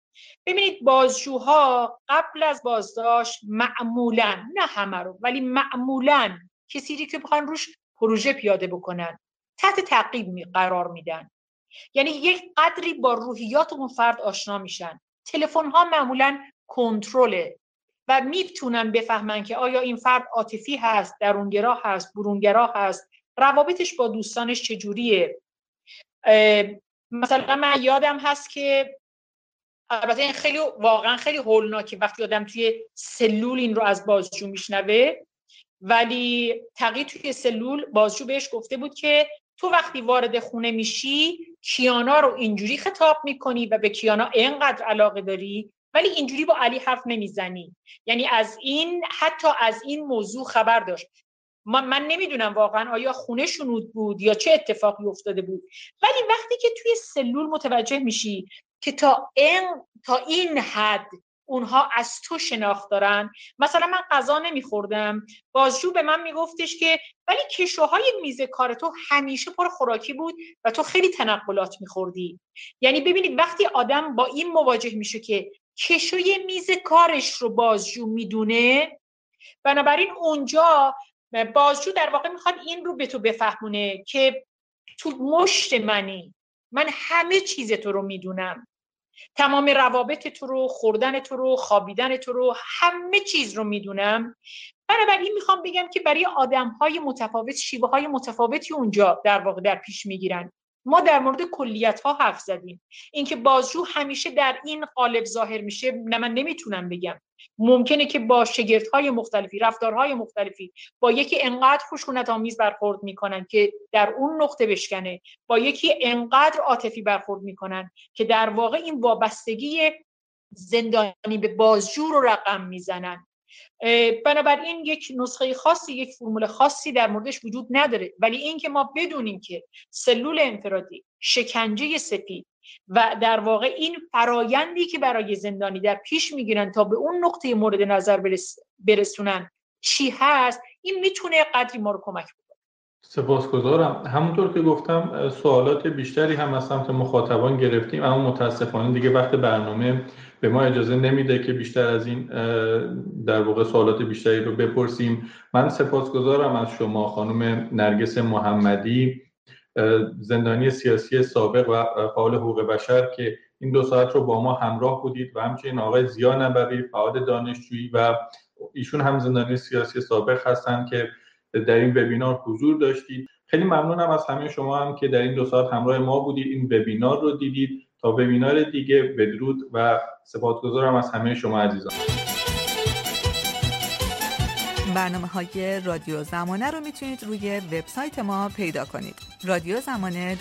ببینید بازجوها قبل از بازداشت معمولا نه همه رو ولی معمولا کسی که بخوان روش پروژه پیاده بکنن تحت تعقیب قرار میدن. یعنی یک قدری با روحیات اون فرد آشنا میشن. تلفن ها معمولا کنترله و می‌تونن بفهمن که آیا این فرد عاطفی هست درونگرا هست برونگرا هست روابطش با دوستانش چجوریه. مثلا من یادم هست که البته این خیلی واقعا خیلی هولناکه وقتی آدم توی سلول این رو از بازجو میشنوه. ولی تقیید توی سلول بازجو بهش گفته بود که تو وقتی وارد خونه میشی کیانا رو اینجوری خطاب می‌کنی و به کیانا اینقدر علاقه داری ولی اینجوری با علی حرف نمی‌زنی. یعنی از این حتی از این موضوع خبر داشت. من, من نمی‌دونم واقعا آیا خونه شنود بود یا چه اتفاقی افتاده بود. ولی وقتی که توی سلول متوجه میشی که تا این تا این حد اونها از تو شناخت دارن. مثلا من غذا نمیخوردم. بازجو به من میگفتش که ولی کشوهای میز کار تو همیشه پر خوراکی بود و تو خیلی تنقلات میخوردی. یعنی ببینید وقتی آدم با این مواجه میشه که کشوی میز کارش رو بازجو می‌دونه بنابراین اونجا بازجو در واقع می‌خواد این رو به تو بفهمونه که تو مشت منی. من همه چیز تو رو می‌دونم. تمام روابط تو رو خوردن تو رو خوابیدن تو رو همه چیز رو می‌دونم. بنابراین می‌خوام بگم که برای آدم های متفاوت شیوه های متفاوتی اونجا در واقع در پیش می‌گیرن. ما در مورد کلیت ها حرف زدیم. اینکه بازجو همیشه در این قالب ظاهر میشه نه من نمی‌تونم بگم. ممکنه که با های مختلفی رفتارهای مختلفی با یکی انقدر خشونت آمیز برخورد می‌کنن که در اون نقطه بشکنه با یکی انقدر عاطفی برخورد می‌کنن که در واقع این وابستگی زندانی به بازجو رو رقم می‌زنن. بنابراین یک نسخه خاصی یک فرمول خاصی در موردش وجود نداره. ولی اینکه ما بدونیم که سلول انفرادی شکنجه سپید و در واقع این فرایندی که برای زندانی در پیش می‌گیرن تا به اون نقطه مورد نظر برسونن چی هست این می‌تونه قدری ما رو کمک بکنه. سپاسگزارم. همونطور که گفتم سوالات بیشتری هم از سمت مخاطبان گرفتیم اما متاسفانه دیگه وقت برنامه به ما اجازه نمیده که بیشتر از این در واقع سوالات بیشتری رو بپرسیم. من سپاسگزارم از شما خانم نرگس محمدی زندانی سیاسی سابق و فعال حقوق بشر که این دو ساعت رو با ما همراه بودید و همچنین آقای زیا نبوی فعال دانشجویی و ایشون هم زندانی سیاسی سابق هستند که در این وبینار حضور داشتید. خیلی ممنونم از همه شما هم که در این دو ساعت همراه ما بودید. این وبینار رو دیدید. تا وبینار دیگه بدرود و سپاسگزارم از همه شما عزیزان. برنامه های رادیو زمانه رو می‌تونید روی وبسایت ما پیدا کنید. رادیو زمانه